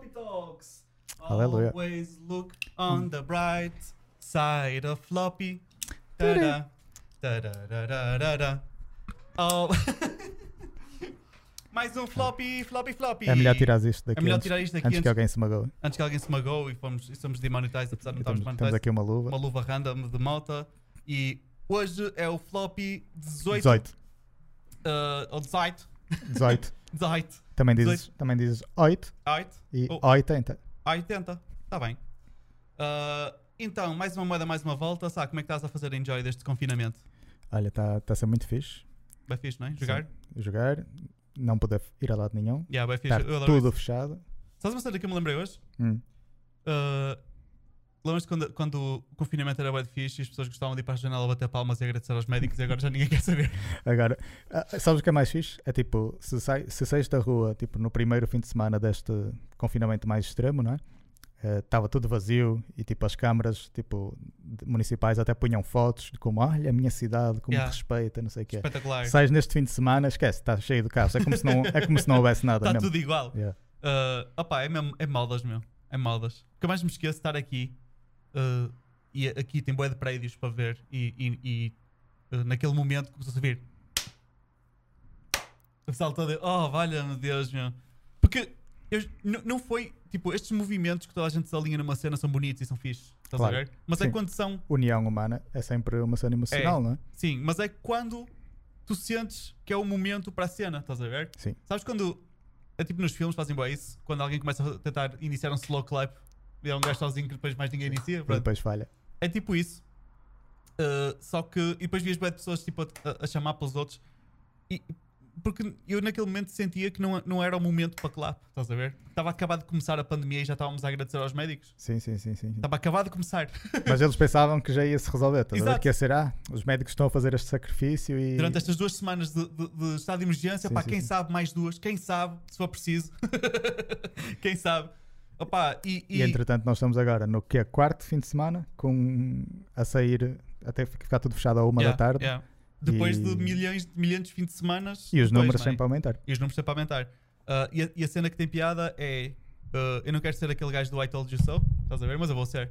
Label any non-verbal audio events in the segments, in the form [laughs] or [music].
Floppy Talks. Aleluia. Always look on the bright side of floppy. Da-da. Da-da-da-da-da-da. Oh. [laughs] Mais um floppy, floppy, floppy. É melhor tirar isto daqui É melhor antes, tirar isto daqui antes antes, que alguém se magoe. antes que alguém se magoe e, fomos, e somos demonetized, apesar de não Temos, estarmos temos monetized. aqui uma luva. Uma luva random de malta. E hoje é o floppy 18. 18. Uh, ou 18. 18. [laughs] 18. Também dizes, também dizes 8 8. e Oh. 80. 80. Está bem. Uh, então, mais uma moeda, mais uma volta. Sabe como é que estás a fazer enjoy deste confinamento? Olha, está tá a ser muito fixe. Vai fixe, não é? Jogar? Jogar, não poder ir a lado nenhum. Yeah, vai fixe. Adoro tudo isso. fechado. Sabes uma cena que eu me lembrei hoje? Hum. Uh, Lembras-te quando, quando o confinamento era bem fixe e as pessoas gostavam de ir para a janela bater palmas e agradecer aos médicos e agora já ninguém [laughs] quer saber? Agora, ah, sabes o que é mais fixe? É tipo, se, sai, se sais da rua, tipo, no primeiro fim de semana deste confinamento mais extremo, não é? Estava tudo vazio e tipo as câmaras tipo, municipais até punham fotos de como olha a minha cidade, como Yeah. respeita, não sei o que Espetacular. Sais neste fim de semana, esquece, está cheio de carros. É como se não, é como se não houvesse nada [laughs] Está tudo igual. Yeah. Uh, opá, é, mesmo, é modas, meu. É modas. O que eu mais me esqueço de estar aqui. Uh, e aqui tem boé de prédios para ver. E, e- e, uh, naquele momento começou a vir. O pessoal todo. Oh, valha-me Deus, meu. Porque eu- não foi. Tipo, estes movimentos que toda a gente se alinha numa cena são bonitos e são fixes. Estás Claro. a ver? Mas é Sim. quando são. União humana é sempre uma cena emocional, não é? Sim, mas é quando tu sentes que é o momento para a cena. Estás a ver? Sim. Sabes quando. É tipo nos filmes fazem bem isso? Quando alguém começa a tentar iniciar um slow clap é um gajo sozinho que depois mais ninguém inicia. Pronto. depois falha. É tipo isso. Uh, só que. E depois vias bué de pessoas tipo, a, a chamar pelos outros. E, porque eu naquele momento sentia que não, não era o momento para clap. Estás a ver? Estava acabado de começar a pandemia e já estávamos a agradecer aos médicos. Sim, sim, sim, sim. Estava acabado de começar. [laughs] Mas eles pensavam que já ia se resolver. Estás a ver? Exato. Que ia ser, ah, os médicos estão a fazer este sacrifício e. Durante estas duas semanas de, de- de estado de emergência, Sim, pá, sim, quem sim. sabe mais duas, quem sabe, se for preciso. [laughs] quem sabe. Opá, e, E, e- entretanto, nós estamos agora no que é quarto fim de semana, com a sair até ficar tudo fechado à uma Yeah, da tarde. yeah. Depois E- de milhões de milhares de fins de semana. E os números sempre a aumentar. E os números sempre a aumentar. Ah, e, a, e a cena que tem piada é. ah, eu não quero ser aquele gajo do I told you so, estás a ver? Mas eu vou ser.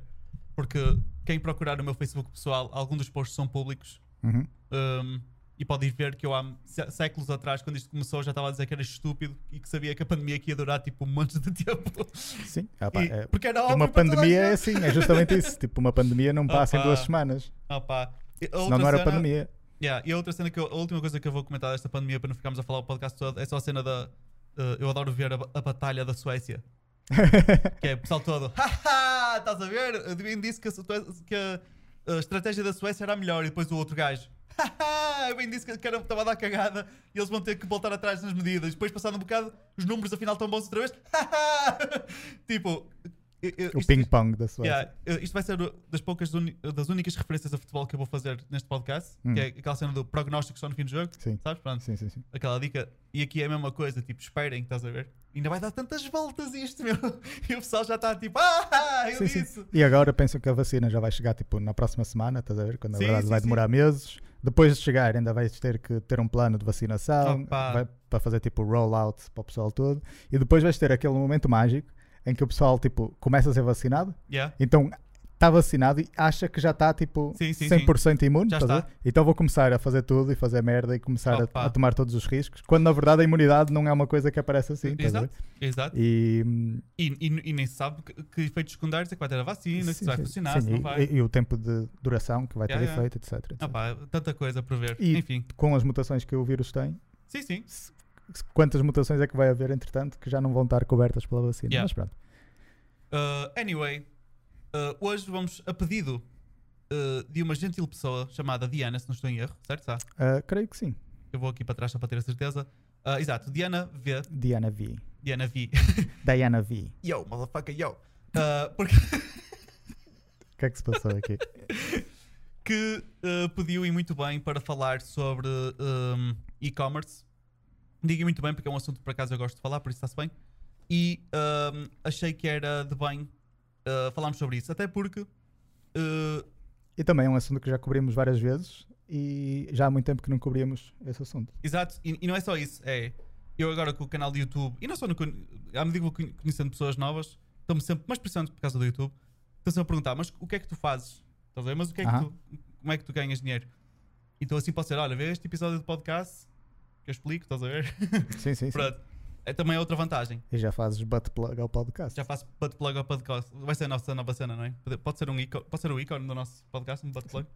Porque quem procurar no meu Facebook pessoal, alguns dos posts são públicos. Uhum. Um, e podem ver que eu há sé- séculos atrás, quando isto começou, já estava a dizer que era estúpido e que sabia que a pandemia ia durar tipo um monte de [laughs] tempo. Sim, ah, pá, E- é- porque era óbvio uma pandemia é assim, é justamente isso. [laughs] Tipo, uma pandemia não passa em Opa. duas semanas. Ah, pá. E a Senão não era cena- pandemia. Yeah, e a outra cena que eu- a última coisa que eu vou comentar desta pandemia para não ficarmos a falar o podcast todo é só a cena da. uh, eu adoro ver a, a batalha da Suécia. [laughs] Que é o pessoal todo. Haha, estás a ver? Eu bem disse que, a, que a, a estratégia da Suécia era a melhor e depois o outro gajo. [laughs] Eu bem disse que era- estava a dar cagada e eles vão ter que voltar atrás nas medidas. Depois, passado um bocado, os números afinal estão bons outra vez. [laughs] Tipo. eu- eu- O ping-pong da Suécia. Yeah, isto vai ser das poucas uni- das únicas referências a futebol que eu vou fazer neste podcast, Hum. que é aquela cena do prognóstico só no fim do jogo, Sim. sabes? Pronto, Sim, sim, sim. aquela dica. E aqui é a mesma coisa, tipo, esperem, estás a ver? Ainda vai dar tantas voltas isto, meu. [laughs] E o pessoal já está tipo, ah, eu Sim, sim. disse. E agora pensam que a vacina já vai chegar tipo na próxima semana, estás a ver? Quando na Sim, verdade sim, vai sim. demorar meses. Depois de chegar, ainda vais ter que ter um plano de vacinação vai- para fazer tipo rollout para o pessoal todo. E depois vais ter aquele momento mágico em que o pessoal tipo começa a ser vacinado, Yeah. então está vacinado e acha que já está tipo Sim, sim, 100% imune. Já está. Então vou começar a fazer tudo e fazer merda e começar a, a tomar todos os riscos, quando na verdade a imunidade não é uma coisa que aparece assim. Exato, exato. E, E, e, e nem se sabe que, que efeitos secundários é que vai ter a vacina, Sim, se vai sim, funcionar, sim, se não e- vai. E, e o tempo de duração que vai ter Yeah, yeah. efeito, etc. etc. Ah, pá, tanta coisa para ver. E- Enfim, Com as mutações que o vírus tem, sim, sim. quantas mutações é que vai haver, entretanto, que já não vão estar cobertas pela vacina? Yeah. Mas pronto. Uh, anyway, uh, hoje vamos a pedido uh, de uma gentil pessoa chamada Diana, se não estou em erro, certo? Ah, creio que sim. Eu vou aqui para trás só para ter a certeza. Uh, exato, Diana V. Diana V. Diana V. [laughs] Diana V. yo, motherfucker, yo. Uh, porque O que é que se passou aqui? [laughs] que uh, pediu e muito bem para falar sobre um, e-commerce. Diga muito bem, porque é um assunto que por acaso eu gosto de falar, por isso está-se bem. E um, achei que era de bem uh, falarmos sobre isso. Até porque uh, e também é um assunto que já cobrimos várias vezes e já há muito tempo que não cobríamos esse assunto. Exato, e, e não é só isso, é eu agora com o canal de YouTube, e não só no. À medida que vou conhe- conhecendo pessoas novas, estou-me sempre, mas principalmente por causa do YouTube, estou sempre a perguntar, mas o que é que tu fazes? Estás a ver? Mas o que é que Aham. tu. Como é que tu ganhas dinheiro? Então assim pode ser, olha, vê este episódio do podcast que eu explico, estás a ver? Sim, sim, [laughs] sim. Pronto. É também outra vantagem. E já fazes butt plug ao podcast. Já faço butt plug ao podcast. Vai ser a nossa nova cena, não é? Pode- ser, um ícone, pode ser o ícone do nosso podcast, um butt plug.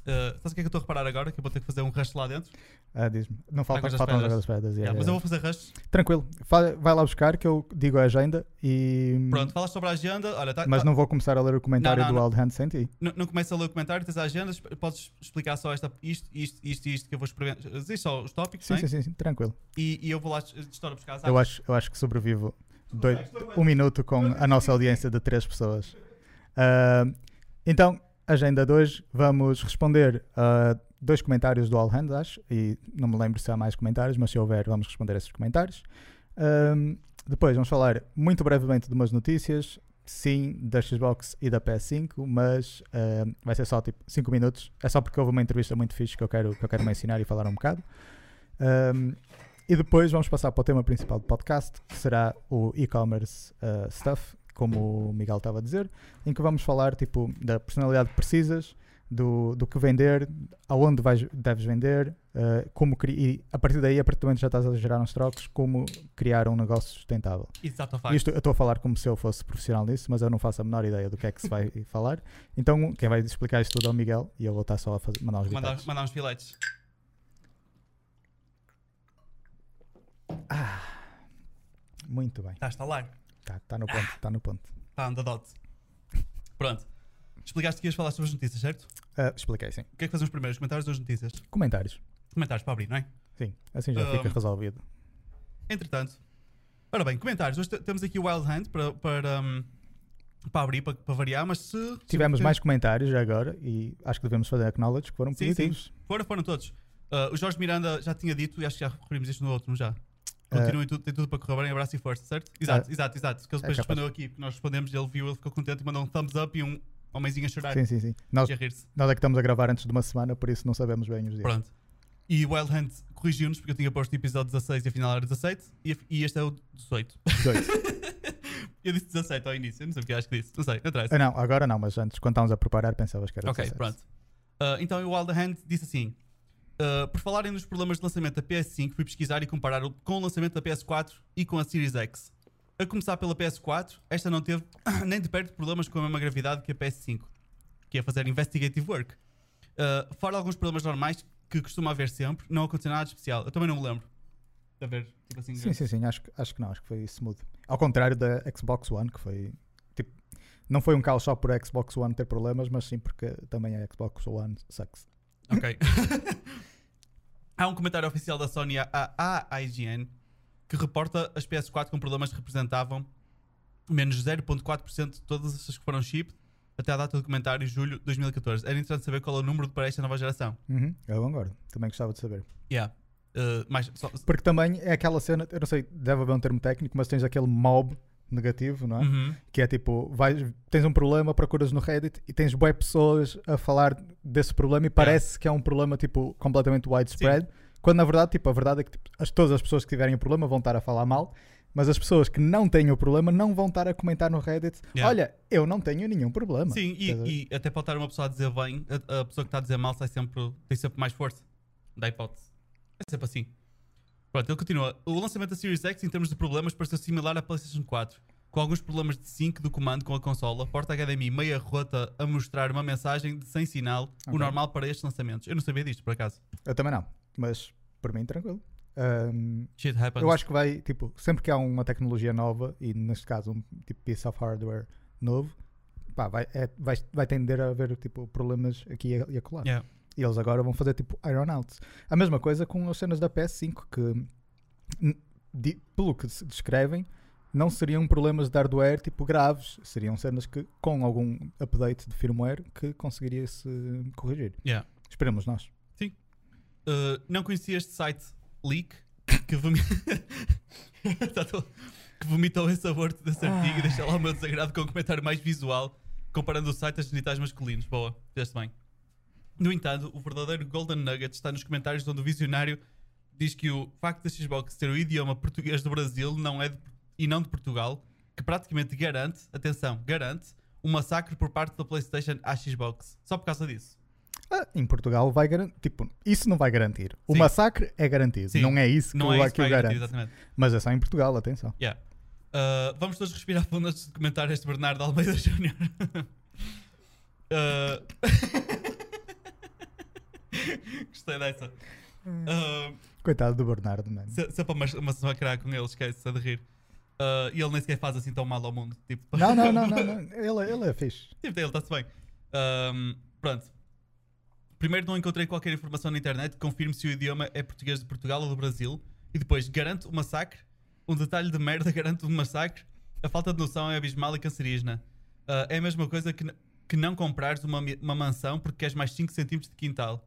Uh, sabes o que é que eu estou a reparar agora? Que eu vou ter que fazer um rush lá dentro. Ah, diz-me. Não falta, as Pedras. pedras. Yeah, yeah, mas eu vou fazer rush. Tranquilo. Vai lá buscar que eu digo a agenda e. Pronto, falas sobre a agenda. Olha, tá, Mas tá- não vou começar a ler o comentário Não, não, do. Wild Hand sem ti. não, não começa a ler o comentário, tens a agenda, podes explicar só esta, isto, isto, isto e isto que eu vou experimentar. Diz só os tópicos, Sim, não é? sim, sim, sim, tranquilo. E, e eu vou lá estar a buscar as Eu acho, eu acho que sobrevivo dois, um minuto com a nossa audiência de três pessoas. Ah, então, agenda de hoje, vamos responder a dois comentários do All Hands, acho, e não me lembro se há mais comentários, mas se houver, vamos responder a esses comentários. Ahm, depois, vamos falar muito brevemente de umas notícias, sim, da Xbox e da PS5, mas ahm, vai ser só tipo 5 minutos. É só porque houve uma entrevista muito fixe que eu quero, que eu quero mencionar e falar um bocado. Ahm, e depois vamos passar para o tema principal do podcast, que será o e-commerce uh, stuff, como o Miguel estava a dizer, em que vamos falar tipo da personalidade que precisas, do, do que vender, aonde vais, deves vender, uh, como e a partir daí, a partir do momento que já estás a gerar uns trocos, como criar um negócio sustentável. Exato. Isto eu estou a falar como se eu fosse profissional nisso, mas eu não faço a menor ideia do que é que se vai [laughs] falar. Então, quem vai explicar isto tudo é o Miguel e eu vou estar só a fazer, mandar uns Mandar, bitados. mandar uns filetes. Muito bem. Está a estalar. Está tá no ponto, está no ponto. Está dot. Pronto. Explicaste que ias falar sobre as notícias, certo? Uh, expliquei, sim. O que é que fazemos primeiro? Os comentários ou as notícias? Comentários. Comentários para abrir, não é? Sim, assim já fica Um, resolvido. Entretanto, ora bem, comentários. Hoje te- temos aqui o Wild Hand para, para, hum, para abrir, para, para variar, mas se. Tivemos se- mais comentários já agora e acho que devemos fazer acknowledge que foram Sim, positivos. Foram, foram todos. Uh, o Jorge Miranda já tinha dito, e acho que já referimos isto no outro, não já? Uh, Continuem tudo, tem tudo para correr bem, abraço e força, certo? Exato, Uh, exato, exato. Que ele é depois capaz. respondeu aqui, porque nós respondemos, ele viu, ele ficou contente e mandou um thumbs up e um homenzinho a chorar sim, sim, sim. Nós, nós é que estamos a gravar antes de uma semana, por isso não sabemos bem os dias. Pronto. E o Wild Hand corrigiu-nos porque eu tinha posto o episódio 16 e afinal era 17 e, e este é o 18. Dois. [laughs] eu disse 17 ao início, eu não sei porque acho que disse, não sei, não. Ah, não, agora não, mas antes, quando estávamos a preparar, pensavas que era Ok, 17. pronto. Ah, então o Wild Hand disse assim: ah, por falarem nos problemas de lançamento da PS5, fui pesquisar e comparar com o lançamento da PS4 e com a Series X. A começar pela PS4, esta não teve [coughs] nem de perto problemas com a mesma gravidade que a PS5, que é fazer investigative work. Ah, fora alguns problemas normais que costuma haver sempre, não aconteceu nada especial. Eu também não me lembro de haver, tipo assim, Sim, sim, sim, acho, que- acho que não, acho que foi smooth. Ao contrário da Xbox One, que foi tipo, não foi um caos só por a Xbox One ter problemas, mas sim porque também a Xbox One sucks. Ok. [laughs] Há um comentário oficial da Sony à, à IGN que reporta as PS4 com problemas que representavam menos 0.4% de todas as que foram shipped até a data do comentário julho de 2014. Era interessante saber qual é o número para esta nova geração. Uhum, eu agora, também gostava de saber. Yeah. Uh, mais, só- Porque também é aquela cena, eu não sei, deve haver um termo técnico, mas tens aquele mob negativo, não é? Uhum. Que é tipo, vais, tens um problema, procuras no Reddit e tens boas pessoas a falar desse problema e parece que é um problema tipo completamente widespread, quando na verdade, tipo, a verdade é que tipo, as, todas as pessoas que tiverem o problema vão estar a falar mal, mas as pessoas que não têm o problema não vão estar a comentar no Reddit, Yeah. olha, eu não tenho nenhum problema. Sim, e, e até pode estar uma pessoa a dizer bem, a, a pessoa que está a dizer mal sai sempre, tem sempre mais força. Dá hipótese. É sempre assim. Pronto, ele continua. O lançamento da Series X, em termos de problemas, pareceu similar à PlayStation 4, com alguns problemas de sync do comando com a consola, porta HDMI meia rota a mostrar uma mensagem de sem sinal, o Ok. normal para estes lançamentos. Eu não sabia disto, por acaso. Eu também não, mas por mim tranquilo. Happens. eu acho que vai, tipo, sempre que há uma tecnologia nova, e neste caso um tipo piece of hardware novo, pá, vai, é- vai, vai tender a haver tipo, problemas aqui e a- e acolá. Yeah. E eles agora vão fazer tipo Iron Out. A mesma coisa com as cenas da PS5, que di- pelo que se descrevem, não seriam problemas de hardware tipo graves, seriam cenas que com algum update de firmware que conseguiria se corrigir. Yeah. Esperemos nós. Uh, não conhecia este site Leak que, vomi... [laughs] Tá que vomitou esse aborto desse artigo e deixa lá o meu desagrado com um comentário mais visual comparando o site a genitais masculinos. Boa, fizeste bem. No entanto, o verdadeiro Golden Nugget está nos comentários onde o visionário diz que o facto da Xbox ter o idioma português do Brasil não é de- e não de Portugal, que praticamente garante, atenção, garante, um massacre por parte da PlayStation à Xbox. Só por causa disso. Ah, em Portugal vai garantir. Tipo, isso não vai garantir. O Sim. massacre é garantido. Sim. Não é isso que, Não o, é isso que que o garante. exatamente. Mas é só em Portugal, atenção. Yeah. Uh, vamos todos respirar fundo antes de comentar este Bernardo Almeida Júnior. Uh, [laughs] [laughs] [laughs] Gostei dessa. Uh, Coitado do Bernardo, mano. se, sempre uma, uma sessão a criar com ele, esquece-se de rir. Uh, e ele nem sequer faz assim tão mal ao mundo. Tipo, Não, não, não, não, [laughs] não. Ele, ele é fixe. Tipo, ele está-se bem. Um, pronto. Primeiro, não encontrei qualquer informação na internet que confirme se o idioma é português de Portugal ou do Brasil. E depois, garante o massacre. Um detalhe de merda [laughs] garante o massacre. A falta de noção é abismal e cancerígena. Uh, é a mesma coisa que, que não comprares uma, uma mansão porque queres mais 5 cm de quintal.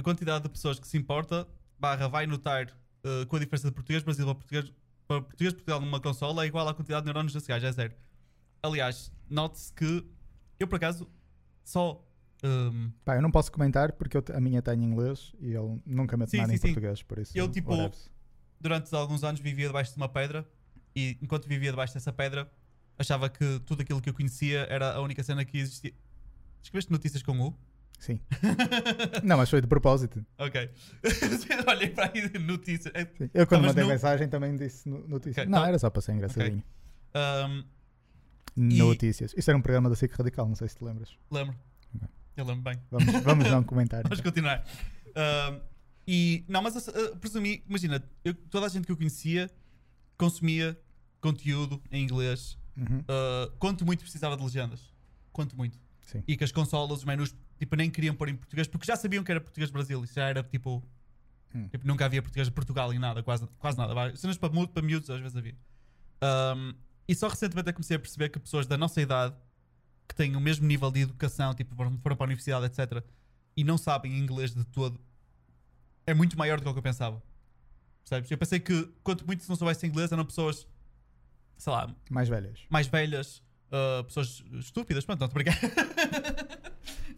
A quantidade de pessoas que se importa, barra, vai notar uh, com a diferença de português Brasil para português, para português Portugal numa consola é igual à quantidade de neurónios desse gajo, é zero. Aliás, note-se que eu por acaso só. hum, Pá, eu não posso comentar porque eu a minha tem em inglês e ele nunca mete Sim, nada sim, em sim. português, por isso. Eu, tipo, durante alguns anos vivia debaixo de uma pedra e enquanto vivia debaixo dessa pedra achava que tudo aquilo que eu conhecia era a única cena que existia. Escreveste notícias com U? Sim. Não, mas foi de propósito. [laughs] Ok. [laughs] Olhei para aí notícias. É. Eu quando Estavas mandei no- mensagem também disse no- notícias. Ok, Não, então- era só para ser engraçadinho. hum, E- Notícias. Isso era um programa da SIC Radical, não sei se te lembras. lembro. Ok. Eu lembro bem. Vamos, vamos não comentar. [laughs] Vamos então. continuar. Ahm, e, não, mas uh, presumi, imagina, eu- toda a gente que eu conhecia consumia conteúdo em inglês, Uhum. uh, quanto muito precisava de legendas. Quanto muito. Sim. E que as consolas, os menus, tipo, nem queriam pôr em português, porque já sabiam que era português Brasil. Isso já era tipo. Hum. tipo, nunca havia português de Portugal em nada, quase, quase nada. Cenas para, para miúdos às vezes havia. Ahm, e só recentemente que comecei a perceber que pessoas da nossa idade que têm o mesmo nível de educação, tipo, foram para a universidade, etc., e não sabem inglês de todo, é muito maior do que o que eu pensava. Percebes? Eu pensei que, quanto muito se não soubesse inglês, eram pessoas, sei lá, Mais velhas. mais velhas, uh, pessoas estúpidas, pronto, não estou. [laughs]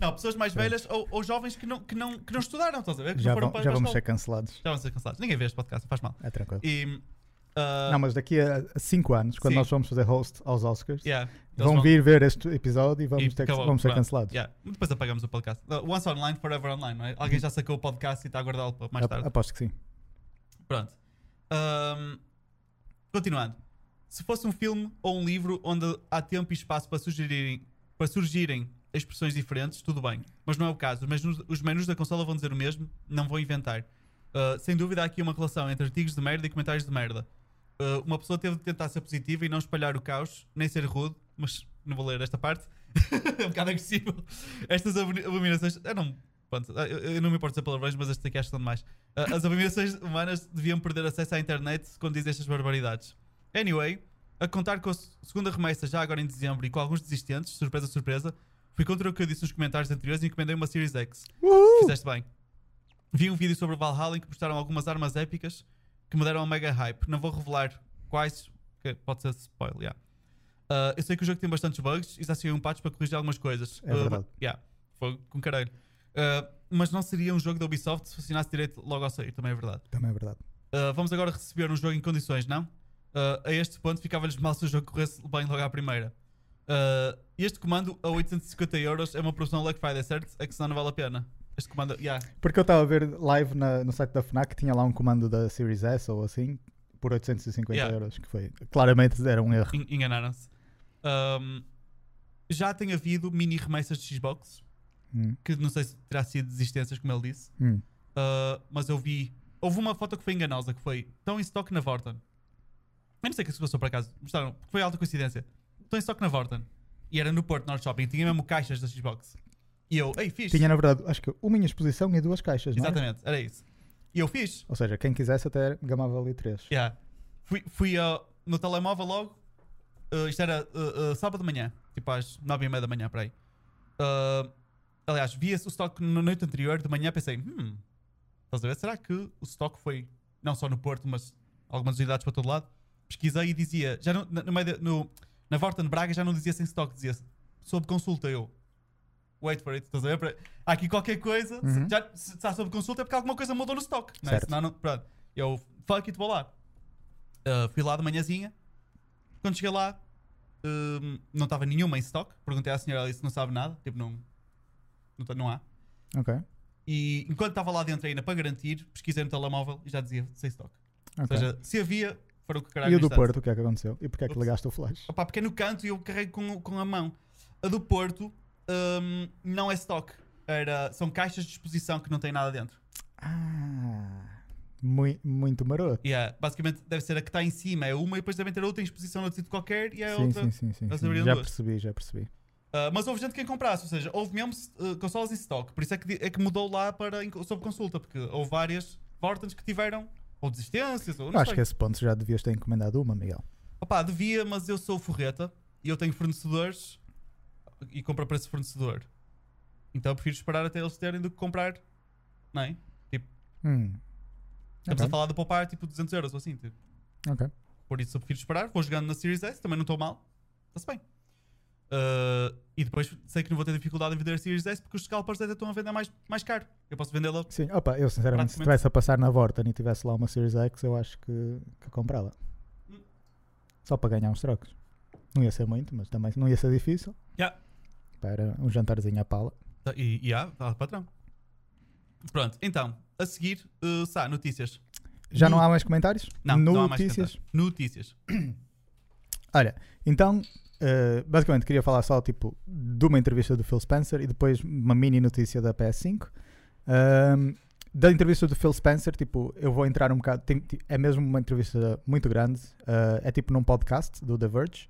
não, pessoas mais velhas ou, ou jovens que não, que, não, que não estudaram, estás a ver? Que Já, não foram vão- para, já para vamos ser cancelados. Já vão ser cancelados. Ninguém vê este podcast, faz mal. É tranquilo. E, uh, Não, mas daqui a 5 anos, quando Sim. nós vamos fazer host aos Oscars, yeah, eles vão vir ver este episódio e vamos, E ter que, vamos ser cancelados. Yeah. Depois apagamos o podcast. Uh, Once online, forever online, não é? Alguém já sacou o podcast e está a guardá-lo para mais tarde. Aposto que sim. Pronto. Ahm, continuando. Se fosse um filme ou um livro onde há tempo e espaço para sugerirem, para surgirem expressões diferentes, tudo bem. Mas não é o caso. Menus, os menus da consola vão dizer o mesmo, não vão inventar. Ah, sem dúvida há aqui uma relação entre artigos de merda e comentários de merda. Ah, uma pessoa teve de tentar ser positiva e não espalhar o caos, nem ser rude, mas não vou ler esta parte. [laughs] é um bocado agressivo. Estas abomina- abominações. Eu não, pronto, eu, eu não me importo dizer palavrões, mas estas aqui acho que são demais. Ah, as abominações humanas deviam perder acesso à internet quando dizem estas barbaridades. Anyway, a contar com a se- segunda remessa já agora em dezembro e com alguns desistentes, surpresa, surpresa, fui contra o que eu disse nos comentários anteriores e encomendei uma Series X. Fizeste bem. Vi um vídeo sobre o Valhalla em que mostraram algumas armas épicas que me deram um mega hype. Não vou revelar quais, que pode ser spoiler, yeah. Ah, eu sei que o jogo tem bastantes bugs e já saiu um patch para corrigir algumas coisas. É Ah, verdade. yeah, foi com caralho. Ah, mas não seria um jogo da Ubisoft se funcionasse direito logo ao sair, também é verdade. Também é verdade. Uh, vamos agora receber um jogo em condições, não? Uh, a este ponto ficava-lhes mal se o jogo corresse bem logo à primeira. Uh, este comando a 850 euros é uma produção Black Friday, certo? É que senão não vale a pena. Este comando, yeah, Porque eu estava a ver live na- no site da FNAC, tinha lá um comando da Series S ou assim, por 850 Yeah. euros, que foi. Claramente era um erro. en- enganaram-se. Um, já tem havido mini remessas de Xbox, Hum, que não sei se terá sido desistências, como ele disse, hum. Uh, mas eu vi. Houve uma foto que foi enganosa, que foi. Estão em stock na Vorten. Eu não sei o que se passou por acaso. Mostraram, porque foi alta coincidência. Estão em stock na Vorten. E era no Porto North Shopping. Tinha mesmo caixas da Xbox. E eu, ei, fiz. Tinha, na verdade, acho que uma minha exposição e duas caixas, não é? Exatamente, era isso. E eu fiz. Ou seja, quem quisesse até gamava ali três. Yeah. Fui, fui uh, no telemóvel logo. Uh, isto era uh, sábado de manhã, tipo às nove e meia da manhã, para aí. Aliás, vi esse- o stock na noite anterior, de manhã, pensei, hum, estás a ver? Será que o stock foi não só no Porto, mas algumas unidades para todo lado? Pesquisei e dizia, já no, no no, na Vorten Braga já não dizia sem stock, dizia sob consulta. Eu, wait for it, estás a ver? Há aqui qualquer coisa, se- Uhum. já, se está sob consulta é porque alguma coisa mudou no stock, não é? Senão não, pronto. Eu, fuck it, vou lá. Uh, fui lá de manhãzinha. Quando cheguei lá, um, não estava nenhuma em stock. Perguntei à senhora, ela disse que não sabe nada. Tipo, não, não, tá- não há. Ok. E enquanto estava lá dentro ainda para garantir, pesquisei no telemóvel e já dizia sem stock. Ou ok. seja, se havia, foram o caralho E o no do. Porto, o que é que aconteceu? E porquê é que ligaste o flash? Opa, porque é no canto e eu carrego com, com a mão. A do Porto hum, não é stock. Era, são caixas de exposição que não têm nada dentro. Ah, mui- muito maroto. É, basicamente deve ser a que está em cima, é uma, e depois devem ter outra em exposição noutro sítio qualquer e é sim, outra. sim, sim, sim, sim. Já duas. percebi, já percebi. Ah, mas houve gente que comprasse, ou seja, houve mesmo uh, consolas em stock. Por isso é que, é que mudou lá para sob consulta, porque houve várias Vortons que tiveram ou desistências ou não acho sei. que a esse ponto já devias ter encomendado uma, Miguel. Opa, devia, mas eu sou forreta e eu tenho fornecedores e compro para esse fornecedor. Então eu prefiro esperar até eles terem do que comprar, não é? Hum. Estamos Ok, a falar de poupar tipo 200 euros ou assim. Tipo. ok. Por isso eu prefiro esperar, vou jogando na Series S, também não estou mal, está-se bem. Ah, e depois sei que não vou ter dificuldade em vender a Series S porque os scalpers até estão a vender mais, mais caro. Eu posso vendê-la. Sim, opa, eu sinceramente, se estivesse a passar na Vorten e tivesse lá uma Series X, eu acho que, que comprava. Hum. Só para ganhar uns trocos. Não ia ser muito, mas também não ia ser difícil. Yeah. Para um jantarzinho à pala. Tá, E, e há, tá, patrão. Pronto, então, a seguir, uh, Sá, notícias. Já não No- há mais comentários? Não, não há mais Notícias? comentários. Notícias. Olha, então, eh, basicamente queria falar só tipo de uma entrevista do Phil Spencer e depois uma mini notícia da PS5. Ahm, da entrevista do Phil Spencer, tipo, eu vou entrar um bocado. tem- é mesmo uma entrevista muito grande. ah, é tipo num podcast do The Verge.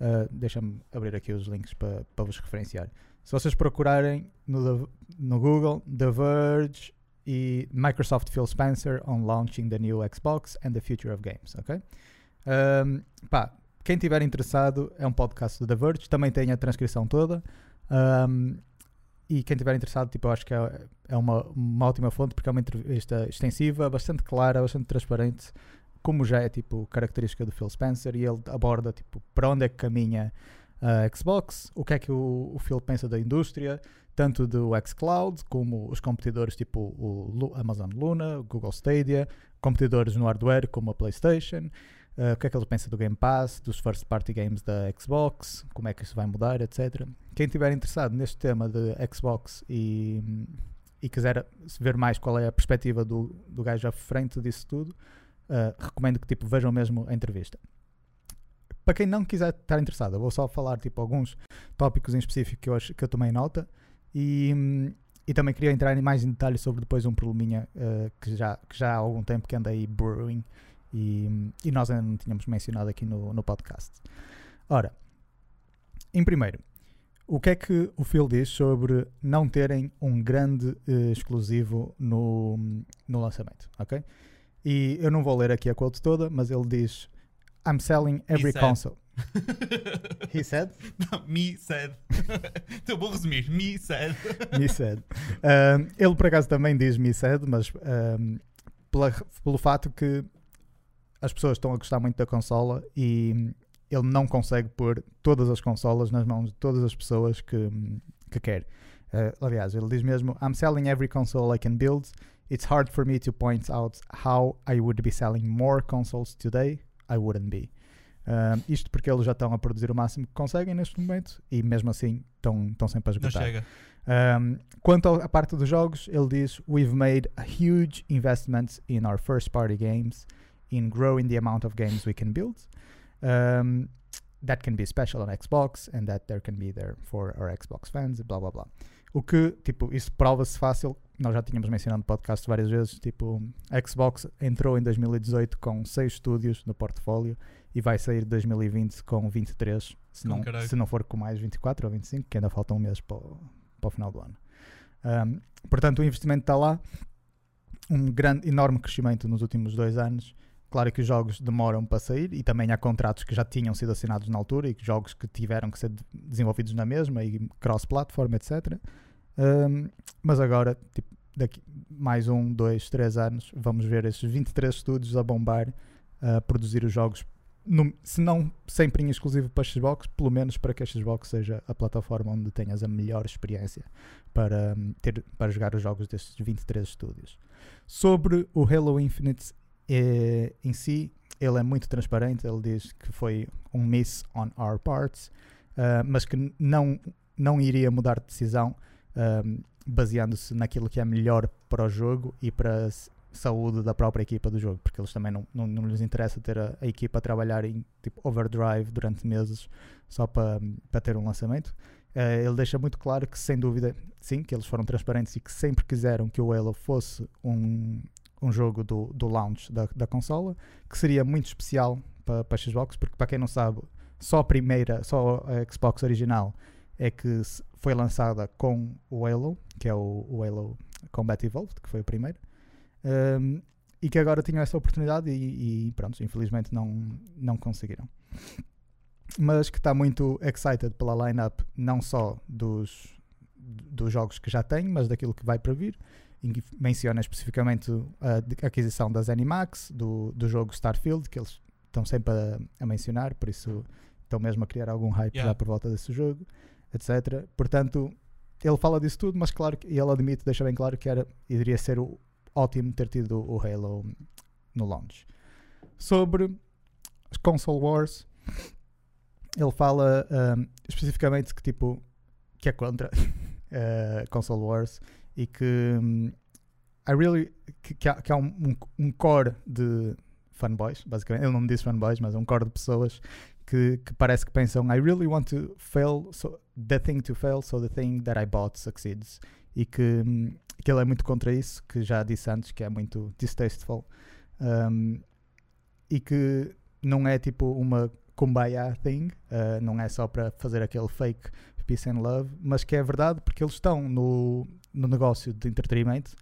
Ah, Deixa-me abrir aqui os links para para vos referenciar. Se vocês procurarem no, no Google The Verge e Microsoft Phil Spencer on launching the new Xbox and the future of games, ok? Ahm, pá, quem tiver interessado, é um podcast do The Verge, também tem a transcrição toda. Ahm, e quem tiver interessado, tipo, eu acho que é, é uma, uma ótima fonte porque é uma entrevista extensiva, bastante clara, bastante transparente, como já é tipo característica do Phil Spencer, e ele aborda tipo para onde é que caminha a Xbox, o que é que o, o Phil pensa da indústria, tanto do xCloud como os competidores tipo o Amazon Luna, o Google Stadia, competidores no hardware como a PlayStation, Uh, o que é que ele pensa do Game Pass, dos first party games da Xbox, como é que isso vai mudar, etc. Quem estiver interessado neste tema de Xbox e, e quiser ver mais qual é a perspectiva do, do gajo à frente disso tudo, uh, recomendo que tipo, vejam mesmo a entrevista. Para quem não quiser estar interessado, eu vou só falar tipo, alguns tópicos em específico que eu, que eu tomei nota e, e também queria entrar em mais em detalhe sobre depois um probleminha uh, que, já, que já há algum tempo que anda aí brewing e, e nós ainda não tínhamos mencionado aqui no, no podcast. Ora, em primeiro, o que é que o Phil diz sobre não terem um grande eh, exclusivo no, no lançamento, ok? E eu não vou ler aqui a quote toda, mas ele diz I'm selling every console. [laughs] He said? Não, me said. [laughs] então vou resumir. Me said. [laughs] Me said. Um, ele por acaso também diz me said, mas um, pela- pelo fato que as pessoas estão a gostar muito da consola e ele não consegue pôr todas as consolas nas mãos de todas as pessoas que, que quer. Uh, aliás, ele diz mesmo: I'm selling every console I can build. It's hard for me to point out how I would be selling more consoles today. I wouldn't be. Um, isto porque eles já estão a produzir o máximo que conseguem neste momento e mesmo assim estão, estão sempre a Não esgotar. chega. Um, quanto ao- à parte dos jogos, ele diz: We've made a huge investment in our first party games, in growing the amount of games we can build. Um, that can be special on Xbox and that there can be there for our Xbox fans, blá blá blá. O que, tipo, isso prova-se fácil. Nós já tínhamos mencionado no podcast várias vezes. Tipo, a Xbox entrou em 2018 com 6 estúdios no portfólio e vai sair de 2020 com 23, se não, caralho. se não for com mais 24 ou 25, que ainda falta um mês para o, para o final do ano. Um, portanto, o investimento está lá, um grande, enorme crescimento nos últimos dois anos. Claro que os jogos demoram para sair e também há contratos que já tinham sido assinados na altura e jogos que tiveram que ser de- desenvolvidos na mesma e cross-platform, etc. Um, mas agora, tipo, daqui mais um, dois, três anos, vamos ver esses 23 estúdios a bombar, a produzir os jogos, no- se não sempre em exclusivo para Xbox, pelo menos para que a Xbox seja a plataforma onde tenhas a melhor experiência para, hum, ter, para jogar os jogos destes 23 estúdios. Sobre o Halo Infinite eh, em si, ele é muito transparente. Ele diz que foi um miss on our parts, uh, mas que não, não iria mudar de decisão um, baseando-se naquilo que é melhor para o jogo e para a saúde da própria equipa do jogo, porque eles também não, não, não lhes interessa ter a, a, equipa a trabalhar em tipo overdrive durante meses só para, para ter um lançamento. Uh, ele deixa muito claro que, sem dúvida, sim, que eles foram transparentes e que sempre quiseram que o Halo fosse um, um jogo do, do launch da, da consola, que seria muito especial para, para a Xbox, porque para quem não sabe, só a primeira, só a Xbox original é que foi lançada com o Halo, que é o, o Halo Combat Evolved, que foi o primeiro, um, e que agora tinham essa oportunidade e, e pronto, infelizmente não, não conseguiram. Mas que está muito excited pela lineup, não só dos, dos jogos que já tem, mas daquilo que vai para vir. E menciona especificamente a aquisição das Animax, do, do jogo Starfield, que eles estão sempre a, a mencionar, por isso estão mesmo a criar algum hype yeah. já por volta desse jogo etc. Portanto, ele fala disso tudo, mas claro que ele admite, deixa bem claro que era, iria ser o, ótimo ter tido o Halo no launch. Sobre as console wars, ele fala um, especificamente que tipo que é contra uh, [laughs] console wars e que um, I really que, que, há, que há um, um, um, core de fanboys, basicamente. Ele não me disse fanboys, mas é um core de pessoas que, que, parece que pensam I really want to fail so the thing to fail so the thing that I bought succeeds e que, que ele é muito contra isso que já disse antes que é muito distasteful um, e que não é tipo uma kumbaya thing uh, não é só para fazer aquele fake peace and love mas que é verdade porque eles estão no, no negócio de entretenimento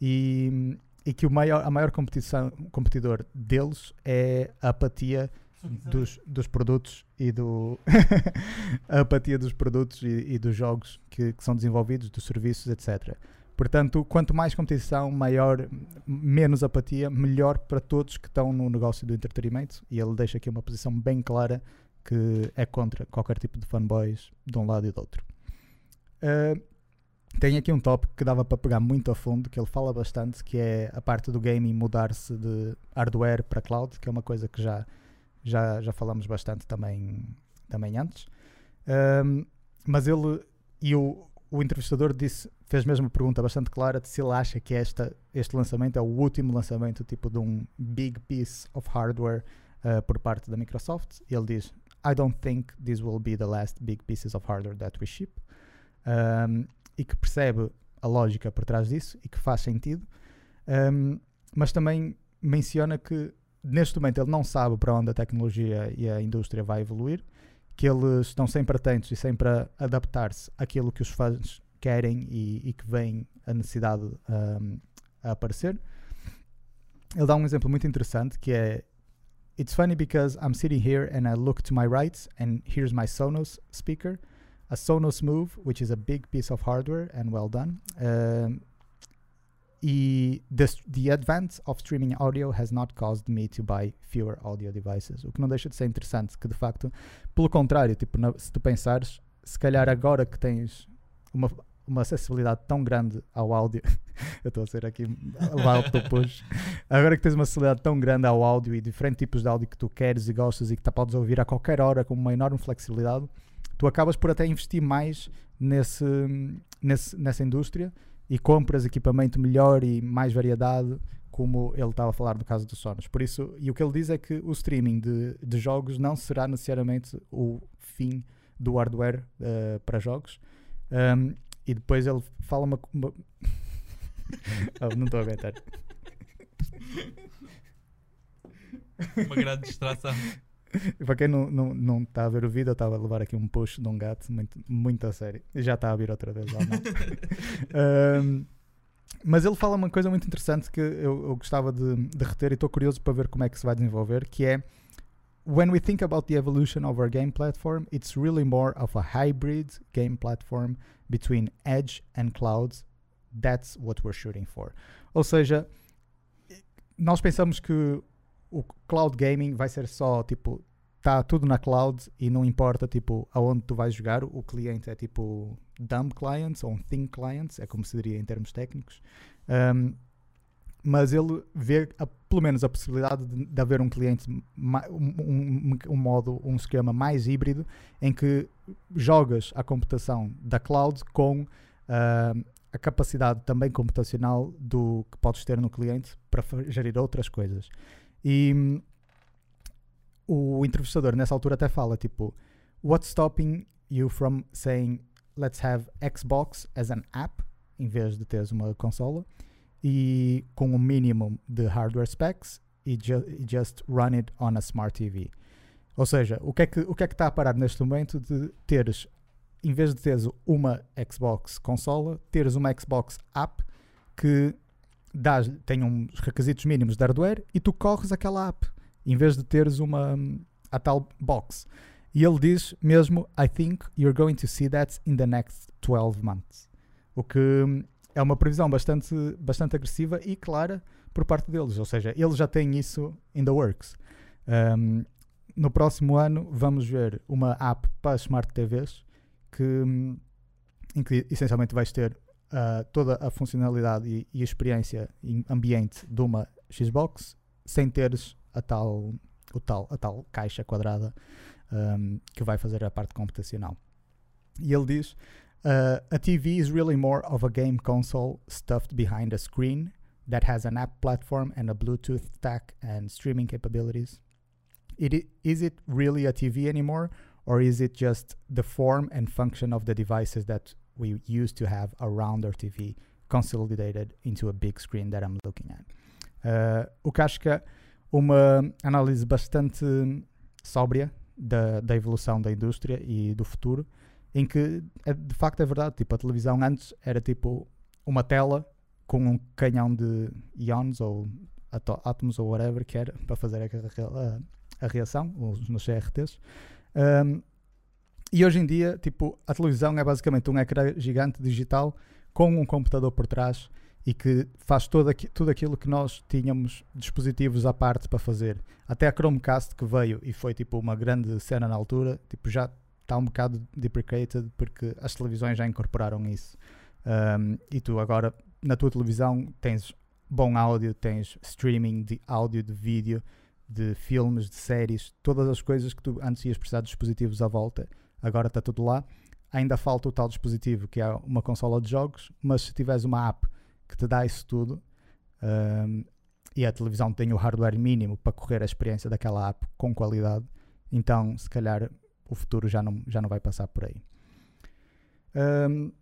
e, e que o maior, a maior competição, competidor deles é a apatia dos, dos produtos e do [laughs] a apatia dos produtos e, e dos jogos que, que, são desenvolvidos, dos serviços, etc. Portanto, quanto mais competição, maior, menos apatia, melhor para todos que estão no negócio do entretenimento. E ele deixa aqui uma posição bem clara que é contra qualquer tipo de fanboys de um lado e do outro. Uh, tem aqui um tópico que dava para pegar muito a fundo, que ele fala bastante, que é a parte do gaming mudar-se de hardware para cloud, que é uma coisa que já já, já falamos bastante também, também antes. Um, mas ele e o, o entrevistador disse, fez mesmo uma pergunta bastante clara de se ele acha que esta, este lançamento é o último lançamento tipo de um big piece of hardware uh, por parte da Microsoft. E ele diz: I don't think this will be the last big pieces of hardware that we ship. Um, e que percebe a lógica por trás disso e que faz sentido. Um, mas também menciona que neste momento ele não sabe para onde a tecnologia e a indústria vai evoluir, que eles estão sempre atentos e sempre a adaptar-se àquilo que os fãs querem e, e que vem a necessidade um, a aparecer. Ele dá um exemplo muito interessante que é It's funny because I'm sitting here and I look to my right and here's my Sonos speaker, a Sonos Move, which is a big piece of hardware and well done. Um, e the, the advance of streaming audio has not caused me to buy fewer audio devices. O que não deixa de ser interessante, que de facto, pelo contrário, tipo, na, se tu pensares, se calhar agora que tens uma, uma acessibilidade tão grande ao áudio, [laughs] eu estou a ser aqui push, agora que tens uma acessibilidade tão grande ao áudio e diferentes tipos de áudio que tu queres e gostas e que tu podes ouvir a qualquer hora com uma enorme flexibilidade, tu acabas por até investir mais nesse, nesse, nessa indústria e compras equipamento melhor e mais variedade, como ele estava a falar no caso do Sonos. Por isso, e o que ele diz é que o streaming de, de jogos não será necessariamente o fim do hardware uh, para jogos. Um, e depois ele fala uma. uma... [laughs] oh, não estou a aguentar. Uma grande distração. [laughs] Para quem não está não, não tá a ver o vídeo, eu estava a levar aqui um push de um gato muito, muito a sério. Já está a vir outra vez lá, um, [laughs] mas ele fala uma coisa muito interessante que eu, eu gostava de, de reter e estou curioso para ver como é que se vai desenvolver, que é when we think about the evolution of our game platform, it's really more of a hybrid game platform between edge and cloud. That's what we're shooting for. Ou seja, nós pensamos que o cloud gaming vai ser só tipo está tudo na cloud e não importa tipo aonde tu vais jogar o cliente é tipo dumb clients ou um thin clients é como se diria em termos técnicos um, mas ele vê a- pelo menos a possibilidade de, de haver um cliente, um, um- um modo, um esquema mais híbrido em que jogas a computação da cloud com ah, a capacidade também computacional do que podes ter no cliente para gerir outras coisas. E hum, o entrevistador nessa altura até fala tipo, what's stopping you from saying let's have Xbox as an app em vez de teres uma consola e com um mínimo de hardware specs e, ju- just run it on a smart TV. Ou seja, o que é que o que é que está a parar neste momento de teres em vez de teres uma Xbox consola, teres uma Xbox app que dás, tem uns requisitos mínimos de hardware e tu corres aquela app em vez de teres uma a tal box. E ele diz mesmo, I think you're going to see that in the next 12 months. O que hum, é uma previsão bastante, bastante agressiva e clara por parte deles. Ou seja, eles já têm isso in the works. Um, no próximo ano vamos ver uma app para Smart TVs que, hum, em que essencialmente vais ter ah, toda a funcionalidade e, e a experiência em ambiente de uma Xbox sem teres a tal, o tal, a tal caixa quadrada um, que vai fazer a parte computacional. E ele diz: uh, A TV is really more of a game console stuffed behind a screen that has an app platform and a Bluetooth stack and streaming capabilities. It, is it really a TV anymore, or is it just the form and function of the devices that we used to have around our TV consolidated into a big screen that I'm looking at? Uh, o que acho que é uma análise bastante sóbria da, da evolução da indústria e do futuro, em que é, de facto é verdade, tipo, a televisão antes era tipo uma tela com um canhão de íons ou átomos ou whatever que era para fazer a, a- a reação os- nos CRTs. Um, e hoje em dia, tipo, a televisão é basicamente um ecrã gigante digital com um computador por trás e que faz todo aqui, tudo aquilo que nós tínhamos dispositivos à parte para fazer. Até a Chromecast que veio e foi tipo uma grande cena na altura, tipo, já está um bocado deprecated porque as televisões já incorporaram isso. Um, e tu agora na tua televisão tens bom áudio, tens streaming de áudio, de vídeo, de filmes, de séries, todas as coisas que tu antes ias precisar de dispositivos à volta, agora está tudo lá. Ainda falta o tal dispositivo que é uma consola de jogos, mas se tiveres uma app que te dá isso tudo um, e a televisão tem o hardware mínimo para correr a experiência daquela app com qualidade, então se calhar o futuro já não, já não vai passar por aí. Um,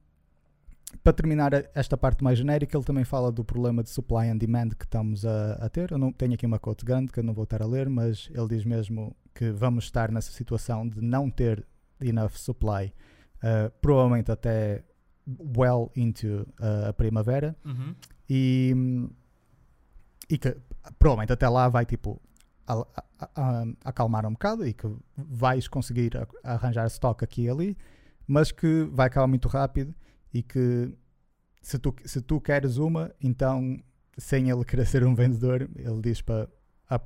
para terminar esta parte mais genérica, ele também fala do problema de supply and demand que estamos a, a ter. Eu não tenho aqui uma quote grande que eu não vou estar a ler, mas ele diz mesmo que vamos estar nessa situação de não ter enough supply, uh, provavelmente até well into uh, a primavera Uhum. e, e que provavelmente até lá vai tipo a- a- a- acalmar um bocado e que vais conseguir arranjar stock aqui e ali, mas que vai acabar muito rápido e que se tu, se tu queres uma, então sem ele [laughs] querer ser um vendedor, ele diz para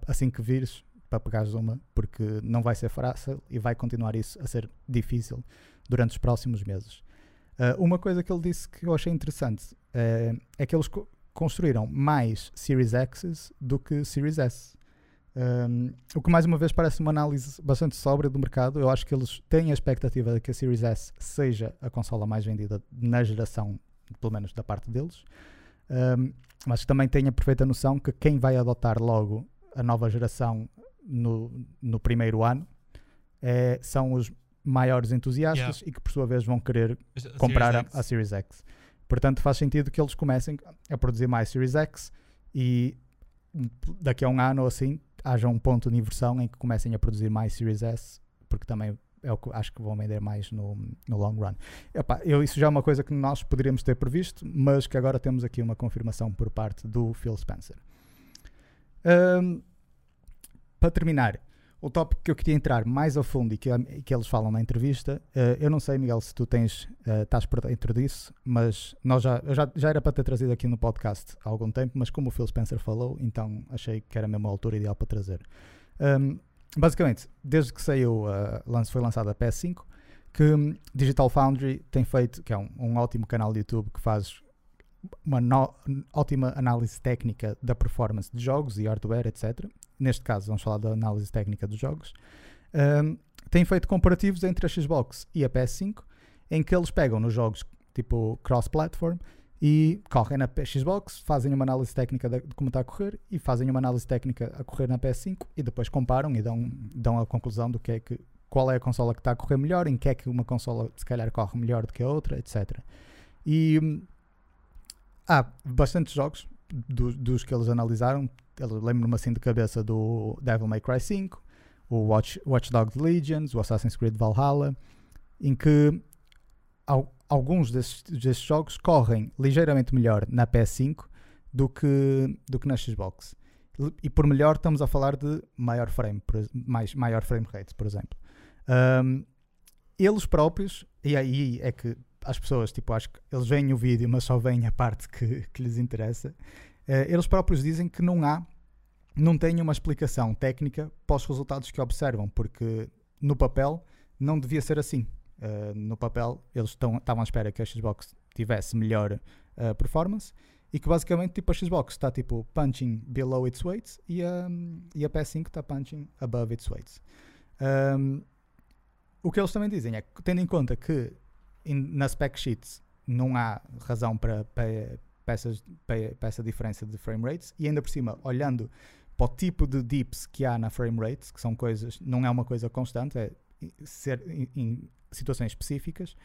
assim que vires para pegares uma, porque não vai ser fácil e vai continuar isso a ser difícil durante os próximos meses. Ah, uma coisa que ele disse que eu achei interessante eh, é que eles co- construíram mais Series X do que Series S. Um, o que mais uma vez parece uma análise bastante sóbria do mercado. Eu acho que eles têm a expectativa de que a Series S seja a consola mais vendida na geração, pelo menos da parte deles. Um, mas também têm a perfeita noção que quem vai adotar logo a nova geração no, no primeiro ano eh, são os maiores entusiastas e que por sua vez vão querer a comprar a, Series X, a Series X. Portanto, faz sentido que eles comecem a produzir mais Series X e daqui a um ano ou assim haja um ponto de inversão em que comecem a produzir mais Series S, porque também é o que acho que vão vender mais no, no long run. Epá, eu, isso já é uma coisa que nós poderíamos ter previsto, mas que agora temos aqui uma confirmação por parte do Phil Spencer. Ahm, para terminar, o tópico que eu queria entrar mais a fundo e que, que eles falam na entrevista, eh, eu não sei, Miguel, se tu tens, eh, estás por dentro disso, mas nós já, eu já, já era para ter trazido aqui no podcast há algum tempo, mas como o Phil Spencer falou, então achei que era mesmo a altura ideal para trazer. Um, basicamente, desde que saiu, uh, foi lançada a PS5, que hum, Digital Foundry tem feito, que é um, um ótimo canal de YouTube que faz uma no- ótima análise técnica da performance de jogos e hardware, etc. Neste caso, vamos falar da análise técnica dos jogos. Um, feito comparativos entre a Xbox e a PS5, em que eles pegam nos jogos tipo cross-platform e correm na Xbox, fazem uma análise técnica de de como está a correr e fazem uma análise técnica a correr na PS5 e depois comparam e dão, dão a conclusão do que é que qual é a consola que está a correr melhor, em que é que uma consola se calhar corre melhor do que a outra, etc. E hum, há bastantes jogos do- dos que eles analisaram. Lembro-me assim de cabeça do Devil May Cry 5, o Watch, Watch Dogs Legions, o Assassin's Creed Valhalla, em que al- alguns desses, desses jogos correm ligeiramente melhor na PS5 do que, do que na Xbox. E por melhor estamos a falar de maior frame, mais, maior frame rate, por exemplo. Um, eles próprios, e aí é que as pessoas, tipo, acho que eles veem o vídeo, mas só veem a parte que, que lhes interessa. Eh, eles próprios dizem que não há, não têm uma explicação técnica para os resultados que observam, porque no papel não devia ser assim. Eh, no papel eles estavam à espera que a Xbox tivesse melhor eh, performance e que basicamente tipo, a Xbox está tipo punching below its weight e a, e a PS5 está punching above its weight. Um, o que eles também dizem é que, tendo em conta que in- na spec sheet não há razão para, para, para, essa diferença de frame rates, e ainda por cima, olhando para o tipo de dips que há na frame rates, que são coisas, não é uma coisa constante, é ser em, em situações específicas,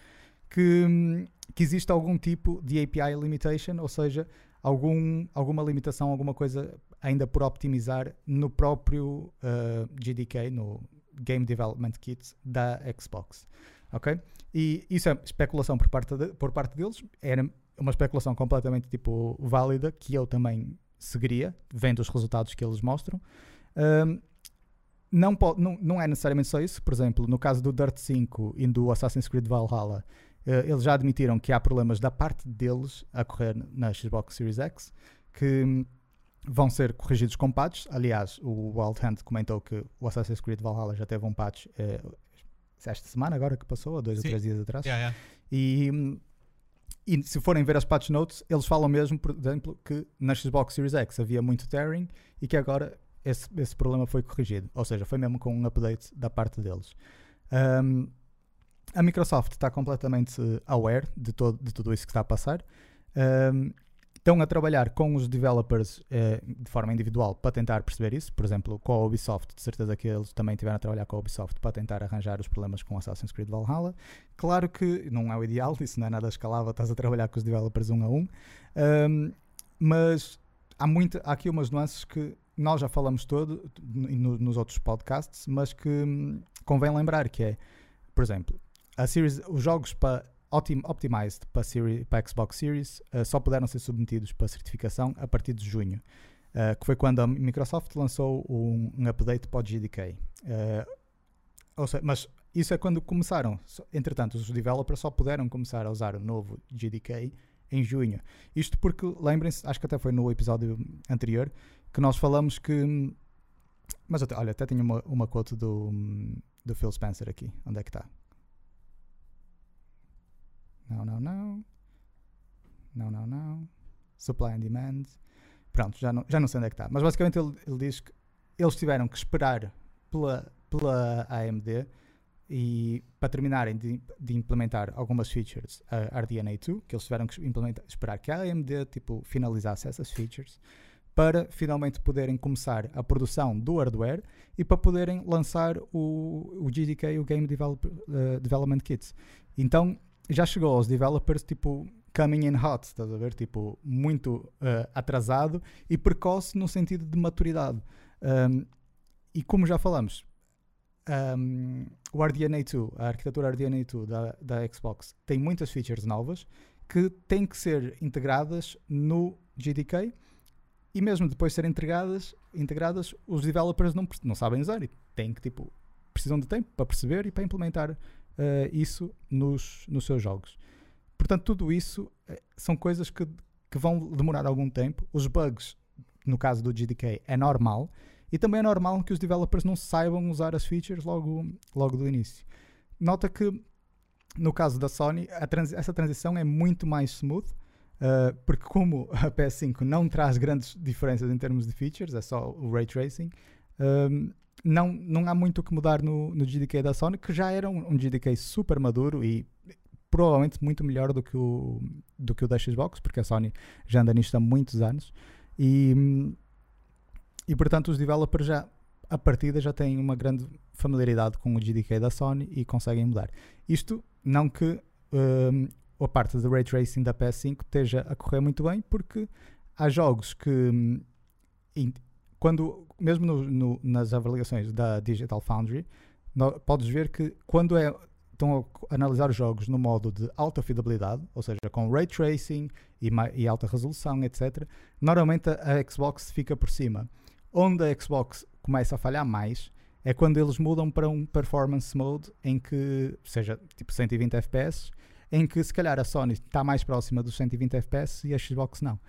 que, que existe algum tipo de API limitation, ou seja, algum, alguma limitação, alguma coisa ainda por optimizar no próprio uh, GDK, no Game Development Kit da Xbox. Ok? E isso é especulação por parte, de- por parte deles, era uma especulação completamente tipo válida que eu também seguiria, vendo os resultados que eles mostram. Um, não, po- não, não é necessariamente só isso, por exemplo, no caso do Dirt 5 e do Assassin's Creed Valhalla, eh, eles já admitiram que há problemas da parte deles a correr na Xbox Series X que vão ser corrigidos com patches. Aliás, o Wild Hand comentou que o Assassin's Creed Valhalla já teve um patch eh, esta semana, agora que passou, há dois Sim. ou três dias atrás. Yeah, yeah. E, e se forem ver as patch notes, eles falam mesmo, por exemplo, que na Xbox Series X havia muito tearing e que agora esse, esse problema foi corrigido. Ou seja, foi mesmo com um update da parte deles. Um, a Microsoft está completamente aware de, todo, de tudo isso que está a passar. Um, estão a trabalhar com os developers eh, de forma individual para tentar perceber isso. Por exemplo, com a Ubisoft, de certeza que eles também tiveram a trabalhar com a Ubisoft para tentar arranjar os problemas com Assassin's Creed Valhalla. Claro que não é o ideal, [laughs] isso não é nada escalável, estás a trabalhar com os developers um a um, Um, mas há, muita, há aqui umas nuances que nós já falamos todo no- nos outros podcasts, mas que hum, convém lembrar que é, por exemplo, a series, os jogos para optim, optimized para, Series, para Xbox Series eh, só puderam ser submetidos para certificação a partir de junho, eh, que foi quando a Microsoft lançou um, um update para o GDK. Eh, ou seja, mas isso é quando começaram. Entretanto, os developers só puderam começar a usar o novo GDK em junho. Isto porque, lembrem-se, acho que até foi no episódio anterior, que nós falamos que. Mas até, olha, até tinha uma, uma quote do, do Phil Spencer aqui. Onde é que está? Não, não, não. Não, não, não. Supply and demand. Pronto, já não, já não sei onde é que está. Mas basicamente ele, ele diz que eles tiveram que esperar pela, pela AMD e para terminarem de, de implementar algumas features a RDNA 2, que eles tiveram que esperar que a AMD tipo, finalizasse essas features para finalmente poderem começar a produção do hardware e para poderem lançar o, o GDK, o Game Develop, eh, Development Kit. Então já chegou aos developers tipo coming in hot, estás a ver? Tipo, muito eh, atrasado e precoce no sentido de maturidade. Um, e como já falamos, um, o RDNA 2, a arquitetura RDNA 2 da, da Xbox, tem muitas features novas que têm que ser integradas no GDK e mesmo depois de serem integradas, integradas os developers não, não sabem usar e têm que, tipo, precisam de tempo para perceber e para implementar eh, isso nos, nos seus jogos. Portanto, tudo isso eh, são coisas que, que vão demorar algum tempo. Os bugs, no caso do GDK, é normal. E também é normal que os developers não saibam usar as features logo, logo do início. Nota que, no caso da Sony, transi- essa transição é muito mais smooth. Uh, porque como a PS5 não traz grandes diferenças em termos de features, é só o Ray Tracing, não, não há muito o que mudar no, no GDK da Sony, que já era um, um GDK super maduro e provavelmente muito melhor do que o, do que o da Xbox, porque a Sony já anda nisto há muitos anos. E, e portanto os developers já a partida já têm uma grande familiaridade com o GDK da Sony e conseguem mudar. Isto não que um, a parte do Ray Tracing da PS5 esteja a correr muito bem, porque há jogos que hum, quando mesmo no, no, nas avaliações da Digital Foundry no, podes ver que quando é, estão a analisar os jogos no modo de alta fidelidade, ou seja, com ray tracing e, e alta resolução, etc., normalmente a, Xbox fica por cima. Onde a Xbox começa a falhar mais é quando eles mudam para um performance mode em que, seja tipo 120 FPS, em que se calhar a Sony está mais próxima dos 120 FPS e a Xbox não.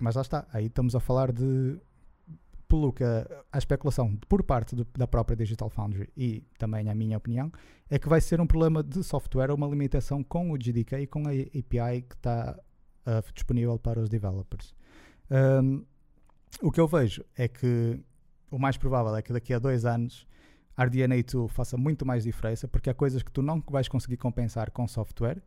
Mas lá está, aí estamos a falar de pelo que a, a especulação por parte do, da própria Digital Foundry e também a minha opinião é que vai ser um problema de software uma limitação com o GDK e com a API que está uh, disponível para os developers. Um, o que eu vejo é que o mais provável é que daqui a dois anos a RDNA2 faça muito mais diferença, porque há coisas que tu não vais conseguir compensar com software,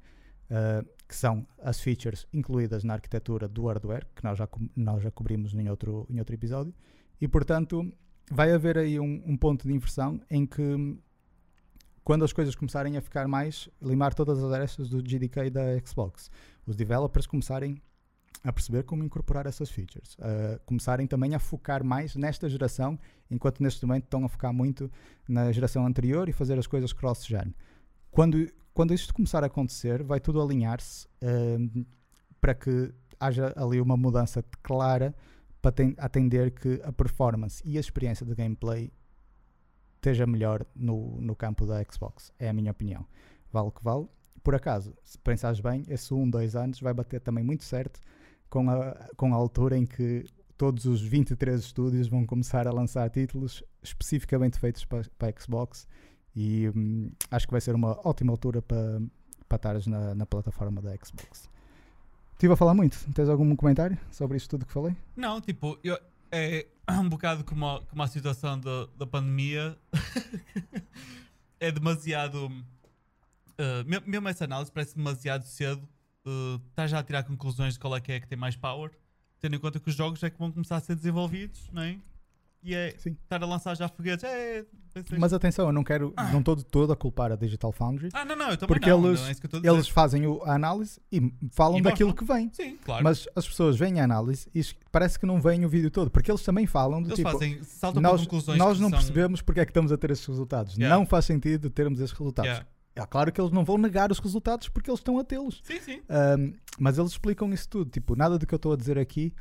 uh, que são as features incluídas na arquitetura do hardware, que nós já, nós já cobrimos em outro, em outro episódio, e portanto vai haver aí um, um ponto de inversão em que quando as coisas começarem a ficar mais, limar todas as arestas do GDK da Xbox, os developers começarem a perceber como incorporar essas features, uh, começarem também a focar mais nesta geração, enquanto neste momento estão a focar muito na geração anterior e fazer as coisas cross-gen. Quando, quando isto começar a acontecer, vai tudo alinhar-se uh, para que haja ali uma mudança clara para atender que a performance e a experiência de gameplay esteja melhor no, no campo da Xbox. É a minha opinião. Vale o que vale. Por acaso, se pensares bem, esse 1, um, 2 anos vai bater também muito certo com a, com a altura em que todos os 23 estúdios vão começar a lançar títulos especificamente feitos para, para a Xbox e hum, acho que vai ser uma ótima altura para, para estares na, na plataforma da Xbox. Estive a falar muito. Tens algum comentário sobre isto tudo que falei? Não, tipo, eu, é [clears throat] um bocado como a, como a situação do, da pandemia. [laughs] é demasiado. Uh, mesmo essa análise parece demasiado cedo uh, já a tirar conclusões de qual é que é que tem mais power, tendo em conta que os jogos é que vão começar a ser desenvolvidos, não é? E é Sim. estar a lançar já foguetes. É, Mas atenção, eu não quero, ah. não estou de todo a culpar a Digital Foundry. Ah, não, não, eu porque não, eles, não é eles fazem o, a análise e falam e daquilo que vem. Sim, claro. Mas as pessoas veem a análise e parece que não veem o vídeo todo, porque eles também falam de eles tipo, fazem, nós, nós não são... percebemos porque é que estamos a ter esses resultados. Yeah. Não faz sentido termos esses resultados. Yeah. É claro que eles não vão negar os resultados porque eles estão a tê-los. Sim, sim. Um, mas eles explicam isso tudo. Tipo, nada do que eu estou a dizer aqui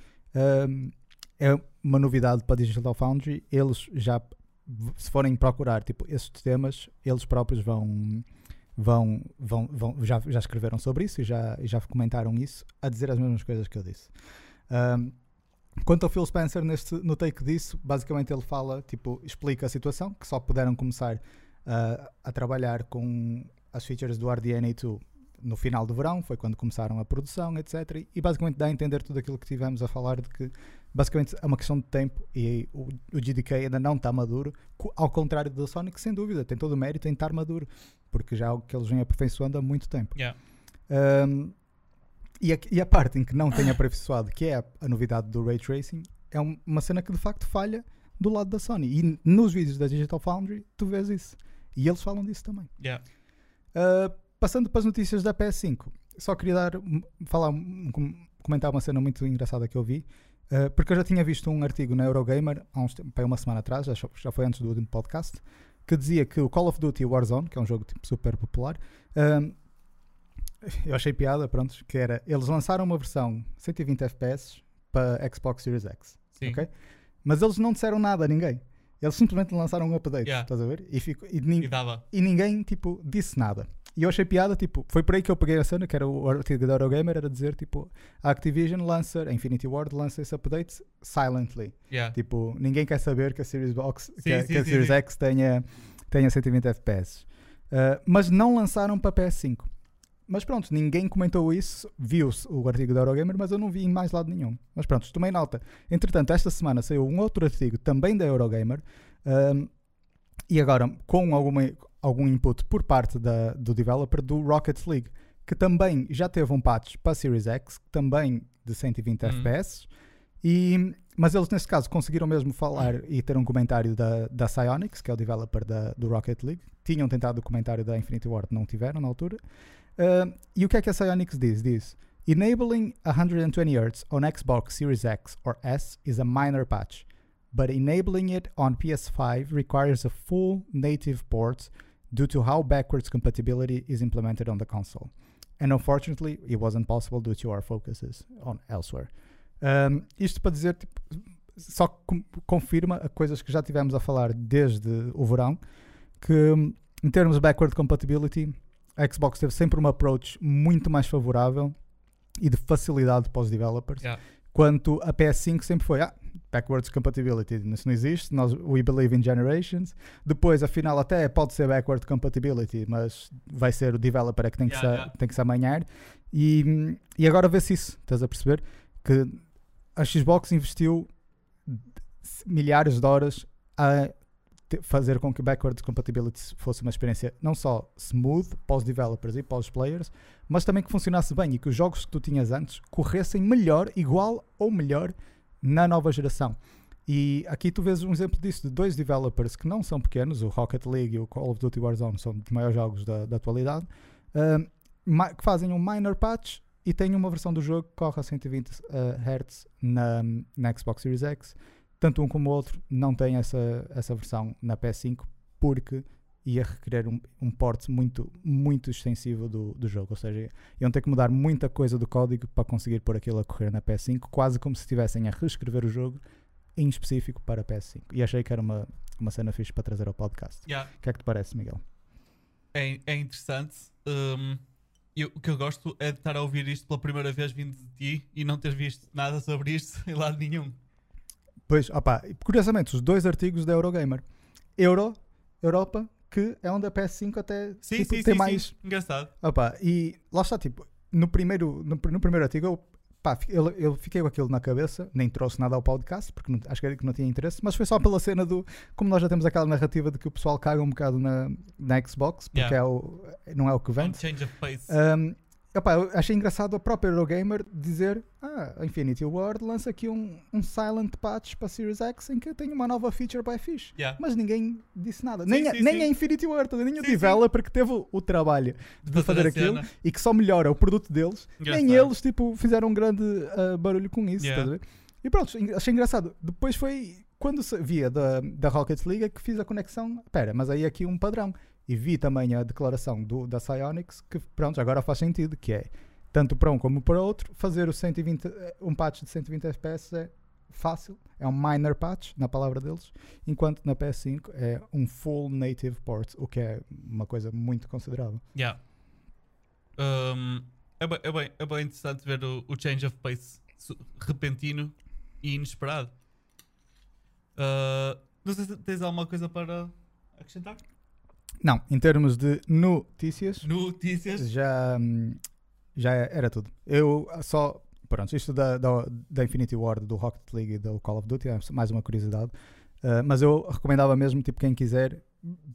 um, é uma novidade para Digital Foundry. Eles já, se forem procurar tipo, esses temas, eles próprios vão. Vão, vão, vão, já, já escreveram sobre isso e já, já comentaram isso, a dizer as mesmas coisas que eu disse. Um, Quanto ao Phil Spencer, neste, no take disso, basicamente ele fala, tipo, explica a situação, que só puderam começar uh, a trabalhar com as features do RDNA2 no final do verão, foi quando começaram a produção, etc. E basicamente dá a entender tudo aquilo que tivemos a falar de que basicamente é uma questão de tempo e o, o GDK ainda não está maduro, ao contrário do Sonic, sem dúvida, tem todo o mérito em estar maduro, porque já é algo que eles vêm aperfeiçoando há muito tempo. Yeah. Um, e, a, e, a, parte em que não tem aperfeiçoado, que é a, a novidade do Ray Tracing, é um, uma cena que de facto falha do lado da Sony. E nos vídeos da Digital Foundry tu vês isso. E eles falam disso também. Yeah. Uh, passando para as notícias da PS5, só queria dar, falar, comentar uma cena muito engraçada que eu vi, uh, porque eu já tinha visto um artigo na Eurogamer há uns, uma semana atrás, já, já foi antes do último podcast, que dizia que o Call of Duty Warzone, que é um jogo tipo, super popular, uh, eu achei piada, pronto, que era, eles lançaram uma versão 120 FPS para Xbox Series X, Sim. ok? Mas eles não disseram nada a ninguém. Eles simplesmente lançaram um update, yeah. estás a ver? E, fico, e, e, e, ninguém, tipo, disse nada. E eu achei piada, tipo, foi por aí que eu peguei a cena, que era o artigo da Eurogamer, era dizer, tipo, a Activision lança, a Infinity Ward lança esse update silently. Yeah. Tipo, ninguém quer saber que a Series Box, sim, que, sim, que a sim, Series X tenha, tenha 120 FPS. Uh, mas não lançaram para PS5. Mas pronto, ninguém comentou isso. Viu-se o artigo da Eurogamer, mas eu não vi em mais lado nenhum. Mas pronto, tomei nota. Entretanto, esta semana saiu um outro artigo também da Eurogamer. um, e agora com alguma, algum input por parte da, do developer do Rocket League, que também já teve um patch para a Series X, também de 120 Hum. FPS. E, mas eles, nesse caso, conseguiram mesmo falar e ter um comentário da, da Psyonix, que é o developer da, do Rocket League. Tinham tentado o comentário da Infinity Ward, não tiveram na altura. Que Psyonix diz? Diz: Enabling 120 Hz on Xbox Series X or S is a minor patch, but enabling it on PS5 requires a full native port due to how backwards compatibility is implemented on the console. And unfortunately, it wasn't possible due to our focuses on elsewhere. Um, isto para dizer, tipo, só com- confirma a coisas que já tivemos a falar desde o verão, que em termos de backward compatibility, a Xbox teve sempre um approach muito mais favorável e de facilidade para os developers, Yeah. quanto a PS5 sempre foi, ah, backwards compatibility, isso não existe, nós, we believe in generations. Depois, afinal, até pode ser backward compatibility, mas vai ser o developer é que tem que, Yeah, se, yeah. tem que se amanhar. E, e agora vê-se isso, estás a perceber? Que a Xbox investiu milhares de horas a fazer com que backwards compatibility fosse uma experiência não só smooth para os developers e para os players, mas também que funcionasse bem e que os jogos que tu tinhas antes corressem melhor, igual ou melhor na nova geração. E aqui tu vês um exemplo disso de dois developers que não são pequenos, o Rocket League e o Call of Duty Warzone são dos maiores jogos da, da atualidade, ma- que fazem um minor patch e têm uma versão do jogo que corre a 120 ah, Hz na, na Xbox Series X. Tanto um como o outro não têm essa, essa versão na PS5 porque ia requerer um, um port muito, muito extensivo do, do jogo. Ou seja, iam ter que mudar muita coisa do código para conseguir pôr aquilo a correr na PS5, quase como se estivessem a reescrever o jogo em específico para a PS5. E achei que era uma, uma cena fixe para trazer ao podcast. Yeah. O que é que te parece, Miguel? É, é interessante. Um, eu- o que eu gosto é de estar a ouvir isto pela primeira vez vindo de ti e não ter visto nada sobre isto [laughs] em lado nenhum. Pois, opá, curiosamente, os dois artigos da Eurogamer. Euro, Europa, que é onde a PS5 até Sim, tipo, sim, tem sim, mais. sim. Engraçado. Opa, e lá está, tipo, no primeiro, no, no primeiro artigo, eu, pá, eu, eu fiquei com aquilo na cabeça, nem trouxe nada ao podcast, porque não- acho que não tinha interesse, mas foi só pela cena do. Como nós já temos aquela narrativa de que o pessoal caga um bocado na, na Xbox, porque Yeah. é o, não é o que vende. change of pace. Um, opá, eu achei engraçado a própria Eurogamer dizer: Ah, a Infinity Ward lança aqui um, um silent patch para a Series X em que tem uma nova feature by fish. Yeah. Mas ninguém disse nada. Sim, nem a, sim, nem sim. a Infinity Ward, nem o developer que teve o, o trabalho de Fazer fazer a aquilo cena. e que só melhora o produto deles. Nem eles tipo, fizeram um grande ah, barulho com isso. Yeah. a? E pronto, achei engraçado. Depois foi quando via da, da Rocket League que fiz a conexão. Espera, mas aí aqui um padrão. E vi também a declaração do, da Psyonix que pronto, agora faz sentido, que é tanto para um como para outro, fazer o 120, eh, um patch de 120 FPS é fácil, é um minor patch na palavra deles, enquanto na PS5 é um full native port, o que é uma coisa muito considerável. Yeah. Um, é, bem, é, bem, é bem interessante ver o, o change of pace repentino e inesperado. Uh, não sei se tens alguma coisa para acrescentar? Não, em termos de notícias, Notícias? já, hum, já era tudo. Eu só. Pronto, isto da, da, da Infinity Ward, do Rocket League e do Call of Duty é mais uma curiosidade. Uh, mas eu recomendava mesmo, tipo, quem quiser,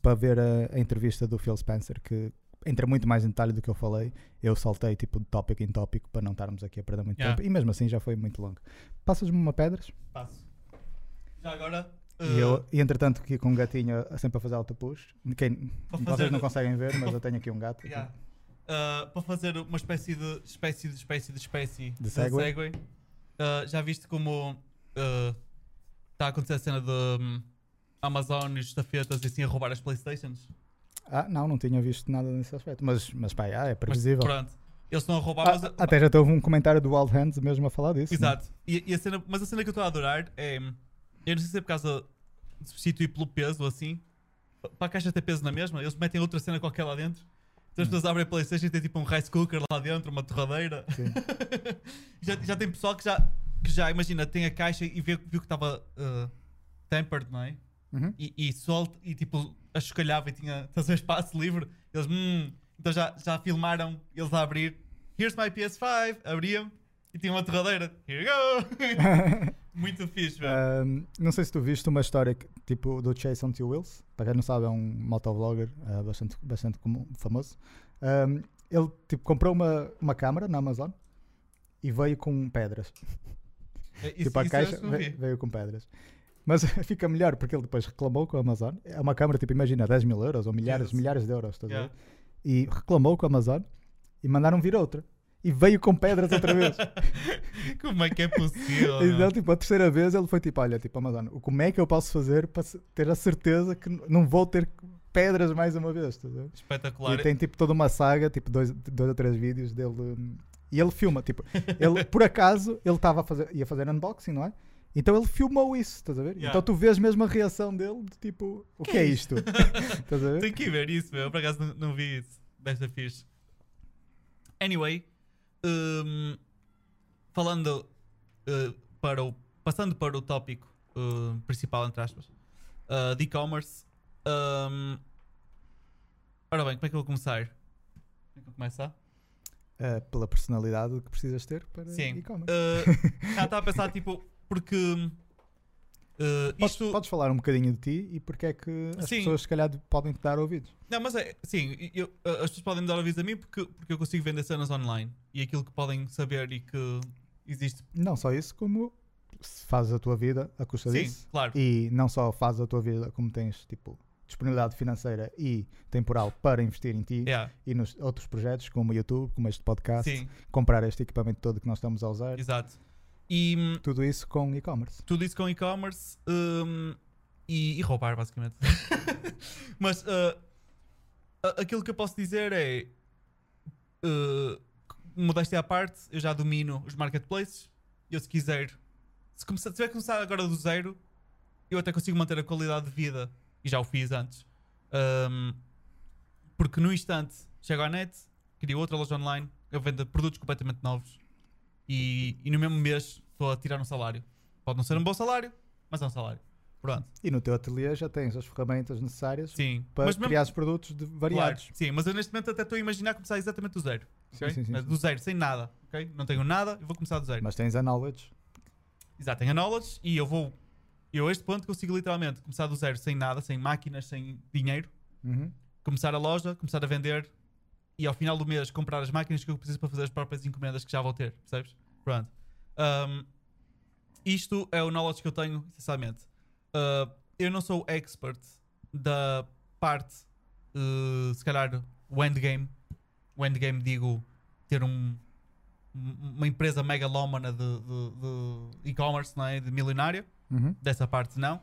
para ver a, a entrevista do Phil Spencer, que entra muito mais em detalhe do que eu falei. Eu saltei, tipo, de tópico em tópico para não estarmos aqui a perder muito Yeah. tempo. E mesmo assim já foi muito longo. Passas-me uma pedras Passo. Já agora. Uh, e eu, e entretanto, aqui com um gatinho sempre a fazer alta push. Quem, Para vocês fazer- não conseguem ver, mas eu tenho aqui um gato. yeah. Uh, para fazer uma espécie de espécie de espécie de espécie De segue? uh, já viste como está a acontecer a cena de hum, Amazon e estafetas e assim a roubar as Playstations? Ah, não, não tinha visto nada nesse aspecto. Mas, mas pá, ah, é Mas previsível. pronto. Eles estão a roubar, Ah, mas. até já houve um comentário do Wild Hands mesmo a falar disso. né? Exato. E, e a cena, mas a cena que eu estou a adorar é. Eu não sei se é por causa de substituir pelo peso ou assim. Para a caixa ter peso na mesma, eles metem outra cena qualquer lá dentro. Então as Hum. pessoas abrem a Playstation e tem tipo um rice cooker lá dentro, uma torradeira. [laughs] Já, já tem pessoal que já, que já imagina, tem a caixa e vê, viu que estava uh, tempered, não é? Uhum. E, e solta e tipo, a escolhava e tinha a ver, espaço livre. Eles, hum, Então já, já filmaram eles a abrir. Here's my PS5. Abriam e tinha uma torradeira. Here you go! [laughs] Muito fixe, velho. Um, não sei se tu viste uma história que, tipo do Chase on Two Wheels. Para quem não sabe, é um motovlogger uh, bastante, bastante comum- famoso. Um, ele tipo, comprou uma, uma câmara na Amazon e veio com pedras. É, Isso, tipo, a caixa eu não ve- vi. veio com pedras. Mas [laughs] fica melhor porque ele depois reclamou com a Amazon. É uma câmara, tipo, imagina, 10 mil euros ou milhares, Jesus. milhares de euros. Estás a ver? Yeah. E reclamou com a Amazon e mandaram vir outra. E veio com pedras outra vez. [laughs] Como é que é possível? [laughs] Então, tipo, a terceira vez ele foi tipo: Olha, tipo, Amazon, como é que eu posso fazer para ter a certeza que não vou ter pedras mais uma vez? ver? Espetacular. E tem tipo toda uma saga, tipo, dois, dois ou três vídeos dele. hum, E ele filma, tipo, ele, [laughs] por acaso, ele estava a fazer, ia fazer unboxing, não é? Então ele filmou isso, estás a ver? Yeah. Então tu vês mesmo a reação dele, de tipo, o que, Que é isto? estás a ver? Tenho que ver isso, meu. Por acaso não, não vi isso. Ser fixe. Anyway, hum, falando uh, para o. Passando para o tópico uh, principal, entre aspas, uh, de e-commerce. hum, ora bem, como é que eu vou começar? Como é que eu vou começar? Eh, pela personalidade que precisas ter para Sim. e-commerce. [laughs] Uh, ah, estava a pensar, tipo, porque. Uh, Podes, isto. podes falar um bocadinho de ti e porque é que as Sim. pessoas se calhar podem te dar ouvidos. Não, mas é, sim, eu- as pessoas podem me dar aviso a mim porque, porque eu consigo vender cenas online e aquilo que podem saber e que existe. Não só isso, como fazes a tua vida a custa Sim, disso. claro. E não só fazes a tua vida, como tens tipo disponibilidade financeira e temporal para investir em ti Yeah, e nos outros projetos, como o YouTube, como este podcast, sim, comprar este equipamento todo que nós estamos a usar. exato. E Tudo isso com e-commerce. tudo isso com e-commerce hum, e, e roubar, basicamente. [laughs] mas uh, aquilo que eu posso dizer é. Uh, modéstia à parte, eu já domino os marketplaces. Eu, se quiser, se, começar, se tiver que começar agora do zero, eu até consigo manter a qualidade de vida. E já o fiz antes. Um, porque no instante chego à net, crio outra loja online, eu vendo produtos completamente novos e, e no mesmo mês estou a tirar um salário. Pode não ser um bom salário, mas é um salário. Pronto. E no teu ateliê já tens as ferramentas necessárias Sim. para mas mesmo- criar os produtos de- variados. Claro, sim, mas eu neste momento até estou a imaginar começar exatamente do zero. Sim, ok? sim, sim. Do zero, sem nada. ok? Não tenho nada, eu vou começar do zero. Mas tens a knowledge. Exato, tenho a knowledge e eu vou. Eu a este ponto consigo literalmente começar do zero, sem nada, sem máquinas, sem dinheiro, Uhum. começar a loja, começar a vender e ao final do mês comprar as máquinas que eu preciso para fazer as próprias encomendas que já vou ter, percebes? Pronto. Um, isto é o knowledge que eu tenho, essencialmente. Uh, eu não sou expert da parte, uh, se calhar, o endgame. O endgame, digo, ter um, um- uma empresa megalómana de, de- de e-commerce, não é? De milionária. Uhum. Dessa parte, não.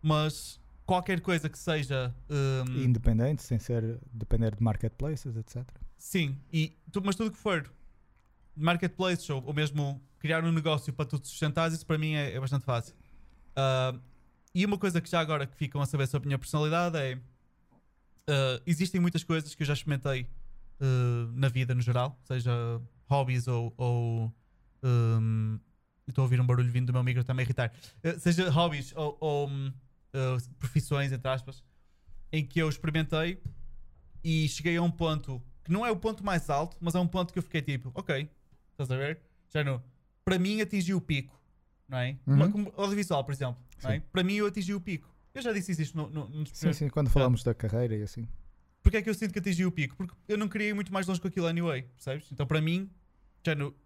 Mas qualquer coisa que seja. um, independente, sem ser depender de marketplaces, etc. Sim, e tu- mas tudo que for marketplace ou, ou mesmo criar um negócio para tu te sustentares, isso para mim é, é bastante fácil. Ah, e uma coisa que já agora que ficam a saber sobre a minha personalidade é ah, existem muitas coisas que eu já experimentei ah, na vida no geral, seja hobbies ou, ou hum, estou a ouvir um barulho vindo do meu micro está-me a irritar, seja hobbies ou, ou, ah, profissões, entre aspas, em que eu experimentei e cheguei a um ponto que não é o ponto mais alto, mas é um ponto que eu fiquei tipo, ok, estás a ver? Já não. Para mim atingi o pico, não é? Uhum. Uma- como audiovisual, por exemplo, não é? Para mim eu atingi o pico. Eu já disse isto no, no, nos Sim, sim, quando falamos da carreira e assim. Porque é que eu sinto que atingi o pico? Porque eu não queria ir muito mais longe com aquilo anyway, percebes? Então para mim,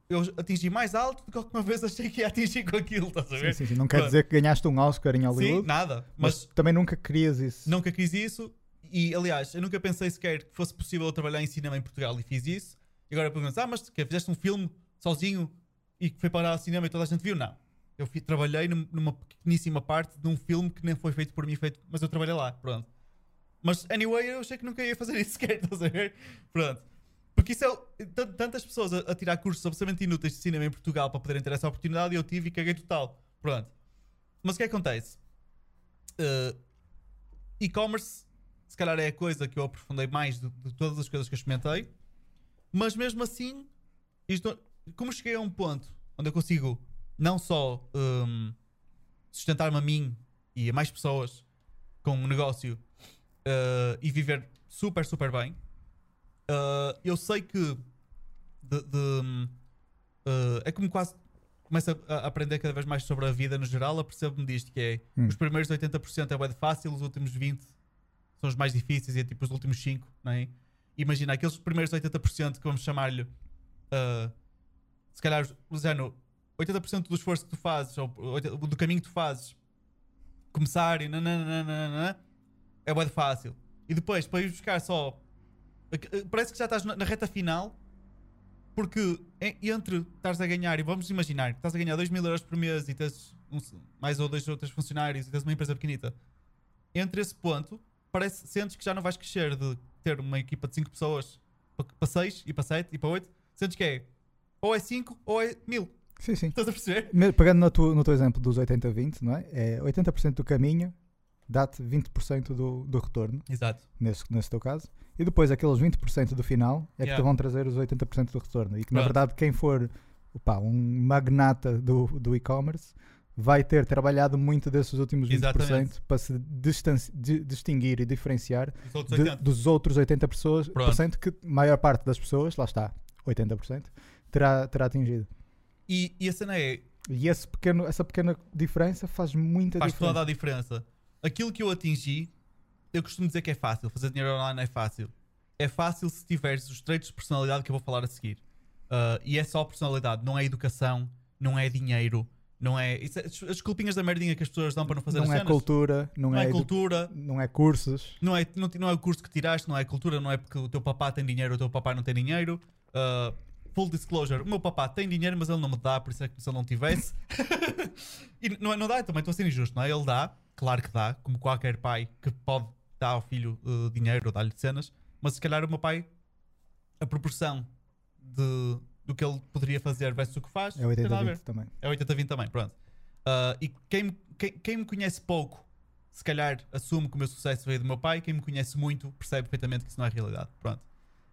eu atingi mais alto do que alguma vez achei que ia atingir com aquilo, estás a Sim, ver? sim, sim. Não quer dizer que ganhaste um Oscar em Sim, Hollywood, nada. mas, Mas também nunca querias isso. nunca quis isso e aliás, eu nunca pensei sequer que fosse possível eu trabalhar em cinema em Portugal e fiz isso. E agora perguntas, ah, mas que fizeste um filme sozinho e que foi para o cinema e toda a gente viu? Não. Eu fui- trabalhei num- numa pequeníssima parte de um filme que nem foi feito por mim, feito, mas eu trabalhei lá, pronto. Mas anyway, eu achei que nunca ia fazer isso [laughs] sequer, estás a ver? Pronto. Porque isso é. Tantas pessoas a, a tirar cursos absolutamente inúteis de cinema em Portugal para poderem ter essa oportunidade e eu tive e caguei total. Pronto. Mas o que acontece? Uh, e-commerce, se calhar é a coisa que eu aprofundei mais de, de todas as coisas que eu experimentei, mas mesmo assim, isto, como cheguei a um ponto onde eu consigo não só um, sustentar-me a mim e a mais pessoas com um negócio uh, e viver super, super bem, Uh, eu sei que de, de, uh, é como quase começo a, a aprender cada vez mais sobre a vida no geral, apercebo-me disto que é Hum. os primeiros 80% é de fácil, os últimos 20 são os mais difíceis e é tipo os últimos 5, não é? Imagina aqueles primeiros 80% que vamos chamar-lhe uh, se calhar o género 80% do esforço que tu fazes ou do caminho que tu fazes começar e nananana, é de fácil. E depois, para ir buscar só. Parece que já estás na, na reta final. Porque en- entre estás a ganhar, e vamos imaginar que estás a ganhar 2 mil euros por mês e tens um- mais ou dois ou três funcionários e tens uma empresa pequenita, entre esse ponto, parece, sentes que já não vais crescer de ter uma equipa de 5 pessoas para 6 e para 7 e para 8. Sentes que é ou é 5 ou é 1000. Sim, sim. Estás a perceber? Pegando no, tu- no teu exemplo dos 80-20, não é? É 80% do caminho dá-te 20% do, do retorno, Exato. nesse, nesse teu caso. E depois aqueles 20% do final é que Yeah. te vão trazer os 80% do retorno. E que na Pronto. verdade quem for opá, um magnata do, do e-commerce vai ter trabalhado muito desses últimos 20% Exatamente. para se di- distinguir e diferenciar Os outros de- 80. dos outros 80% pessoas, Pronto. que a maior parte das pessoas, lá está, 80%, terá, terá atingido. E, e a cena é, E esse pequeno, essa pequena diferença faz muita faz diferença. toda a diferença. Aquilo que eu atingi, eu costumo dizer que é fácil. Fazer dinheiro online é fácil. É fácil se tiveres os traits de personalidade que eu vou falar a seguir. Ah, e é só personalidade, não é educação, não é dinheiro, não é. é- as desculpinhas da merdinha que as pessoas dão para não fazer não as é cenas. cultura, não, não é, é cultura, não é cursos. não é, não, não é o curso que tiraste, não é cultura, não é porque o teu papá tem dinheiro ou o teu papá não tem dinheiro. Uh, full disclosure, o meu papá tem dinheiro, mas ele não me dá, por isso é que se ele não tivesse. [laughs] e não, é- não dá, também estou a ser injusto, não é? Ele dá, claro que dá, como qualquer pai que pode dar ao filho uh, dinheiro ou dar-lhe cenas, mas se calhar o meu pai, a proporção de, do que ele poderia fazer versus o que faz, É tem nada a ver. 80-20 também. É 80-20 também, pronto. Ah, e quem, me- quem, quem me conhece pouco, se calhar assume que o meu sucesso veio do meu pai. Quem me conhece muito percebe perfeitamente que isso não é realidade. Pronto.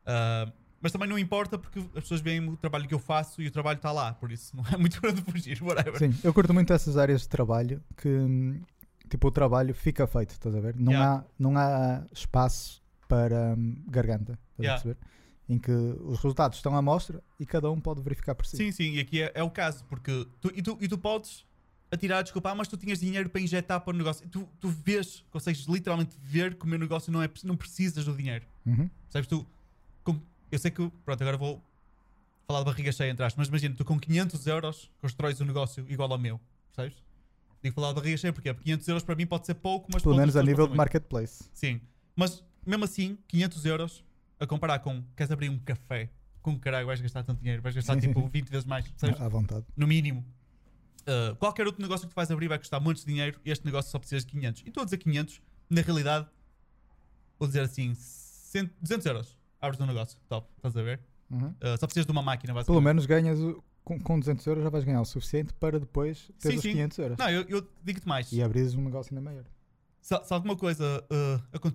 Ah, mas também não importa porque as pessoas veem o trabalho que eu faço e o trabalho está lá. Por isso [laughs] não é muito para onde fugir, whatever. Sim, eu curto muito essas áreas de trabalho que hum, tipo o trabalho fica feito, estás a ver? Não, Yeah. há, não há espaço para hum, garganta, estás Yeah. a perceber? Em que os resultados estão à mostra e cada um pode verificar por si. Sim, sim, e aqui é, é o caso, porque tu, e, tu, e tu podes atirar desculpa, ah, mas tu tinhas dinheiro para injetar para o negócio. Tu, tu vês, consegues literalmente ver que o meu negócio não, é, não precisas do dinheiro. Uhum. Sabes, tu. com- eu sei que. Pronto, agora vou falar de barriga cheia entre aspas, mas imagina, tu com 500 euros constróis um negócio igual ao meu. Percebes? Digo falar de barriga cheia porque 500 euros para mim pode ser pouco, mas Pelo menos a nível de marketplace. muito. Sim. Mas mesmo assim, 500 euros a comparar com. Queres abrir um café? Com caralho, vais gastar tanto dinheiro, vais gastar tipo sim. 20 vezes mais, percebes? À vontade. no mínimo. Uh, qualquer outro negócio que tu vais abrir vai custar muitos dinheiro e este negócio só precisas de 500. E estou a dizer 500, na realidade, vou dizer assim, 100, 200 euros. Abres um negócio, top, estás a ver? Uhum. Uh, só precisas de uma máquina, Pelo basicamente. menos ganhas o- com, com 200 euros já vais ganhar o suficiente para depois ter Sim, os sim. 500 euros. Não, eu, eu digo-te mais. E abris um negócio ainda maior. Se, se alguma coisa uh,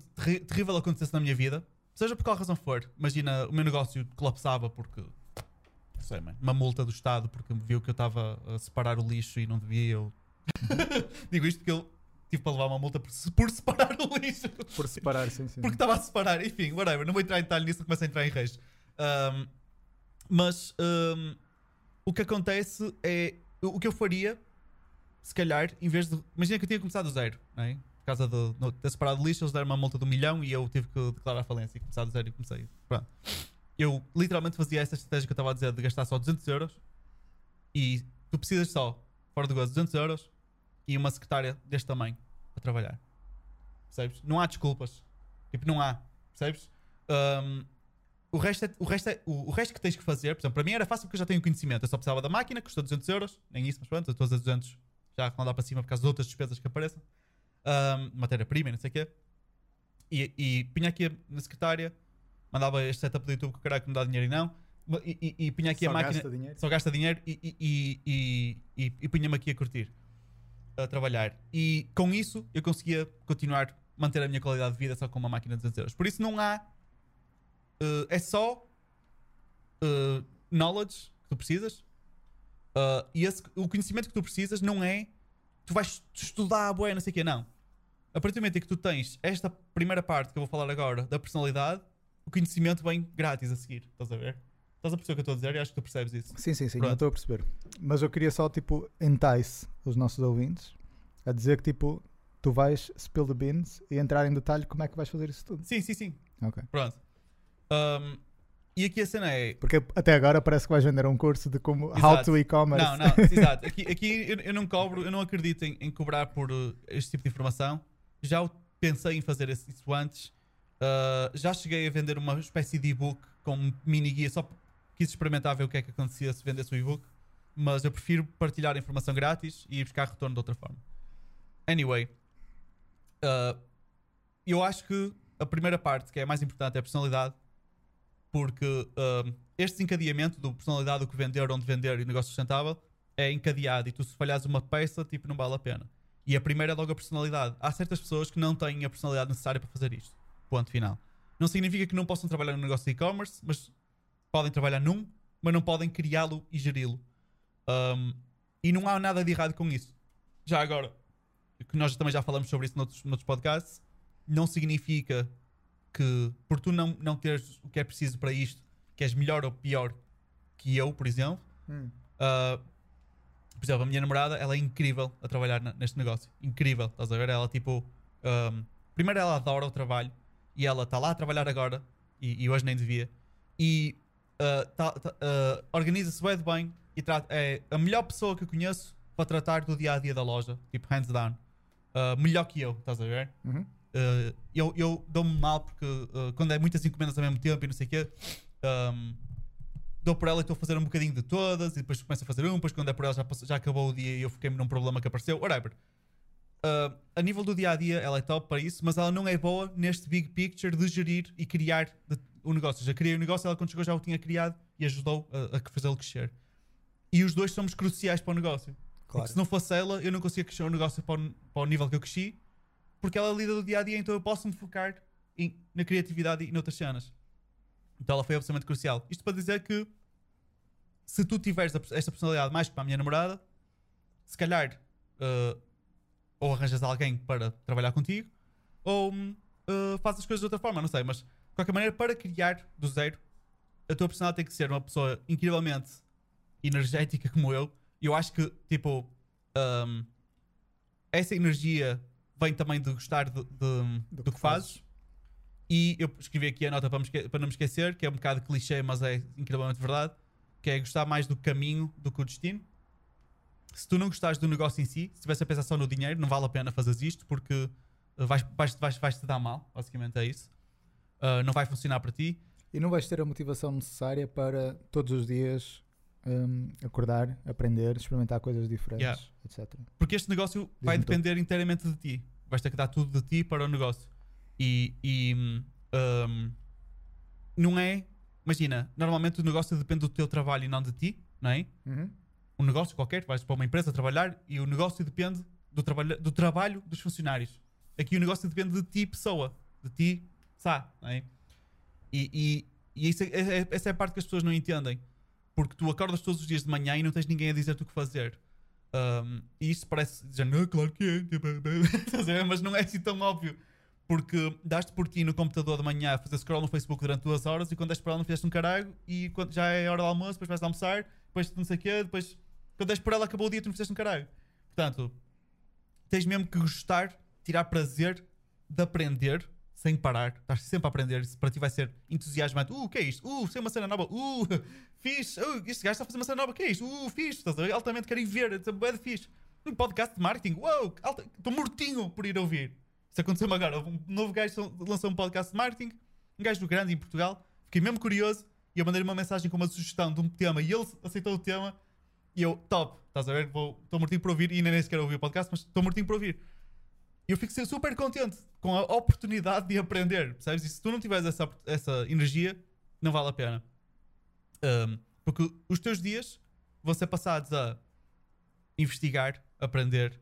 terrível acontecesse na minha vida, seja por qual razão for, imagina o meu negócio colapsava porque, não sei, man, uma multa do Estado porque viu que eu estava a separar o lixo e não devia. Eu... [laughs] Digo isto porque eu tive para levar uma multa por, por separar o lixo. Por separar, sim, sim. Porque estava a separar, enfim, whatever. Não vou entrar em detalhe nisso, começa a entrar em reis. Um, mas um, o que acontece é. O que eu faria, se calhar, em vez de. Imagina que eu tinha começado do zero, não é? Por causa de ter separado lixo, eles deram uma multa de um milhão e eu tive que declarar falência e começar do zero e comecei. Pronto. Eu literalmente fazia essa estratégia que eu estava a dizer de gastar só 200 euros e tu precisas só, fora do gozo, 200 euros e uma secretária deste tamanho para trabalhar. Percebes? Não há desculpas. Tipo, não há. Percebes? Um, o, resto é, o, resto é, o, o resto que tens que fazer, por exemplo, para mim era fácil porque eu já tenho conhecimento. Eu só precisava da máquina, custou 200 euros. Nem isso, mas pronto, eu estou a dizer 200 já não dá para cima por causa de outras despesas que apareçam. Um, Matéria-prima, e não sei o quê. E, e punha aqui na secretária, mandava este setup do YouTube que o caralho que me dá dinheiro e não. E, e, e punha aqui Só a máquina gasta dinheiro. só gasta dinheiro e, e, e, e, e, e punha-me aqui a curtir, a trabalhar. E com isso eu conseguia continuar, manter a minha qualidade de vida só com uma máquina de 200 euros. Por isso não há. Eh, é só eh, knowledge que tu precisas. eh, e esse, o conhecimento que tu precisas não é. Tu vais estudar a boa, não sei o quê, não. A partir do momento em que tu tens esta primeira parte que eu vou falar agora da personalidade, o conhecimento vem grátis a seguir. Estás a ver? Estás a perceber o que eu estou a dizer? E acho que tu percebes isso. Sim, sim, sim, Pronto. eu estou a perceber. Mas eu queria só, tipo, entice os nossos ouvintes a dizer que, tipo, tu vais spill the beans e entrar em detalhe como é que vais fazer isso tudo. Sim, sim, sim. Ok. Pronto. Um, e aqui a cena é. Porque até agora parece que vais vender um curso de como how Exato. to e-commerce. Não, não, [laughs] exato. Aqui, aqui eu, eu não cobro, eu não acredito em, em cobrar por uh, este tipo de informação. Já pensei em fazer isso antes. Uh, já cheguei a vender uma espécie de e-book com um mini guia, só quis experimentar ver o que é que acontecia se vendesse o e-book. Mas eu prefiro partilhar a informação grátis e buscar retorno de outra forma. Anyway, uh, eu acho que a primeira parte, que é a mais importante, é a personalidade. Porque um, este desencadeamento do personalidade, do que vender, onde vender e negócio sustentável é encadeado. E tu, se falhares uma peça, tipo, não vale a pena. E a primeira é logo a personalidade. Há certas pessoas que não têm a personalidade necessária para fazer isto. Ponto final. Não significa que não possam trabalhar no negócio de e-commerce, mas podem trabalhar num, mas não podem criá-lo e geri-lo. Um, e não há nada de errado com isso. Já agora, que nós também já falamos sobre isso noutros, noutros podcasts, não significa que por tu não, não teres o que é preciso para isto, que és melhor ou pior que eu, por exemplo. Hum. Uh, por exemplo, a minha namorada, ela é incrível a trabalhar na- neste negócio. Incrível, estás a ver? Ela, tipo, um, primeiro ela adora o trabalho e ela está lá a trabalhar agora e, e hoje nem devia. E uh, tá- tá- uh, organiza-se bem de bem e trata, é a melhor pessoa que eu conheço para tratar do dia a dia da loja, tipo, hands down. Uh, melhor que eu, estás a ver? Uhum. Uh, eu eu dou-me mal porque uh, quando é muitas encomendas ao mesmo tempo e não sei o quê, um, dou por ela e estou a fazer um bocadinho de todas e depois começo a fazer um, depois quando é por ela já, já acabou o dia e eu fiquei num problema que apareceu, whatever. Uh, a nível do dia a dia, ela é top para isso, mas ela não é boa neste big picture de gerir e criar de- o negócio. Já criei o negócio, ela quando chegou já o tinha criado e ajudou a, a fazê-lo crescer. E os dois somos cruciais para o negócio. Claro. Porque se não fosse ela, eu não conseguia crescer o negócio para o, para o nível que eu cresci, porque ela lida do dia a dia, então eu posso me focar em- na criatividade e noutras cenas. Então ela foi absolutamente crucial. Isto para dizer que se tu tiveres esta personalidade mais que para a minha namorada, se calhar uh, ou arranjas alguém para trabalhar contigo, ou uh, fazes as coisas de outra forma, não sei, mas de qualquer maneira, para criar do zero, a tua personalidade tem que ser uma pessoa incrivelmente energética como eu. E eu acho que, tipo, um, essa energia vem também de gostar de- de- do, que, que fazes. E eu escrevi aqui a nota para, me para não me esquecer, que é um bocado clichê, mas é incrivelmente verdade, que é gostar mais do caminho do que o destino. Se tu não gostares do negócio em si, se estivesse a pensar só no dinheiro, não vale a pena fazer isto porque uh, vais, vais, vais, vais te dar mal, basicamente é isso. Uh, não vai funcionar para ti. E não vais ter a motivação necessária para todos os dias hum, acordar, aprender, experimentar coisas diferentes, Yeah. etc. Porque este negócio vai depender inteiramente de ti. Vais ter que dar tudo de ti para o negócio. E, e, hum, não é. Imagina, normalmente o negócio depende do teu trabalho e não de ti, não é? Uhum. Um negócio qualquer, vais para uma empresa trabalhar e o negócio depende do, trabalho, do trabalho dos funcionários. Aqui o negócio depende de ti, pessoa, de ti, sá, não é? E, e, e isso é- é- é- essa é a parte que as pessoas não entendem. Porque tu acordas todos os dias de manhã e não tens ninguém a dizer-te o que fazer. Um, e isso parece dizer, não, claro que é, tipo, [laughs] mas não é assim tão óbvio. Porque daste por ti no computador de manhã a fazer scroll no Facebook durante duas horas e quando és por ela não fizeste um caralho e quando já é hora do almoço, depois vais almoçar, depois não sei o quê, depois quando és por ela acabou o dia tu não fizeste um caralho. Portanto, tens mesmo que gostar, tirar prazer de aprender sem parar. Estás sempre a aprender. Isso para ti vai ser entusiasmante. Uh, o que é isto? Uh, sei uma cena nova. Uh, [laughs] fixe. Uh, este gajo está a fazer uma cena nova. O que é isto? Uh, fixe. Estás a ver? Altamente querem ver. É de fixe. Um podcast de marketing. Uou, estou mortinho por ir ouvir. Isso aconteceu-me agora. Um novo gajo lançou um podcast de marketing. Um gajo grande em Portugal. Fiquei mesmo curioso e eu mandei uma mensagem com uma sugestão de um tema e ele aceitou o tema. E eu, top, estás a ver? Estou mortinho por ouvir e nem sequer ouvi o podcast, mas estou mortinho por ouvir. E eu fico sempre super contente com a oportunidade de aprender, percebes? E se tu não tiveres essa, essa energia, não vale a pena. Um, porque os teus dias vão ser passados a investigar, aprender,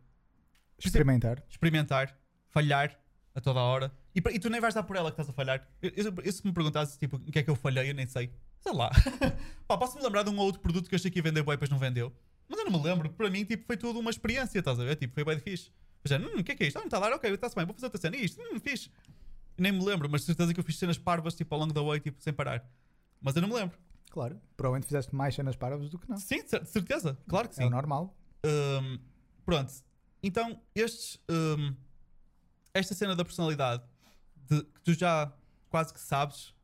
Experimentar. experimentar, falhar a toda a hora. E, e tu nem vais dar por ela que estás a falhar. Eu, eu- eu se me perguntasses tipo, em que é que eu falhei, eu nem sei. Sei lá. [laughs] Pá, posso-me lembrar de um ou outro produto que eu achei que ia vender bem depois não vendeu. Mas eu não me lembro. Para mim, tipo, foi tudo uma experiência, estás a ver? Tipo, foi bem fixe. Já, hum, o que é que é isto? Ah, não está a dar, ok, está-se bem, vou fazer outra cena. Isto, hum, fixe. nem me lembro, mas de certeza que eu fiz cenas parvas tipo ao longo da way, tipo, sem parar. Mas eu não me lembro. Claro. Provavelmente fizeste mais cenas parvas do que não. Sim, de cer- de certeza, claro que sim. É o normal. Um, pronto. Então, estes, um, esta cena da personalidade de, que tu já quase que sabes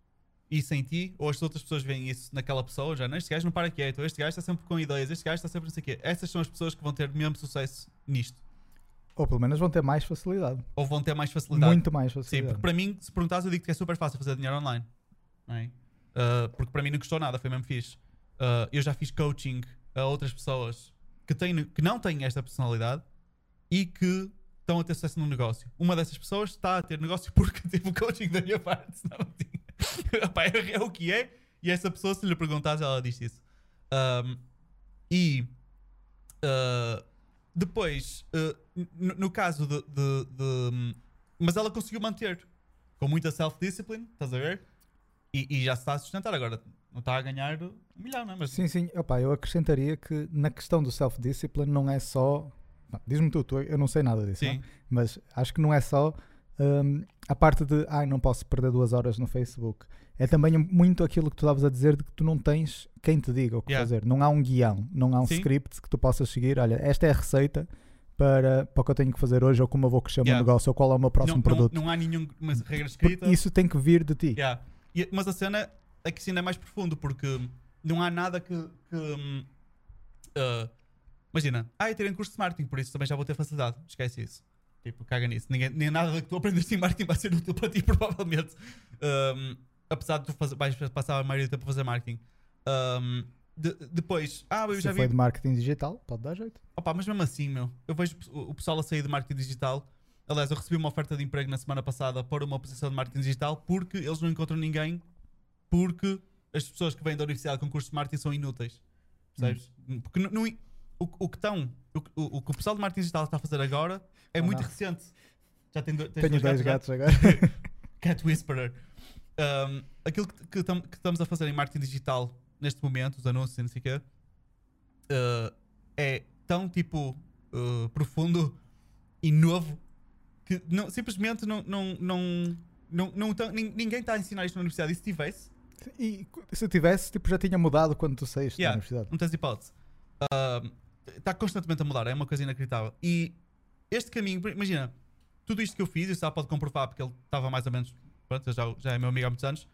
isso em ti, ou as outras pessoas veem isso naquela pessoa, já não, este gajo não para quieto, este gajo está sempre com ideias, este gajo está sempre não sei o quê. Essas são as pessoas que vão ter mesmo sucesso nisto. Ou pelo menos vão ter mais facilidade. Ou vão ter mais facilidade. Muito mais Sim, facilidade. porque para mim, se perguntares, eu digo que é super fácil fazer dinheiro online. É? Uh, porque para mim não custou nada, foi mesmo fixe. Uh, eu já fiz coaching a outras pessoas que, têm, que não têm esta personalidade e que estão a ter sucesso no negócio. Uma dessas pessoas está a ter negócio [laughs] porque teve o coaching da minha parte, senão não tinha. [laughs] Epá, é, é o que é, e essa pessoa, se lhe perguntares, ela diz isso. Um, e uh, depois, uh, no, no caso de, de- de- Mas ela conseguiu manter com muita self-discipline, estás a ver? E, e já se está a sustentar agora. Não está a ganhar um milhão, não é? Mas Sim, sim. Opa, eu acrescentaria que na questão do self-discipline não é só. Diz-me tu, tu, eu não sei nada disso, não? mas acho que não é só hum, a parte de ai, não posso perder duas horas no Facebook. É também muito aquilo que tu estavas a dizer de que tu não tens quem te diga o que Yeah. fazer. Não há um guião, não há um Sim. script que tu possas seguir. Olha, esta é a receita para, para o que eu tenho que fazer hoje, ou como eu vou crescer o meu Yeah. negócio, ou qual é o meu próximo não, não- produto. Não, há nenhuma regra Porque escrita. isso tem que vir de ti. Yeah. E- mas a cena é que isso ainda é mais profundo porque não há nada que. que, ah, imagina, ah, eu tirei um curso de marketing, por isso também já vou ter facilidade. Esquece isso. Tipo, caga nisso. Ninguém, nem nada que tu aprendeste em marketing vai ser útil para ti, [laughs] provavelmente. Um, apesar de tu fazer, vais passar a maioria do tempo a fazer marketing. Um, de- depois, ah, eu Se já foi vi. de marketing digital, pode dar jeito. Opa, mas mesmo assim, meu, eu vejo o pessoal a sair de marketing digital. Aliás, eu recebi uma oferta de emprego na semana passada para uma posição de marketing digital porque eles não encontram ninguém, porque as pessoas que vêm da universidade com curso de marketing são inúteis. Percebes? Porque não, não- o, o que estão, o, que- o, o que o pessoal de marketing digital está a fazer agora é muito não. recente. Já tem, do- Tenho dois dois gatos gatos agora. [laughs] Cat Whisperer. Um, aquilo que, que, tam- que estamos a fazer em marketing digital neste momento, os anúncios e não sei o quê, uh, é tão tipo uh, profundo e novo que não- simplesmente não, não, não, não, não tão- ninguém está a ensinar isto na universidade. E se tivesse, E se tivesse, tipo, já tinha mudado quando tu saíste Yeah. da universidade. não tens hipótese. Está constantemente a mudar, é uma coisa inacreditável. E este caminho, imagina, tudo isto que eu fiz, e o Sá pode comprovar porque ele estava mais ou menos, pronto, já, já é meu amigo há muitos anos,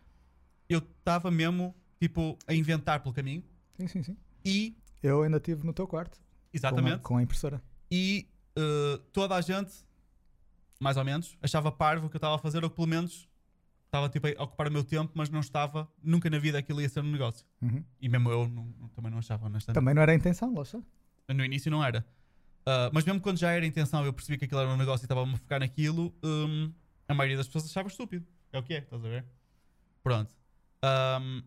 eu estava mesmo, tipo, a inventar pelo caminho Sim, sim, sim. e, Eu ainda estive no teu quarto. com a- exatamente, Com a, impressora. e uh, toda a gente, mais ou menos, achava parvo o que eu estava a fazer, ou que pelo menos estava tipo, a ocupar o meu tempo, mas não estava, nunca na vida aquilo ia ser um negócio. Uhum. E mesmo eu não- não- também não achava, honestamente. Também não era a intenção, está. No início não era. Ah, mas mesmo quando já era a intenção, eu percebi que aquilo era um negócio e estava-me a focar naquilo, hum, a maioria das pessoas achava estúpido. É o que é, estás a ver? Pronto. Ahm,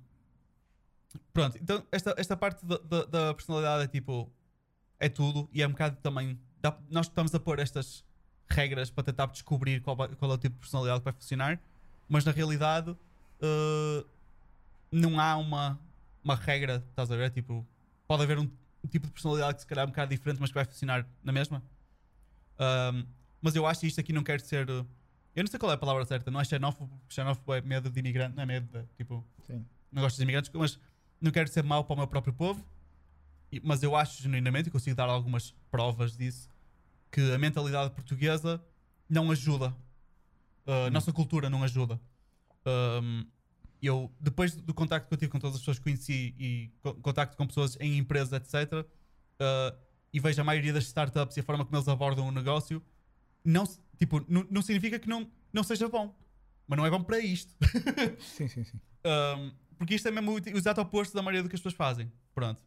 pronto, então esta, esta parte da, da- da personalidade é tipo, é tudo e é um bocado também. dá- nós estamos a pôr estas regras para tentar descobrir qual, qual é o tipo de personalidade que vai funcionar, mas na realidade ah, não há uma, uma regra, estás a ver? Tipo, pode haver um, um tipo de personalidade que se calhar é um bocado diferente, mas que vai funcionar na mesma. Ahm, mas eu acho que isto aqui não quer ser. uh, Eu não sei qual é a palavra certa, não é xenófobo, porque xenófobo é medo de imigrante, não é medo de tipo, Sim. não gosto dos imigrantes, mas não quero ser mau para o meu próprio povo. Mas eu acho genuinamente, e consigo dar algumas provas disso, que a mentalidade portuguesa não ajuda. Uh, A nossa cultura não ajuda. Um, eu, depois do contacto que eu tive com todas as pessoas que conheci e co- contacto com pessoas em empresas, etc., uh, e vejo a maioria das startups e a forma como eles abordam o negócio, não, tipo, não, não significa que não, não seja bom. Mas não é bom para isto. Sim, sim, sim. [laughs] Um, porque isto é mesmo o exato oposto da maioria do que as pessoas fazem. Pronto.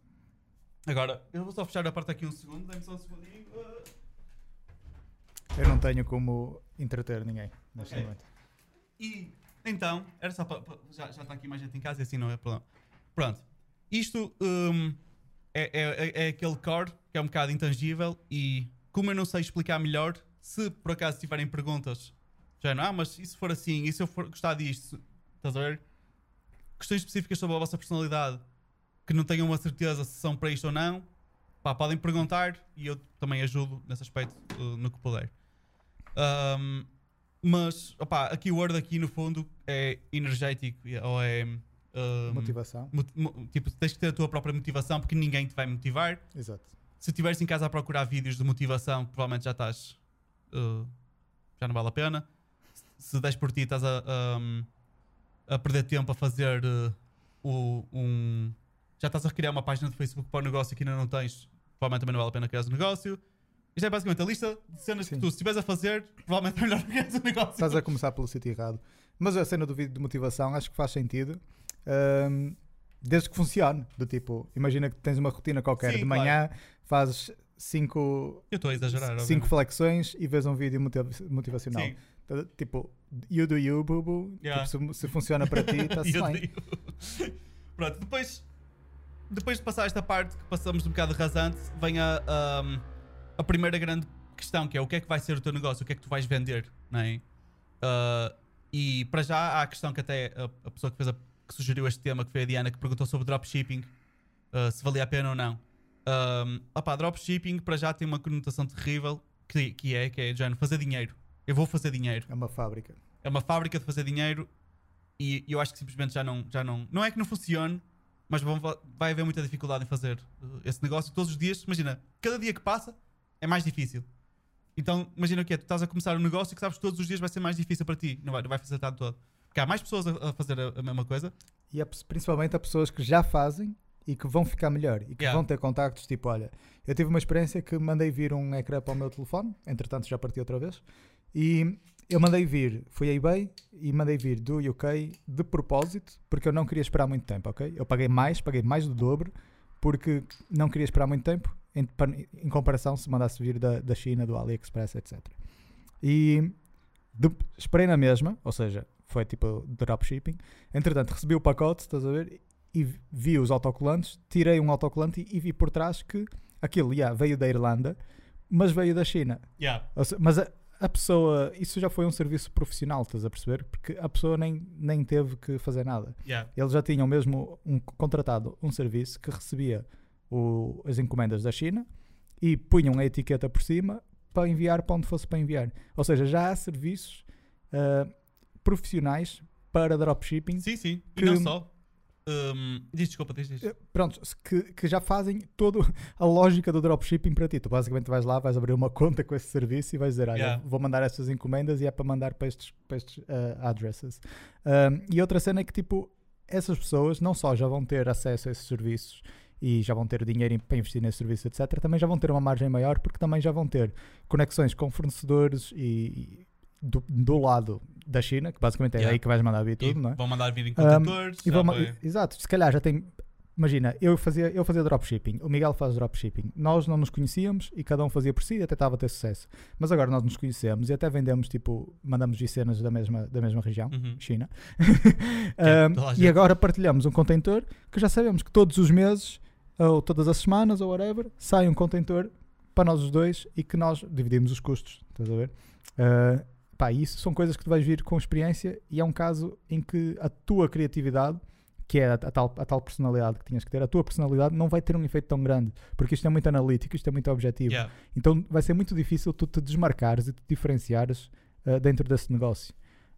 Agora, eu vou só fechar a parte aqui um segundo. Dê-me só um segundinho. Uh, Eu não tenho como entreter ninguém neste Ok. momento. E então, era só para. Já, já está aqui mais gente em casa e assim não é problema. Pronto. Isto um, é, é, é- é aquele core que é um bocado intangível e como eu não sei explicar melhor, se por acaso tiverem perguntas, já não, ah, mas e se for assim, e se eu for gostar disto, estás a ver? Questões específicas sobre a vossa personalidade que não tenham uma certeza se são para isto ou não, pá, podem perguntar e eu também ajudo nesse aspecto uh, no que puder. Um, Mas, opá, a keyword aqui no fundo é energético ou é. um, Motivação. mot- mo- tipo, tens que ter a tua própria motivação porque ninguém te vai motivar. Exato. Se estiveres em casa a procurar vídeos de motivação, provavelmente já estás. uh, já não vale a pena. Se- Se des por ti, estás a, um, a perder tempo a fazer uh, o- um. Já estás a criar uma página de Facebook para o negócio que ainda não tens. Provavelmente também não vale a pena criar o negócio. Isto é basicamente a lista de cenas Sim. que tu, se estiveres a fazer, provavelmente é melhor criar o negócio. Estás a começar pelo sítio errado. Mas a cena do vídeo de motivação acho que faz sentido. ahm, desde que funcione. Do tipo, imagina que tens uma rotina qualquer. Sim, de manhã fazes cinco, Eu estou a exagerar. cinco obviamente. flexões e vês um vídeo motiva- motivacional. Sim. Tá- Tipo, you do you, boo boo. Yeah. Tipo, se, se funciona para ti, está-se [laughs] bem. [laughs] Pronto, depois, depois de passar esta parte que passamos um bocado rasante, vem a, ahm, a primeira grande questão que é o que é que vai ser o teu negócio, o que é que tu vais vender, não é? Ah, e para já há a questão que até a, a pessoa que, fez a- que sugeriu este tema, que foi a Diana, que perguntou sobre dropshipping, ah, se valia a pena ou não. Um, opá, dropshipping para já tem uma conotação terrível que, que é, que é, John, fazer dinheiro. Eu vou fazer dinheiro É uma fábrica. é uma fábrica de fazer dinheiro e eu acho que simplesmente já não, já não. Não é que não funcione, mas vão- vai haver muita dificuldade em fazer uh, esse negócio todos os dias. Imagina, cada dia que passa é mais difícil. Então, imagina o que é, tu estás a começar um negócio e que sabes que todos os dias vai ser mais difícil para ti, não vai, não vai facilitar de todo. Porque há mais pessoas a, a fazer a, a mesma coisa. E principalmente a pessoas que já fazem e que vão ficar melhor e que Yeah. vão ter contactos. Tipo, olha, eu tive uma experiência que mandei vir um ecrã para o meu telefone, entretanto já parti outra vez, e eu mandei vir, fui a eBay e mandei vir do UK de propósito, porque eu não queria esperar muito tempo, ok? Eu paguei mais, paguei mais do dobro, porque não queria esperar muito tempo, em, em comparação se mandasse vir da, da China, do AliExpress, etc. E de- esperei na mesma, ou seja, foi tipo dropshipping. Entretanto, recebi o pacote, estás a ver? E vi os autocolantes, tirei um autocolante e, e vi por trás que aquilo yeah, veio da Irlanda, mas veio da China. Yeah. Ou se- mas a, a pessoa, isso já foi um serviço profissional, estás a perceber? Porque a pessoa nem, nem teve que fazer nada. Yeah. Eles já tinham mesmo um, contratado um serviço que recebia o- as encomendas da China e punham a etiqueta por cima para enviar para onde fosse para enviar. Ou seja, já há serviços ah, profissionais para dropshipping Sim, sim. E não só. Um, diz desculpa, diz, diz. eh, pronto, que, que já fazem toda [laughs] a lógica do dropshipping para ti. Tu basicamente vais lá, vais abrir uma [laughs] conta com esse serviço e vais dizer: Olha, Yeah. vou mandar estas encomendas e é para mandar para estes, para estes ah, addresses. Um, e outra cena é que, tipo, essas pessoas não só já vão ter acesso a esses serviços e já vão ter dinheiro para investir nesse serviço, etc., também já vão ter uma margem maior porque também já vão ter conexões com fornecedores e, e do, do lado da China, que basicamente é Yeah. aí que vais mandar vir E tudo, não é? Vão mandar vir em contentores. E vamos- vai- exato, se calhar já tem. Imagina, eu fazia, eu fazia dropshipping, o Miguel faz dropshipping. Nós não nos conhecíamos e cada um fazia por si e até estava a ter sucesso. Mas agora nós nos conhecemos e até vendemos, tipo, mandamos vir cenas da mesma, da mesma região, Uhum. China. [laughs] é Um, e agora partilhamos um contentor que já sabemos que todos os meses, ou todas as semanas, ou whatever, sai um contentor para nós os dois e que nós dividimos os custos. Estás a ver? Uh, pá, isso são coisas que tu vais vir com experiência e é um caso em que a tua criatividade, que é a, a tal, a tal personalidade que tinhas que ter, a tua personalidade não vai ter um efeito tão grande, porque isto é muito analítico, isto é muito objetivo. Yeah. Então vai ser muito difícil tu te desmarcares e te diferenciares uh, dentro desse negócio.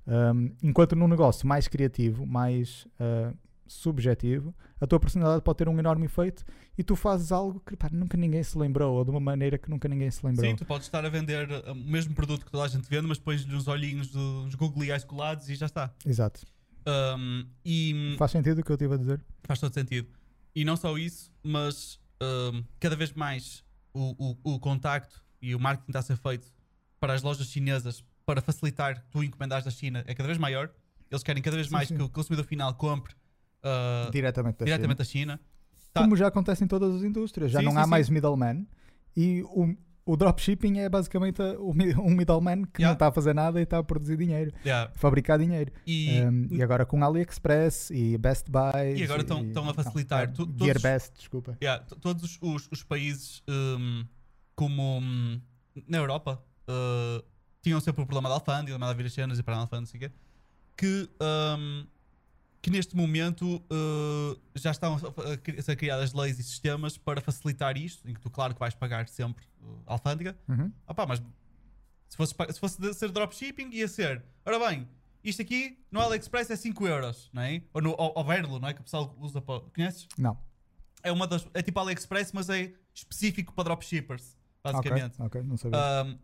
Um, enquanto num negócio mais criativo, mais uh, subjetivo, a tua personalidade pode ter um enorme efeito e tu fazes algo que pá, nunca ninguém se lembrou ou de uma maneira que nunca ninguém se lembrou. Sim, tu podes estar a vender uh, o mesmo produto que toda a gente vende, mas depois nos olhinhos dos googly eyes colados e já está. Exato. Um, e Faz sentido o que eu estive a dizer? faz todo sentido. E não só isso, mas um, cada vez mais o, o, o contacto e o marketing está a ser feito para as lojas chinesas para facilitar tu encomendares da China é cada vez maior. Eles querem cada vez Sim, mais sim. que o consumidor final compre uh, diretamente da diretamente China. da China. Tá. Como já acontece em todas as indústrias. Já Sim, não sim, há sim. mais middleman e o, o dropshipping é basicamente um middleman que Yeah. não está a fazer nada e está a produzir dinheiro, Yeah. a fabricar dinheiro. E, Um, e agora com AliExpress e Best Buy. E agora estão- a facilitar. Tu- GearBest, desculpa. Yeah, todos os, os- países um, como um, na Europa uh, tinham sempre o problema da alfândega, mandar vir as cenas e para a alfândega, não sei o quê, que, um, que neste momento uh, já estão a, ser criadas leis e sistemas para facilitar isto, em que tu claro que vais pagar sempre uh, alfândega, Uhum. Opá, mas Se fosse, se fosse ser dropshipping, ia ser. Ora bem, isto aqui no AliExpress é 5 euros, não é? Ou no ou, ou Verlo, não é? Que o pessoal usa para. Conheces? Não. É uma das. É tipo AliExpress, mas é específico para dropshippers, basicamente. Ok, ok, não sabia. Um,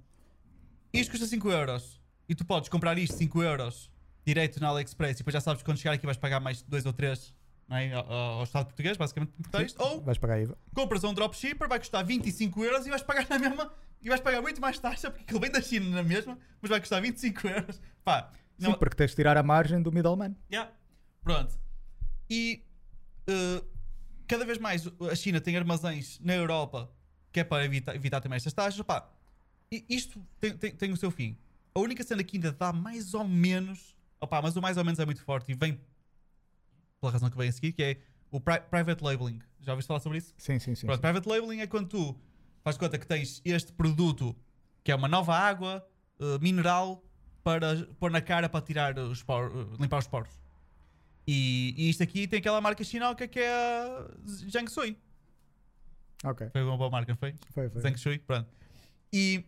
isto custa 5 euros e tu podes comprar isto 5 euros direto na AliExpress e depois já sabes que quando chegar aqui vais pagar mais 2 ou 3 não é? ao, ao Estado português, basicamente, por importar isto. Ou Vais pagar IVA. compras um dropshipper, vai custar 25 euros e vais pagar na mesma. E vais pagar muito mais taxa porque aquilo vem da China na mesma, mas vai custar 25 euros. Pá, Sim, porque tens de tirar a margem do middleman. Yeah. Pronto. E uh, cada vez mais a China tem armazéns na Europa que é para evitar, evitar também estas taxas. Pá, i- isto tem, tem, tem o seu fim. A única cena que ainda dá mais ou menos, opá, mas o mais ou menos é muito forte e vem pela razão que vem a seguir, que é o pri- private labeling. Já ouviste falar sobre isso? Sim, sim, sim. Pronto, sim. private labeling é quando tu fazes conta que tens este produto que é uma nova água eh, mineral para pôr na cara para tirar os poros, limpar os poros. E, e isto aqui tem aquela marca chinoca que é a Zhang Shui. Ok, Foi uma boa marca, foi? foi, foi. Zhang Shui, pronto. E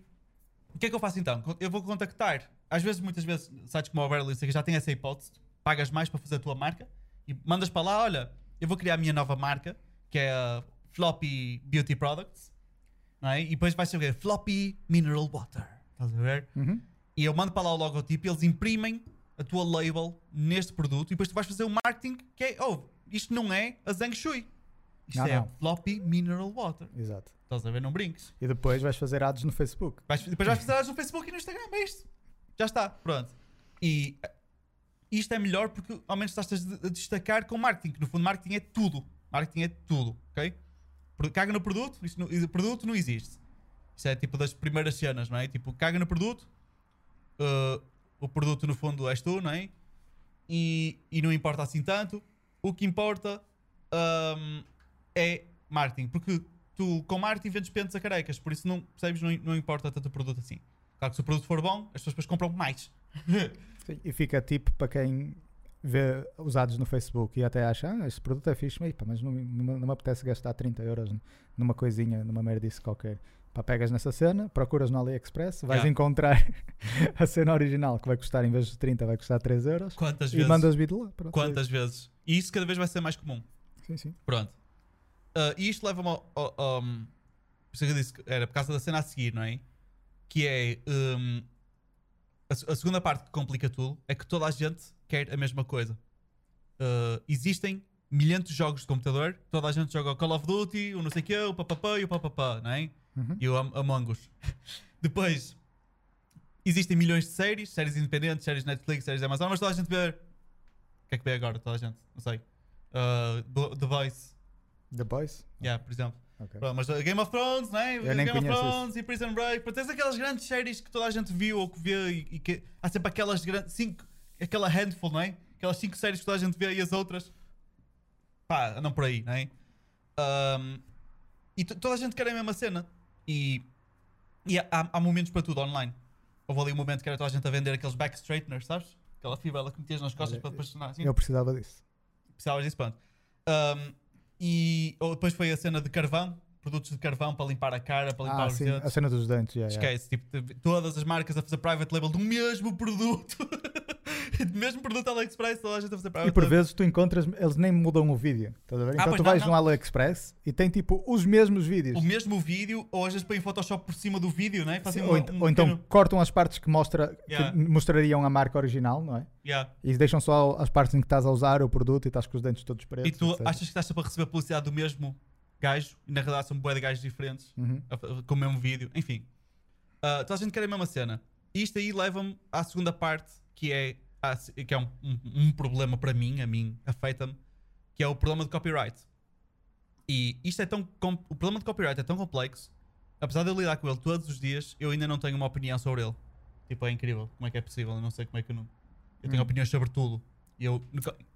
o que é que eu faço então? Eu vou contactar. Às vezes, muitas vezes, sites como o Overly já tem essa hipótese. Pagas mais para fazer a tua marca e mandas para lá: olha, eu vou criar a minha nova marca, que é a Floppy Beauty Products. Não é? E depois vai ser o quê? Floppy Mineral Water. Estás a ver? Uhum. E eu mando para lá o logotipo e eles imprimem a tua label neste produto e depois tu vais fazer o marketing que é, oh, isto não é a Zhang Shui. Isto Não, é não. Floppy Mineral Water. Exato. Estás a ver? Não brinques. E depois vais fazer ads no Facebook. Vais- depois vais fazer ads no Facebook e no Instagram, é isto. Já está, pronto. E isto é melhor porque ao menos estás a destacar com marketing, que no fundo marketing é tudo. Marketing é tudo, ok? Caga no produto, isto não- e produto não existe. Isso é tipo das primeiras cenas, não é? Tipo, caga no produto, eh, o produto no fundo és tu, não é? E, e não importa assim tanto. O que importa ahm, é marketing, porque tu com marketing vendes pentos a carecas, por isso não percebes, não, não importa tanto o produto assim. Claro que se o produto for bom, as pessoas depois compram mais. [laughs] Sim, E fica tipo para quem vê os ads no Facebook e até acha, ah, este produto é fixe, mas, pá, mas não, não, não me apetece gastar 30 euros numa coisinha, numa merdice qualquer. Pá, pegas nessa cena, procuras no AliExpress, vais Yeah. encontrar [laughs] a cena original que vai custar, em vez de 30, vai custar 3 euros Quantas e vezes? mandas vídeo lá. Pronto, Quantas vezes? E isso cada vez vai ser mais comum. Sim, sim. Pronto. Ah, e isto leva-me ao. ao- ao- por isso é que eu disse que era por causa da cena a seguir, não é? Que é. hum, a, a segunda parte que complica tudo é que toda a gente quer a mesma coisa. Ah, existem milhares de jogos de computador, toda a gente joga o Call of Duty, o não sei o quê, o papapá e o papapá, não é? Uhum. E o Am- Among Us. [laughs] Depois, existem milhões de séries, séries independentes, séries Netflix, séries Amazon, mas toda a gente vê. O que é que vê agora? Toda a gente, não sei. Uh, The- Voice, The Boys? yeah, por exemplo. Ok. Pronto, mas uh, Game of Thrones, né? Game of Thrones e Prison Break. Pronto, tens aquelas grandes séries que toda a gente viu ou que vê e, e que há sempre aquelas grandes. Cinco, aquela handful, não é? Aquelas cinco séries que toda a gente vê e as outras. Pá, andam por aí, não é? Um, e to- toda a gente quer a mesma cena. E, e há, há momentos para tudo online. Houve ali um momento que era toda a gente a vender aqueles back straighteners, sabes? Aquela fibra que metias nas costas Olha, para depois tornar assim Eu precisava disso. precisavas disso, pronto. Um, e ou depois foi a cena de carvão, produtos de carvão para limpar a cara, para limpar Ah, os sim, dedos. a cena dos dentes. Yeah, yeah. Esquece, tipo, teve todas as marcas a fazer private label do mesmo produto. [laughs] [laughs] mesmo produto AliExpress, toda a gente a fazer private E por vezes tu encontras, eles nem mudam o vídeo. Estás a ver? Ah, Então tu não, vais não. no AliExpress e tem tipo os mesmos vídeos. O mesmo vídeo, ou às vezes põem Photoshop por cima do vídeo, né? Fazem Sim, um, ou, ent- um ou então pequeno- cortam as partes que, mostra, Yeah. que mostrariam a marca original, não é? Yeah. E deixam só as partes em que estás a usar o produto e estás com os dentes todos pretos. E tu etc. achas que estás sempre a receber publicidade do mesmo gajo, e na realidade são bué de gajos diferentes. Uhum. a- a- com o mesmo vídeo, enfim. Ah, toda a gente quer a mesma cena. E isto aí leva-me à segunda parte, que é, a- que é um, um- um problema para mim, a mim, afeta-me, que é o problema de copyright. E isto é tão. o problema de copyright é tão complexo, apesar de eu lidar com ele todos os dias, eu ainda não tenho uma opinião sobre ele. Tipo, é incrível. Como é que é possível? Eu não sei como é que eu não. Eu tenho Hum. opiniões sobre tudo. E eu.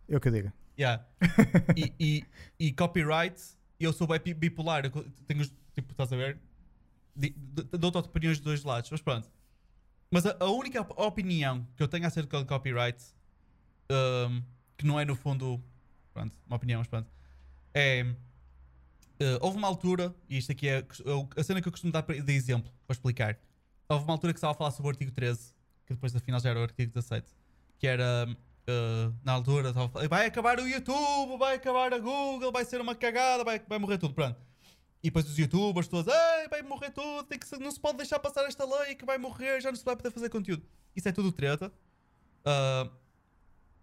Eu que diga. Yeah. [laughs] e, e, e copyright, eu sou bipolar. Eu tenho, tipo, estás a ver? Dou-te opiniões de dois lados, mas pronto. Mas a, a única op- opinião que eu tenho acerca do copyright, um, que não é no fundo, pronto, uma opinião, mas pronto, é. uh, houve uma altura, e isto aqui é a cena que eu costumo dar de exemplo para explicar, houve uma altura que estava a falar sobre o artigo 13, que depois afinal já era o artigo 17, que era uh, na altura estava a falar, vai acabar o YouTube, vai acabar a Google, vai ser uma cagada, vai, vai morrer tudo, pronto. E depois os youtubers todos, Ei, vai morrer tudo, tem que não se pode deixar passar esta lei que vai morrer, já não se vai poder fazer conteúdo. Isso é tudo treta. Uh,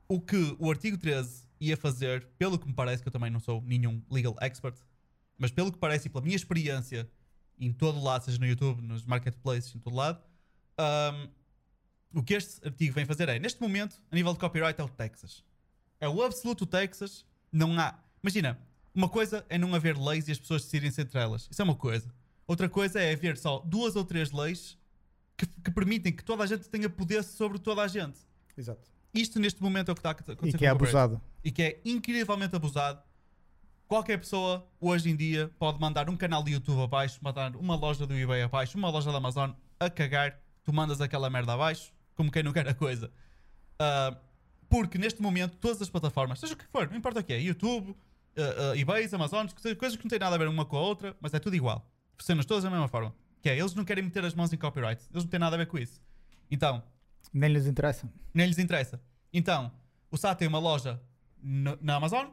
o que o artigo 13 ia fazer, pelo que me parece, que eu também não sou nenhum legal expert, mas pelo que parece e pela minha experiência em todo lado, seja no YouTube, nos marketplaces, em todo lado, um, o que este artigo vem fazer é, neste momento, a nível de copyright, é o Texas. É o absoluto Texas. Não há. Imagina, uma coisa é não haver leis e as pessoas decidirem-se entre elas. Isso é uma coisa. Outra coisa é haver só duas ou três leis que, que permitem que toda a gente tenha poder sobre toda a gente. Exato. Isto, neste momento, é o que está a acontecer E que é abusado. e que é incrivelmente abusado. Qualquer pessoa, hoje em dia, pode mandar um canal de YouTube abaixo, mandar uma loja do eBay abaixo, uma loja da Amazon a cagar, tu mandas aquela merda abaixo, como quem não quer a coisa. Ah, porque neste momento, todas as plataformas, seja o que for, não importa o que é, YouTube, ah, ah, eBay, Amazon, coisas que não têm nada a ver uma com a outra, mas é tudo igual. Funcionam todas da mesma forma. Que é, eles não querem meter as mãos em copyright, eles não têm nada a ver com isso. Então, Nem lhes interessa. nem lhes interessa. Então, o Sá tem uma loja no- na Amazon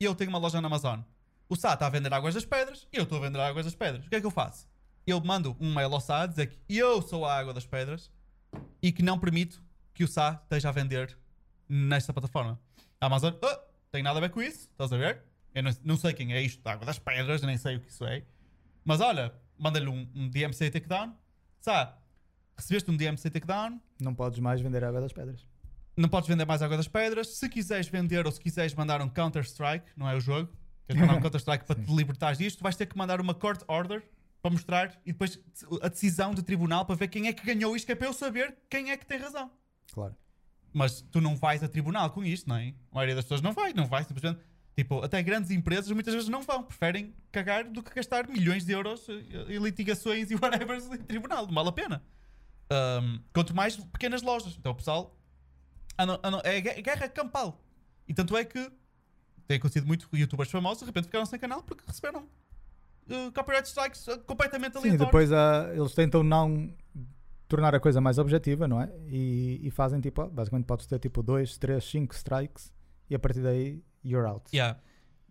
e eu tenho uma loja na Amazon. O Sá está a vender águas das pedras e eu estou a vender águas das pedras. O que é que eu faço? Eu mando um mail ao Sá a dizer que eu sou a água das pedras e que não permito que o Sá esteja a vender nesta plataforma. A Amazon, oh, tem nada a ver com isso, estás a ver? Eu não, não sei quem é isto da água das pedras, nem sei o que isso é. Mas olha, manda-lhe um, um DMC takedown. Sá, recebeste um DMC takedown, Não podes mais vender água das pedras. não podes vender mais Água das Pedras. Se quiseres vender ou se quiseres mandar um Counter-Strike, não é o jogo, queres mandar um [laughs] Counter-Strike para te libertares disto, vais ter que mandar uma court order para mostrar e depois a decisão do tribunal para ver quem é que ganhou isto, que é para eu saber quem é que tem razão. Claro. Mas tu não vais a tribunal com isto, não é? A maioria das pessoas não vai, não vai simplesmente. Tipo, até grandes empresas muitas vezes não vão, preferem cagar do que gastar milhões de euros em litigações e [laughs] whatever em tribunal, não vale a pena. Ahm, quanto mais pequenas lojas. Então o pessoal anda- anda- é gue- guerra campal. E tanto é que tem acontecido muito youtubers famosos de repente ficaram sem canal porque receberam eh, copyright strikes eh, completamente Sim, aleatórios. depois ah, eles tentam não tornar a coisa mais objetiva, não é? E, e fazem tipo, ah, basicamente podes ter tipo 2, 3, 5 strikes e a partir daí you're out. Yeah.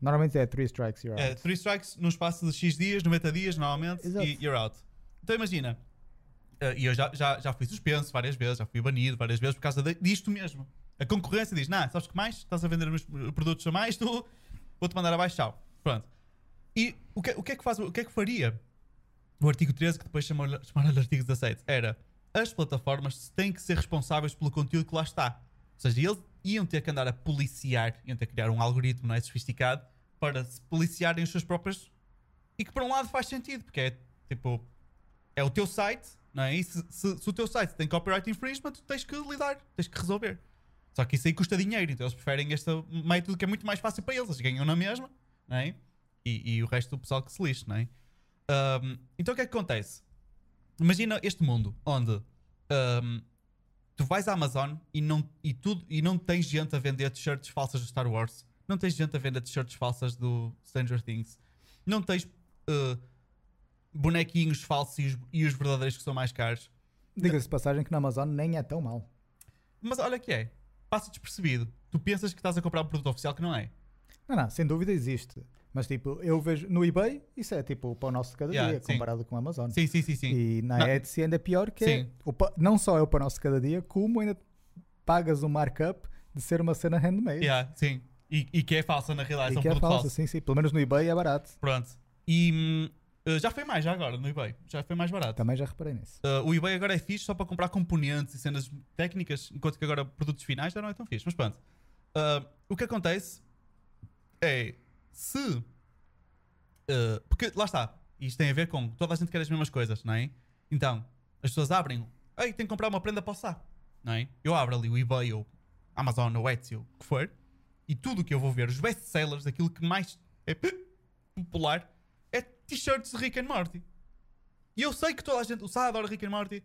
Normalmente é 3 strikes, you're É, out. 3 strikes num espaço de X dias, 90 dias, normalmente, Exato. e you're out. Então imagina, eh, e eu já, já, já fui suspenso várias vezes, já fui banido várias vezes por causa de- disto mesmo. A concorrência diz: Não, sabes que mais? Estás a vender os meus produtos a mais, [laughs] tu vou-te mandar abaixo, tchau. Pronto. E o que, o que é que faz, o que é que faria o artigo 13, que depois chamaram-lhe artigo 17? Era as plataformas têm que ser responsáveis pelo conteúdo que lá está. Ou seja, eles iam ter que andar a policiar, iam ter que criar um algoritmo não é, sofisticado para se policiarem os seus próprios. E que por um lado faz sentido, porque é tipo. É o teu site, não é? E se, se- se o teu site tem copyright infringement, tu tens que lidar, tens que resolver. Só que isso aí custa dinheiro, então eles preferem este método que é muito mais fácil para eles. Eles ganham na mesma, não é? E, e o resto do pessoal que se lixe, não é? Ahm, então o que é que acontece? Imagina este mundo onde ahm, tu vais à Amazon e não, e, tudo, e não tens gente a vender t-shirts falsas do Star Wars, não tens gente a vender t-shirts falsas do Stranger Things, não tens ah, bonequinhos falsos e os, e os verdadeiros que são mais caros. Diga-se de passagem que na Amazon nem é tão mal. Mas olha que é, passa despercebido. Tu pensas que estás a comprar um produto oficial que não é. Não, não, sem dúvida existe. Mas tipo, eu vejo no eBay, isso é tipo o pão nosso de cada Yeah, dia, sim. comparado com a Amazon. Sim, sim, sim, sim. E na Não. Etsy ainda é pior que é, Sim. o pa- não só é o pão nosso de cada dia, como ainda pagas o markup de ser uma cena handmade. Yeah, sim. E, e que é falsa na realidade, E são que é produto falso, falso. sim, sim. Pelo menos no eBay é barato. Pronto. E hum, uh, já foi mais, já agora, no eBay. Já foi mais barato. Também já reparei nisso. Uh, o eBay agora é fixe só para comprar componentes e cenas técnicas, enquanto que agora produtos finais já não é tão fixe. Mas pronto. Uh, o que acontece é se. uh, porque lá está. Isto tem a ver com toda a gente quer as mesmas coisas, não é? Então, as pessoas abrem. Ei, tenho que comprar uma prenda para o Sá. Não é? Eu abro ali o eBay ou Amazon ou Etsy ou o que for. E tudo o que eu vou ver, os best-sellers, aquilo que mais é [laughs] popular, é t-shirts de Rick and Morty. E eu sei que toda a gente, o Sá adora Rick and Morty,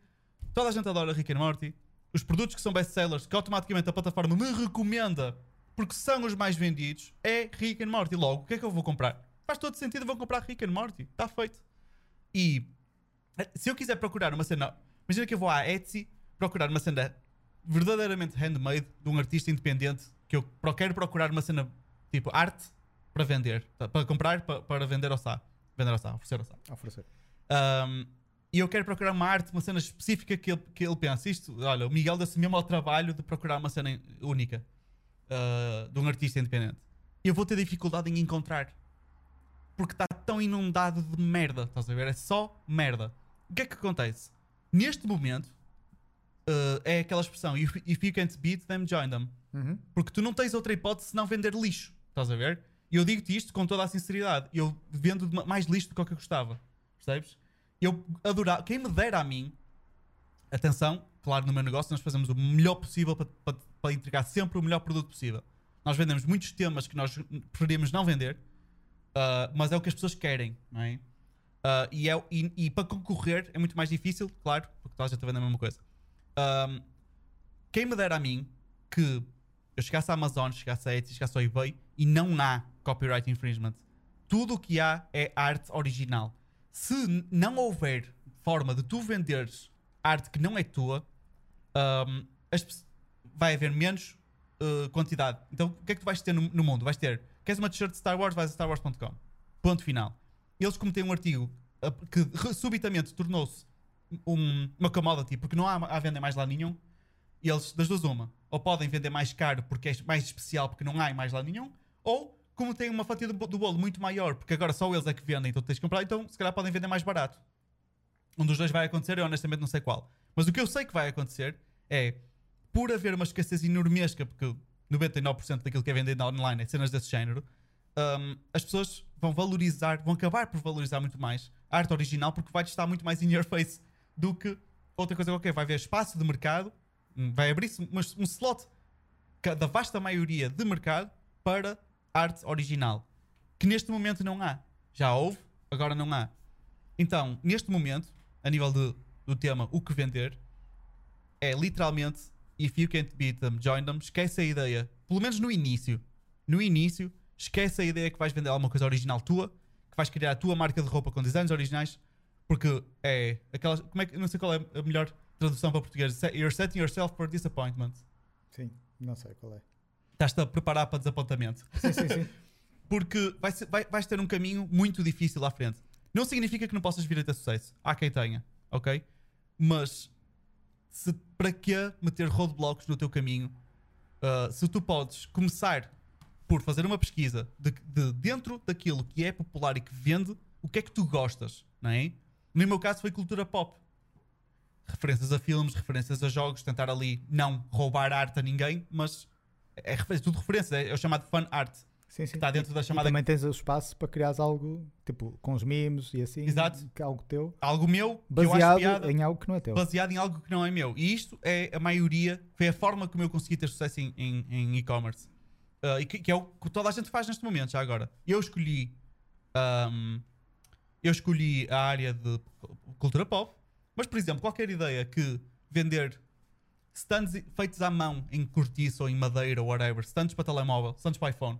toda a gente adora Rick and Morty. Os produtos que são best-sellers, que automaticamente a plataforma me recomenda, porque são os mais vendidos, é Rick and Morty. Logo, o que é que eu vou comprar? Faz todo sentido, eu vou comprar Rick and Morty. Está feito. E eh, se eu quiser procurar uma cena Imagina que eu vou à Etsy procurar uma cena verdadeiramente handmade de um artista independente que eu quero procurar uma cena tipo arte para vender, para comprar, pa- para vender ao SA. Vender ao SA, oferecer ao SA. Oferecer. Um, e eu quero procurar uma arte, uma cena específica que ele, que ele pensa. Isto, olha, o Miguel deu-se mesmo ao trabalho de procurar uma cena única uh, de um artista independente. Eu vou ter dificuldade em encontrar porque está tão inundado de merda. Estás a ver? É só merda. O que é que acontece? Neste momento uh, é aquela expressão: if, if you can't beat them, join them. Uhum. Porque tu não tens outra hipótese senão vender lixo. Estás a ver? E eu digo-te isto com toda a sinceridade. Eu vendo mais lixo do que o que eu gostava. Percebes? Eu adorava. Quem me dera a mim. Atenção, claro, no meu negócio nós fazemos o melhor possível para, para, para entregar sempre o melhor produto possível. Nós vendemos muitos temas que nós preferimos não vender, ah, mas é o que as pessoas querem, não é? Ah, e, é, e, e para concorrer é muito mais difícil, claro, porque a gente está vendendo a mesma coisa. Ahm, quem me dera a mim que eu chegasse à Amazon, chegasse a Etsy, chegasse ao eBay e não há copyright infringement. Tudo o que há é arte original. Se não houver forma de tu venderes arte que não é tua, ahm, as vai haver menos uh, quantidade. Então o que é que tu vais ter no, no mundo? Vais ter, queres uma t-shirt de Star Wars, vais a starwars.com. Ponto final. Eles como têm um artigo uh, que subitamente tornou-se um- uma commodity, porque não há a vender mais lá nenhum, eles, das duas uma, ou podem vender mais caro porque é mais especial porque não há em mais lá nenhum, ou como têm uma fatia do, do bolo muito maior, porque agora só eles é que vendem, então tens que comprar, então se calhar podem vender mais barato. Um dos dois vai acontecer, eu honestamente não sei qual. Mas o que eu sei que vai acontecer é, por haver uma escassez enormesca, porque 99% daquilo que é vendido online é cenas desse género, hum, as pessoas vão valorizar, vão acabar por valorizar muito mais a arte original porque vai estar muito mais in your face do que outra coisa qualquer. Vai haver espaço de mercado, hum, vai abrir-se uma- um slot da vasta maioria de mercado para arte original, que neste momento não há. Já houve, agora não há. Então, neste momento, a nível de- do tema o que vender, é literalmente if you can't beat them, join them. Esquece a ideia, pelo menos no início. No início, esquece a ideia que vais vender alguma coisa original tua, que vais criar a tua marca de roupa com designs originais, porque é aquelas. Como é que, não sei qual é a melhor tradução para português. You're setting yourself for disappointment. Sim, não sei qual é. Estás-te a preparar para desapontamento. Sim, sim, sim. [laughs] Porque vai ser- vai- vais ter um caminho muito difícil à frente. Não significa que não possas vir a ter sucesso. Há quem tenha, ok? Mas se, para que meter roadblocks no teu caminho? Ah, se tu podes começar por fazer uma pesquisa de, de dentro daquilo que é popular e que vende, o que é que tu gostas, não é? No meu caso foi cultura pop. Referências a filmes, referências a jogos, tentar ali não roubar arte a ninguém, mas é, refer- tudo referência, é, é o chamado fan art, sim, sim. que está dentro da E chamada também tens o espaço para criares algo, tipo, com os mimos e assim. Exato. Que é algo teu. algo meu Baseado piada, em algo que não é teu. baseado em algo que não é meu. E isto é a maioria, foi a forma como eu consegui ter sucesso em, em- em e-commerce. Ah, e que, que é o que toda a gente faz neste momento, já agora. Eu escolhi. ahm, eu escolhi a área de cultura pop, mas por exemplo, qualquer ideia que vender stands feitos à mão em cortiça ou em madeira ou whatever, stands para telemóvel, stands para iPhone,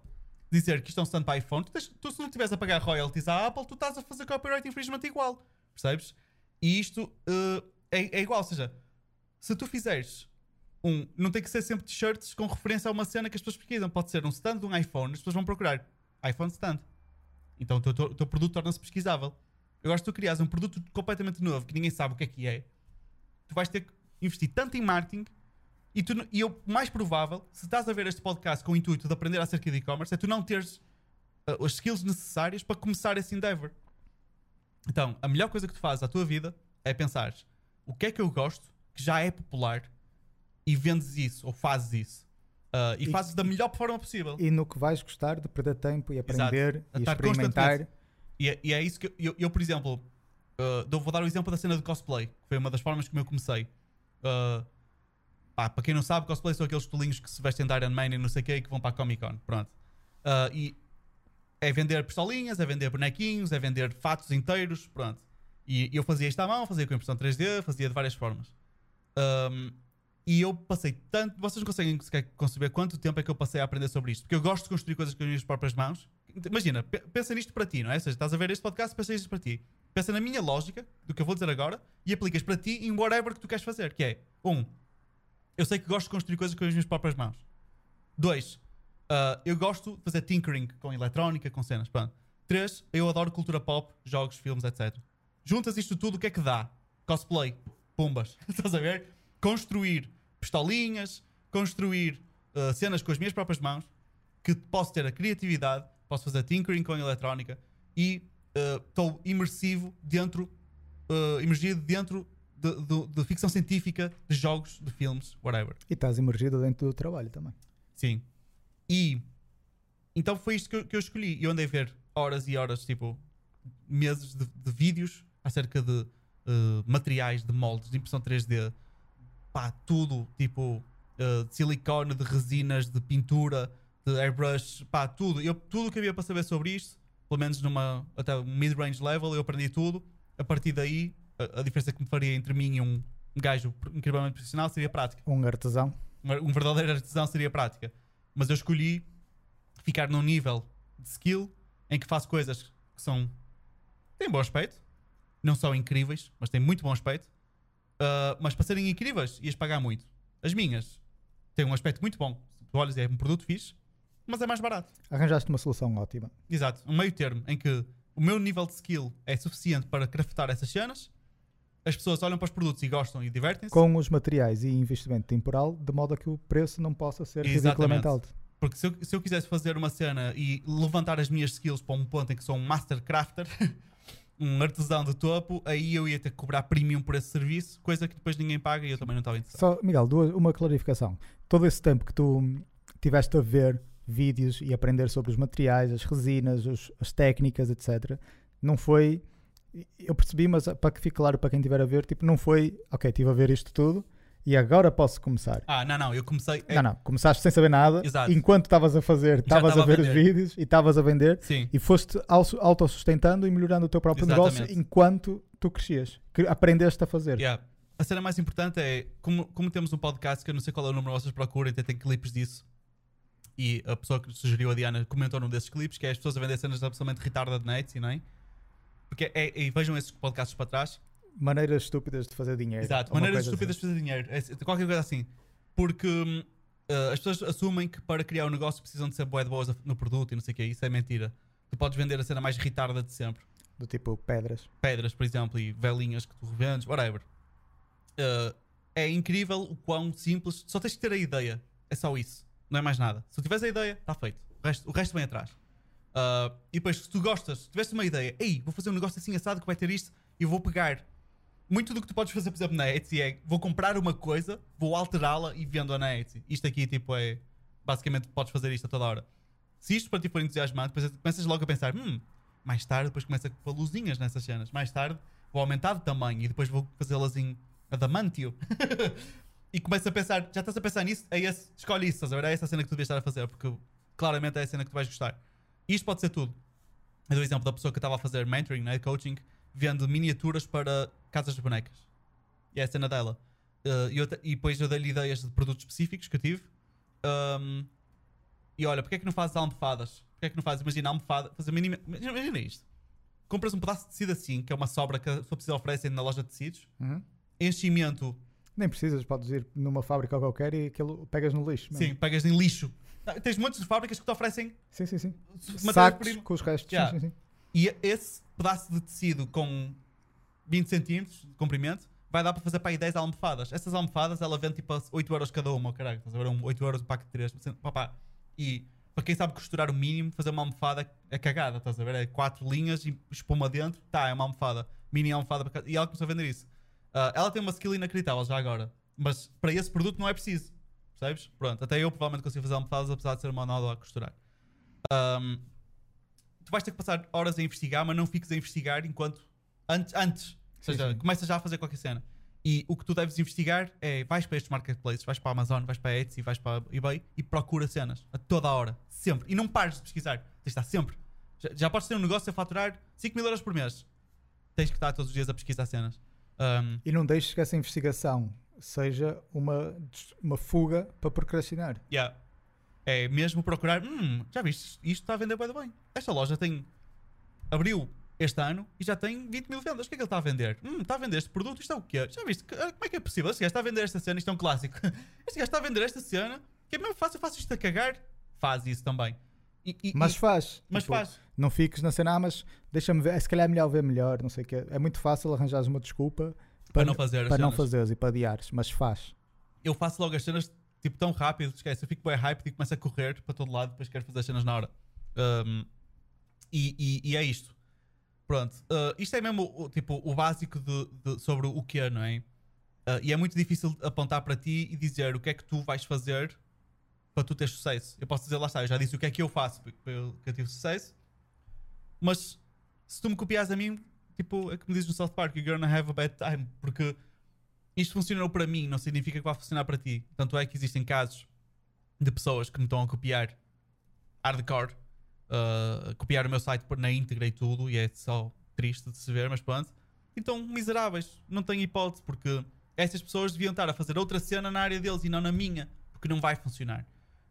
dizer que isto é um stand para iPhone, tu, tu se não estiveres a pagar royalties à Apple, tu estás a fazer copyright infringement igual, percebes? E isto eh, é, é igual, ou seja, se tu fizeres um. Não tem que ser sempre t-shirts com referência a uma cena que as pessoas pesquisam. Pode ser um stand de um iPhone, as pessoas vão procurar iPhone stand. Então o teu, teu- teu produto torna-se pesquisável. Agora, se tu crias um produto completamente novo que ninguém sabe o que é que é, tu vais ter que investir tanto em marketing e, tu, e o mais provável, se estás a ver este podcast com o intuito de aprender acerca de e-commerce, é tu não teres uh, as skills necessárias para começar esse endeavor. Então, a melhor coisa que tu fazes à tua vida é pensar o que é que eu gosto, que já é popular, e vendes isso, ou fazes isso. Uh, e, E- fazes da melhor forma possível. E no que vais gostar de perder tempo e aprender A e estar experimentar. E é, e é isso que eu, eu, eu, por exemplo, uh, vou dar o exemplo da cena de cosplay, que foi uma das formas como eu comecei. Uh, pá, para quem não sabe, cosplay são aqueles tolinhos que se vestem de Iron Man e não sei o que que vão para a Comic Con. Pronto. Uh, e é vender pistolinhas, é vender bonequinhos, é vender fatos inteiros. Pronto. E eu fazia isto à mão, fazia com impressão 3D, fazia de várias formas. Um, e eu passei tanto. Vocês não conseguem conceber quanto tempo é que eu passei a aprender sobre isto. Porque eu gosto de construir coisas com as minhas próprias mãos. Imagina, pe- pensa nisto para ti, não é? Ou seja, estás a ver este podcast, pensa isto para ti. pensa na minha lógica, do que eu vou dizer agora, e aplicas para ti em whatever que tu queres fazer. Que é, um, eu sei que gosto de construir coisas com as minhas próprias mãos. Dois, ah, eu gosto de fazer tinkering com eletrónica, com cenas. Pronto. Três, eu adoro cultura pop, jogos, filmes, etc. Juntas isto tudo, o que é que dá? Cosplay, pumbas. [laughs] Estás a ver? Construir pistolinhas, construir ah, cenas com as minhas próprias mãos, que posso ter a criatividade, posso fazer tinkering com eletrónica e estou imersivo dentro, ah, imergido dentro de, de- de ficção científica, de jogos, de filmes, whatever. E estás imergido dentro do trabalho também. Sim. E então foi isto que eu, que eu escolhi. Eu andei a ver horas e horas, tipo, meses de, de vídeos acerca de eh, materiais, de moldes, de impressão 3D, pá, tudo, tipo, eh, de silicone, de resinas, de pintura, de airbrush, pá, tudo. Eu, tudo o que havia para saber sobre isto, pelo menos numa até um mid-range level, eu aprendi tudo. A partir daí, a, diferença que me faria entre mim e um, gajo incrivelmente profissional seria prática Um artesão. um verdadeiro artesão seria prática. Mas eu escolhi ficar num nível de skill em que faço coisas que são. têm bom aspecto, não são incríveis, mas têm muito bom aspecto. Ah, mas para serem incríveis, ias pagar muito. As minhas têm um aspecto muito bom. Se tu olhas, é um produto fixe, mas é mais barato. Arranjaste uma solução ótima. Exato, um meio termo em que o meu nível de skill é suficiente para craftar essas cenas, as pessoas olham para os produtos e gostam e divertem-se. Com os materiais e investimento temporal, de modo a que o preço não possa ser ridiculamente alto. Porque se eu, se eu quisesse fazer uma cena e levantar as minhas skills para um ponto em que sou um master crafter, [laughs] um artesão de topo, aí eu ia ter que cobrar premium por esse serviço, coisa que depois ninguém paga e eu também não estava interessado. Só, Miguel, duas, uma clarificação. Todo esse tempo que tu tiveste a ver vídeos e aprender sobre os materiais, as resinas, os- as técnicas, etc., não foi. Eu percebi, mas para que fique claro para quem estiver a ver, tipo, não foi, ok, estive a ver isto tudo e agora posso começar. Ah, não, não, eu comecei. é- Não, não, começaste sem saber nada, Exato. enquanto estavas a fazer, estavas a estava a ver os vídeos e estavas a vender Sim, e foste auto- autossustentando e melhorando o teu próprio negócio Exatamente. enquanto tu crescias, que aprendeste a fazer. yeah. A cena mais importante é, como, como temos um podcast que eu não sei qual é o número que vocês procuram, até tem clipes disso. E a pessoa que sugeriu a Diana comentou num desses clipes, que é as pessoas a vender cenas absolutamente retarded na Etsy, não é? Porque é, e vejam esses podcasts para trás, Maneiras estúpidas de fazer dinheiro. Exato, maneiras estúpidas de fazer dinheiro. É- qualquer coisa assim. Porque eh, as pessoas assumem que para criar um negócio precisam de ser bué de boas no produto e não sei o que. Isso é mentira. Tu podes vender a cena mais retarda de sempre. assim, do tipo pedras. Pedras, por exemplo, e velinhas que tu revendes, whatever. Eh, é incrível o quão simples. Só tens que ter a ideia. É só isso. Não é mais nada. Se tu tiveres a ideia, está feito. O resto, o resto vem atrás. Ah, e depois, se tu gostas, se tiveste uma ideia, ei, vou fazer um negócio assim assado que vai ter isto e vou pegar. Muito do que tu podes fazer, por exemplo, na Etsy é vou comprar uma coisa, vou alterá-la e vendo-a na Etsy. Isto aqui, tipo, é. Basicamente, podes fazer isto a toda hora. Se isto para ti for entusiasmante, depois começas logo a pensar, hum, mais tarde, depois começa a pôr luzinhas nessas cenas. Mais tarde, vou aumentar de tamanho e depois vou fazê-las em adamantio. [laughs] e começa a pensar, já estás a pensar nisso? É esse, escolhe isso, estás a ver? É essa a cena que tu devias estar a fazer, porque claramente é a cena que tu vais gostar. Isto pode ser tudo. Eu dou o exemplo da pessoa que estava a fazer mentoring, né, coaching, vendo miniaturas para casas de bonecas. E é a cena dela. Uh, e, eu e depois eu dei-lhe ideias de produtos específicos que eu tive. Um, e olha, porque é que não fazes almofadas? Porque é que não fazes, imagina, almofada, fazer mínima. Imagina, imagina isto. Compras um pedaço de tecido assim, que é uma sobra que a pessoa precisa oferecer na loja de tecidos, Uhum. enchimento Nem precisas, podes ir numa fábrica qualquer e aquilo pegas no lixo. mesmo. Sim, pegas em lixo. Tens de fábricas que te oferecem sim, sim. sim. Sacos com os restos. sim, Yeah. Sim, sim. E esse pedaço de tecido com 20 centímetros de comprimento vai dar para fazer para aí 10 almofadas. Essas almofadas ela vende tipo a 8 euros cada uma, caralho. Estás a ver? Um 8 euros um pack de 3. Papá. E para quem sabe costurar o mínimo, fazer uma almofada é cagada, estás a ver? É 4 linhas e espuma dentro, tá, é uma almofada. Mini almofada para. E ela começou a vender isso. Ah, ela tem uma skill inacreditável já agora. Mas para esse produto não é preciso. Percebes? Pronto, até eu provavelmente consigo fazer almofadas apesar de ser uma nódoa a costurar. Ahm, tu vais ter que passar horas a investigar, mas não fiques a investigar enquanto. Antes. antes. Ou seja, sim. começa já a fazer qualquer cena. E o que tu deves investigar é vais para estes marketplaces, vais para a Amazon, vais para a Etsy, vais para a eBay e procura cenas a toda a hora. Sempre. E não pares de pesquisar. Tens de estar sempre. Já, já podes ter um negócio a faturar 5 mil euros por mês. Tens que estar todos os dias a pesquisar cenas. Ahm, E não deixes que essa investigação seja uma, uma fuga para procrastinar. Yeah. É mesmo procurar. Hum, já viste? Isto está a vender bem bem. Esta loja tem. Abriu este ano e já tem 20 mil vendas. O que é que ele está a vender? Hum, está a vender este produto, isto é o quê? Já viste? Ah, Como é que é possível? Este gajo está a vender esta cena, isto é um clássico. [laughs] Este gajo está a vender esta cena, que é mesmo fácil, faço isto a cagar. Faz isso também. E- e- Mas faz. mas Tipo, faz. Não fiques na cena, ah, mas deixa-me ver, se calhar é melhor ver melhor, não sei o quê. É muito fácil arranjares uma desculpa Para não fazer as para não cenas. fazeres e para adiares, mas faz. eu faço logo as cenas tipo tão rápido, esquece, eu fico bem hype e começo a correr para todo lado, depois quero fazer as cenas na hora. Um, e, e- e é isto. Pronto, uh, isto é mesmo o, tipo, o básico de, de- sobre o que é, não é? Uh, e é muito difícil apontar para ti e dizer o que é que tu vais fazer para tu teres sucesso. Eu posso dizer, lá está, eu já disse o que é que eu faço para para eu que eu tive sucesso, mas se tu me copias a mim, tipo, é como dizes no South Park, you're gonna have a bad time, porque isto funcionou para mim, não significa que vai funcionar para ti. Tanto é que existem casos de pessoas que me estão a copiar hardcore, uh, copiar o meu site na íntegra e tudo, e é só triste de se ver, mas pronto. Então, miseráveis, não têm hipótese, porque essas pessoas deviam estar a fazer outra cena na área deles e não na minha, porque não vai funcionar.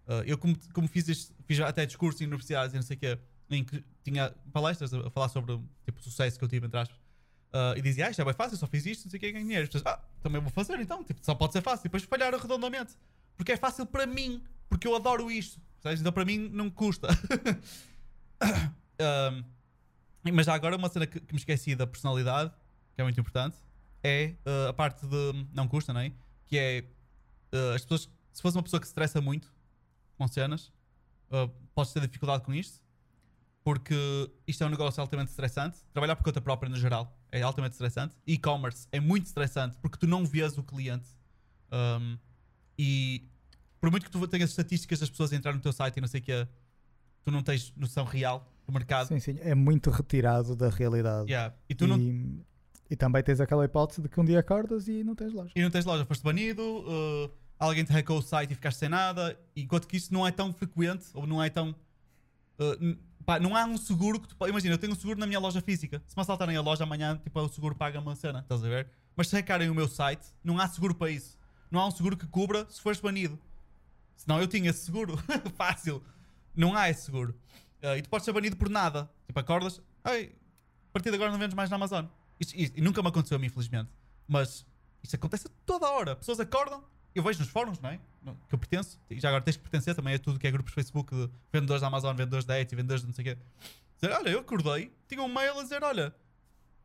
Uh, eu, como, como fiz, este- fiz até discurso em universidades e não sei o quê, em que tinha palestras a falar sobre tipo, o sucesso que eu tive, entre aspas. Uh, e dizia, ah, isto é bem fácil, só fiz isto, não sei o que, ganho dinheiro. Ah, também vou fazer então, tipo, só pode ser fácil. E depois falharam redondamente. Porque é fácil para mim, porque eu adoro isto. Então para mim não custa. [coughs] Um, mas já agora uma cena que, que me esqueci da personalidade, que é muito importante, é uh, a parte de. Não custa, não é? Que é. uh, as pessoas. Se fosse uma pessoa que se estressa muito com cenas, uh, podes ter dificuldade com isto. Porque isto é um negócio altamente estressante. Trabalhar por conta própria, no geral, é altamente estressante. E-commerce é muito estressante porque tu não vês o cliente. Um, e por muito que tu tenhas estatísticas das pessoas a entrar no teu site e não sei o que, tu não tens noção real do mercado. Sim, sim, é muito retirado da realidade. Yeah. E tu não, e, e também tens aquela hipótese de que um dia acordas e não tens loja. e não tens loja, foste banido, uh, alguém te hackou o site e ficaste sem nada, enquanto que isso não é tão frequente, ou não é tão. uh, pá, não há um seguro que tu. Imagina, eu tenho um seguro na minha loja física. Se me assaltarem a loja amanhã, tipo, o seguro paga uma cena, estás a ver? Mas se hackarem o meu site, não há seguro para isso. Não há um seguro que cubra se fores banido. Senão eu tinha esse seguro. [laughs] Fácil. Não há esse seguro. Uh, e tu podes ser banido por nada. Tipo, acordas, ai, a partir de agora não vendes mais na Amazon. Isto, isto- e nunca me aconteceu a mim, infelizmente. Mas isto acontece a toda a hora. Pessoas acordam, eu vejo nos fóruns, não é? Que eu pertenço. E já agora tens que pertencer também a tudo que é grupos Facebook de vendedores da Amazon, vendedores da Etsy, vendedores de não sei o quê. Dizer, olha, eu acordei, tinha um mail a dizer, olha,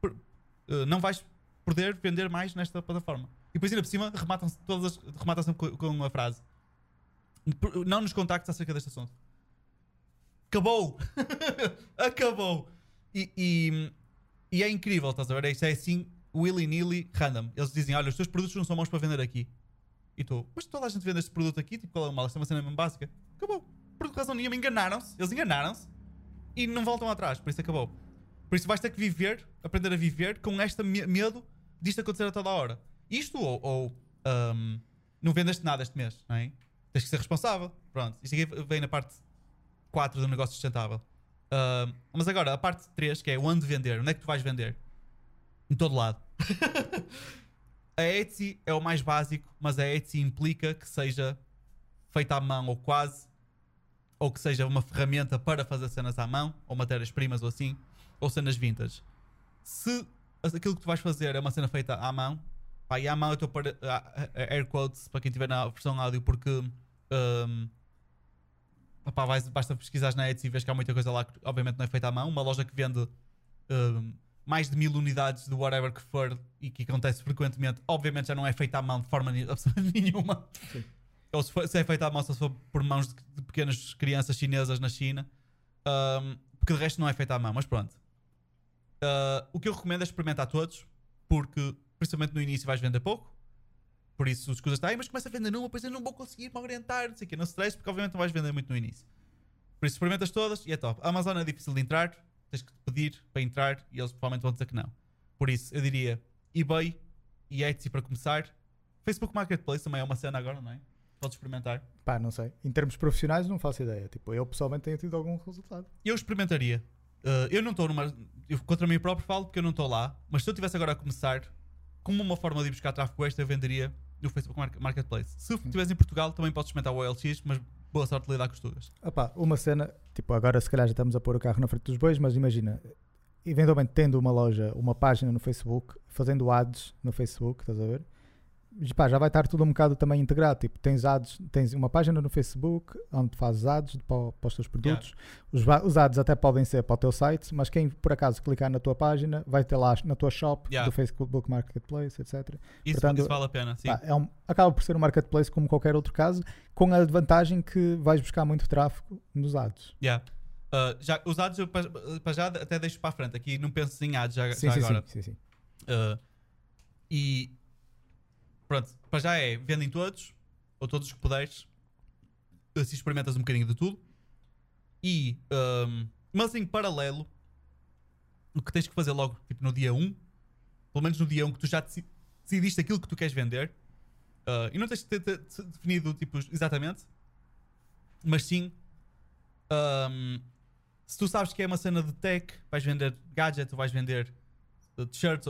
uh, não vais poder vender mais nesta plataforma. E depois ainda por cima rematam-se todas as, rematam-se com, com uma frase. Não nos contactes acerca deste assunto. Acabou! [laughs] Acabou! E, e, e é incrível, estás a ver? Isto é assim, willy-nilly, random. Eles dizem: Olha, os teus produtos não são bons para vender aqui. E tu, mas toda a gente vende este produto aqui, tipo, qual é o mal? Isto é uma cena mesmo básica. Acabou. Por razão nenhuma, enganaram-se. Eles enganaram-se e não voltam atrás. Por isso acabou. Por isso vais ter que viver, aprender a viver com este me- medo disto acontecer a toda hora. Isto ou, ou ahm, não vendeste nada este mês, não é? Tens que ser responsável. Pronto. Isto aqui vem na parte 4 do negócio sustentável. Ahm, mas agora, a parte 3, que é onde vender. Onde é que tu vais vender? Em todo lado. [laughs] a Etsy é o mais básico, mas a Etsy implica que seja feita à mão ou quase, ou que seja uma ferramenta para fazer cenas à mão, ou matérias-primas ou assim, ou cenas vintage. Se aquilo que tu vais fazer é uma cena feita à mão, pá, e à mão eu estou para a- a- air quotes para quem tiver na versão áudio, porque opá, vais- basta pesquisar na Etsy e vês que há muita coisa lá que obviamente não é feita à mão. Uma loja que vende ahm, mais de mil unidades de whatever que for e que acontece frequentemente, obviamente já não é feita à mão de forma [laughs] nenhuma. Sim. Ou se, for, se é feita à mão, se for por mãos de, de pequenas crianças chinesas na China. Ahm, porque de resto não é feita à mão, mas pronto. Ah, o que eu recomendo é experimentar todos, porque principalmente no início vais vender pouco. Por isso as coisas estão, mas começa a vender numa, depois eu não vou conseguir me orientar, não sei o quê, não stress, porque obviamente não vais vender muito no início. Por isso experimentas todas e é top. A Amazon é difícil de entrar, tens que pedir para entrar e eles provavelmente vão dizer que não. Por isso eu diria eBay e Etsy para começar. Facebook Marketplace também é uma cena agora, não é? Podes experimentar. Pá, não sei. Em termos profissionais, não faço ideia. Tipo, eu pessoalmente tenho tido algum resultado. Eu experimentaria. Uh, eu não estou numa. Eu contra mim próprio falo porque eu não estou lá. Mas se eu tivesse agora a começar, como uma forma de ir buscar tráfego extra, eu venderia no Facebook Mar- Marketplace. Se estivesse em Portugal, também podes experimentar o OLX, mas boa sorte de lidar com os tugas. Opá, uma cena, tipo, agora se calhar já estamos a pôr o carro na frente dos bois, mas imagina, eventualmente tendo uma loja, uma página no Facebook, fazendo ads no Facebook, estás a ver? Pá, já vai estar tudo um bocado também integrado. Tipo, tens ads, tens uma página no Facebook onde fazes ads para, para os teus produtos. Os, va- os ads até podem ser para o teu site, mas quem por acaso clicar na tua página vai ter lá na tua shop Yeah. do Facebook Marketplace, etc. Isso, Portanto, isso vale a pena, sim. Pá, é um- acaba por ser um marketplace como qualquer outro caso, com a vantagem que vais buscar muito tráfego nos ads. Yeah. Uh, já, os ads eu para já até deixo para a frente. Aqui não penso em ads já, Sim, já sim, agora. sim, sim, sim. Uh, e pronto, para já é vendem todos, ou todos os que puderes, assim experimentas um bocadinho de tudo. E um, mas em paralelo, o que tens que fazer logo, tipo no dia 1, pelo menos no dia 1 que tu já deci- decidiste aquilo que tu queres vender, uh, e não tens de ter, ter- ter definido tipo, exatamente, mas sim um, se tu sabes que é uma cena de tech, vais vender gadget, ou vais vender uh, t-shirts,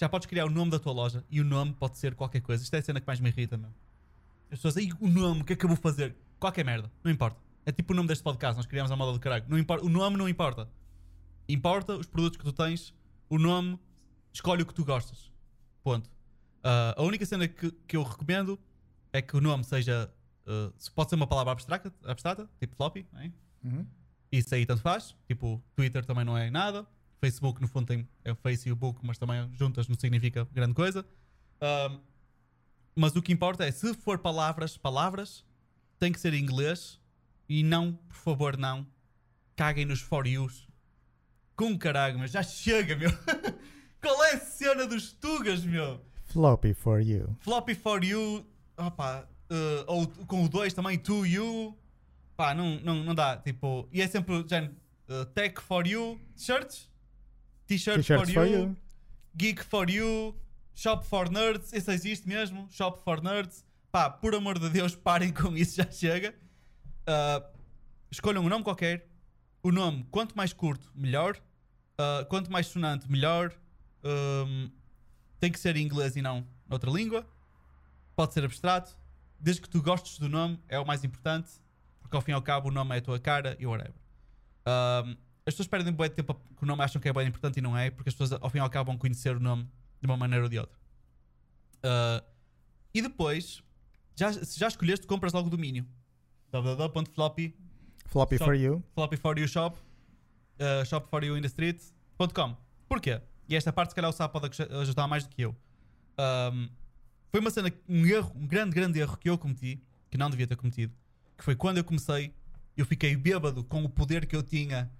já podes criar o nome da tua loja e o nome pode ser qualquer coisa. Isto é a cena que mais me irrita, meu. As pessoas, aí o nome, o que é que eu vou fazer? Qualquer merda, não importa. É tipo o nome deste podcast, nós criamos a moda do caralho. Não importa, o nome não importa. Importa os produtos que tu tens, o nome, escolhe o que tu gostas. Ponto. Ah, a única cena que, que eu recomendo é que o nome seja. se pode ser uma palavra abstrata, abstrata tipo floppy, não é? Uhum. Isso aí tanto faz. Tipo, Twitter também não é nada. Facebook, no fundo, tem, é o Face e o Book, mas também juntas não significa grande coisa. Ahm, mas o que importa é, se for palavras, palavras, tem que ser em inglês e não, por favor, não caguem nos for yous. Com caralho, mas já chega, meu. [laughs] Qual é a cena dos tugas, meu? Floppy for you. Floppy for you, opa, eh, ou com o 2 também, to you, pá, não, não, não dá, tipo, e é sempre o género, eh, tech for you, t-shirts, t-shirts for, T-shirts you, for you. geek for you, shop for nerds, esse existe mesmo, shop for nerds, pá, por amor de Deus, parem com isso, já chega. Ah, escolham um nome qualquer, o nome, quanto mais curto, melhor, Ah, quanto mais sonante, melhor. Ahm, tem que ser em inglês e não noutra língua. Pode ser abstrato. Desde que tu gostes do nome, é o mais importante. Porque ao fim e ao cabo, o nome é a tua cara e whatever. Ahm, as pessoas perdem bem tempo a- que o nome acham que é bem importante e não é, porque as pessoas ao fim e ao cabo vão conhecer o nome de uma maneira ou de outra. Ah, e depois, já, se já escolheste, compras logo o domínio. www.floppy Floppy for you. floppy for you shop uh, shop for you in the street.com porquê? e esta parte se calhar o Sá pode aj- ajudar mais do que eu Um, foi uma cena, um erro um grande, grande erro que eu cometi que não devia ter cometido que foi quando eu comecei eu fiquei bêbado com o poder que eu tinha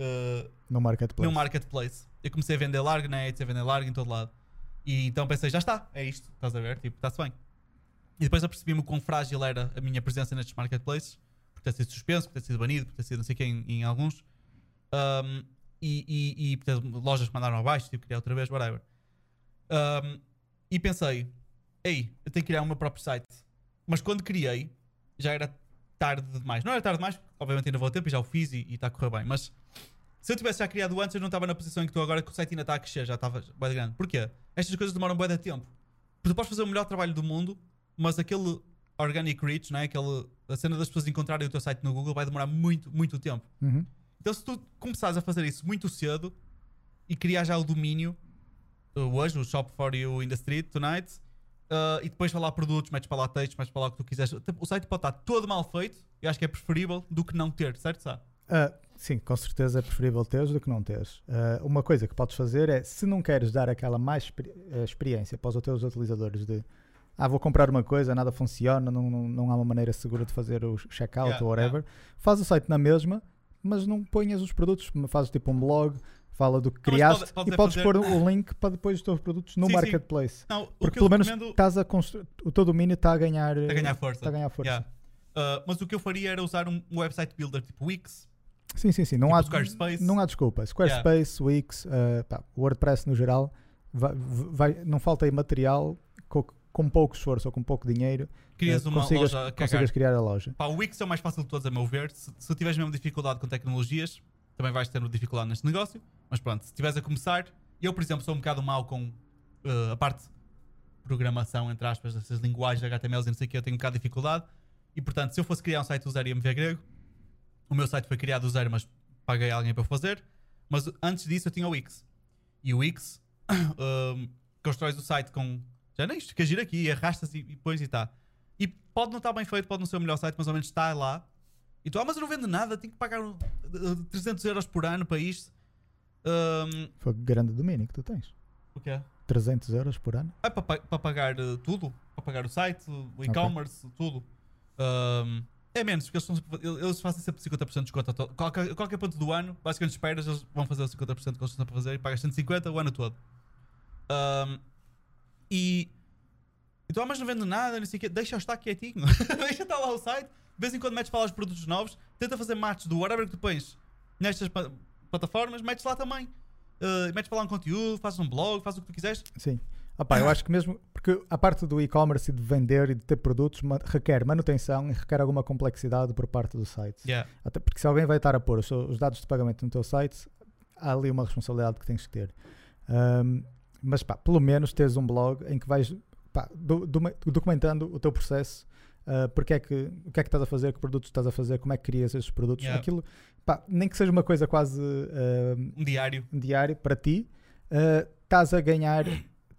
uh, No marketplace. no marketplace eu comecei a vender largo na Etsy, a vender largo em todo lado e então pensei, já está, é isto estás a ver, tipo, está-se bem e depois apercebi-me o quão frágil era a minha presença nestes marketplaces por ter sido suspenso, por ter sido banido, por ter sido não sei quem em, alguns. Um, e, e, e por ter lojas que mandaram abaixo, que criar outra vez, whatever. Um, e pensei, ei, eu tenho que criar o meu próprio site. Mas quando criei, já era tarde demais. Não era tarde demais, obviamente ainda vou a tempo e já o fiz e está a correr bem. Mas se eu tivesse já criado antes, eu não estava na posição em que estou agora, que o site ainda está a crescer, já estava bem grande. Porquê? Estas coisas demoram bem de tempo. Porque tu podes fazer o melhor trabalho do mundo, mas aquele organic reach, né? Aquele, a cena das pessoas encontrarem o teu site no Google vai demorar muito, muito tempo. Uhum. Então, se tu começares a fazer isso muito cedo e criar já o domínio, uh, hoje, o Shop for You in the Street tonight, uh, e depois falar produtos, metes para lá textos, metes para lá o que tu quiseres. O site pode estar todo mal feito, eu acho que é preferível do que não ter, certo? Sá? Ah, sim, com certeza é preferível teres do que não teres. Ah, uma coisa que podes fazer é, se não queres dar aquela mais experi- eh, experiência para os teus utilizadores de ah, vou comprar uma coisa, nada funciona, não, não, não há uma maneira segura de fazer o checkout Yeah, ou whatever, faz o site na mesma, mas não ponhas os produtos, fazes tipo um blog, fala do que criaste pode- pode e podes fazer- pôr o link para depois os teus produtos no Sim, sim. marketplace. Não, o Porque pelo menos recomendo estás a constru... o teu domínio está a ganhar, é ganhar força. está a ganhar força. Yeah. Uh, mas o que eu faria era usar um website builder tipo Wix, Sim, sim, sim. Não, Tipo há, Squarespace. não há desculpa. Squarespace, Wix, eh, pá, WordPress no geral, vai, vai- não falta aí material co- com, pouco esforço ou com pouco dinheiro. crias eh, uma consigas, loja consigas criar a loja. Pá, o Wix é o mais fácil de todos, a meu ver. Se, se tiveres mesmo dificuldade com tecnologias, também vais ter dificuldade neste negócio. Mas pronto, se estiveres a começar, eu, por exemplo, sou um bocado mau com eh, a parte de programação, entre aspas, dessas linguagens HTML e não sei o que, eu tenho um bocado de dificuldade. E portanto, se eu fosse criar um site e MV grego, o meu site foi criado do zero, mas paguei alguém para fazer. Mas antes disso eu tinha o Wix. E o Wix [coughs] um, constróis o site com. Já nem isto, que agir aqui, arrastas e, e pões e tá. E pode não estar bem feito, pode não ser o melhor site, mas ao menos está lá. E tu, ah, mas eu não vendo nada, tenho que pagar uh, 300 euros por ano para isto. Um, Foi grande domínio que tu tens. o que é? 300 euros por ano? É para, pa- para pagar uh, tudo, para pagar o site, o e-commerce, tudo. Um, é menos, porque eles, são eles fazem sempre 50% de desconto. Qualquer, qualquer ponto do ano, basicamente esperas, eles vão fazer o 50% que eles estão sempre a fazer e pagas 150 o ano todo. Um, e então, ah, mas não vendo nada, não sei o quê, deixa estar quietinho, [laughs] deixa estar lá o site. De vez em quando metes para lá os produtos novos, tenta fazer matches do whatever que tu pões nestas plataformas, metes lá também. Uh, metes para lá um conteúdo, fazes um blog, fazes o que tu quiseres. Sim. Opá, eu acho que mesmo. Porque a parte do e-commerce e de vender e de ter produtos requer manutenção e requer alguma complexidade por parte do site. Yeah. Até porque se alguém vai estar a pôr os, dados de pagamento no teu site, há ali uma responsabilidade que tens que ter. Ahm, mas pá, pelo menos teres um blog em que vais pá, do- do- documentando o teu processo, ah, porque é que, o que é que estás a fazer, que produtos estás a fazer, como é que crias esses produtos, Yeah. aquilo, pá, nem que seja uma coisa quase ahm, Um diário. diário para ti, ah, estás a ganhar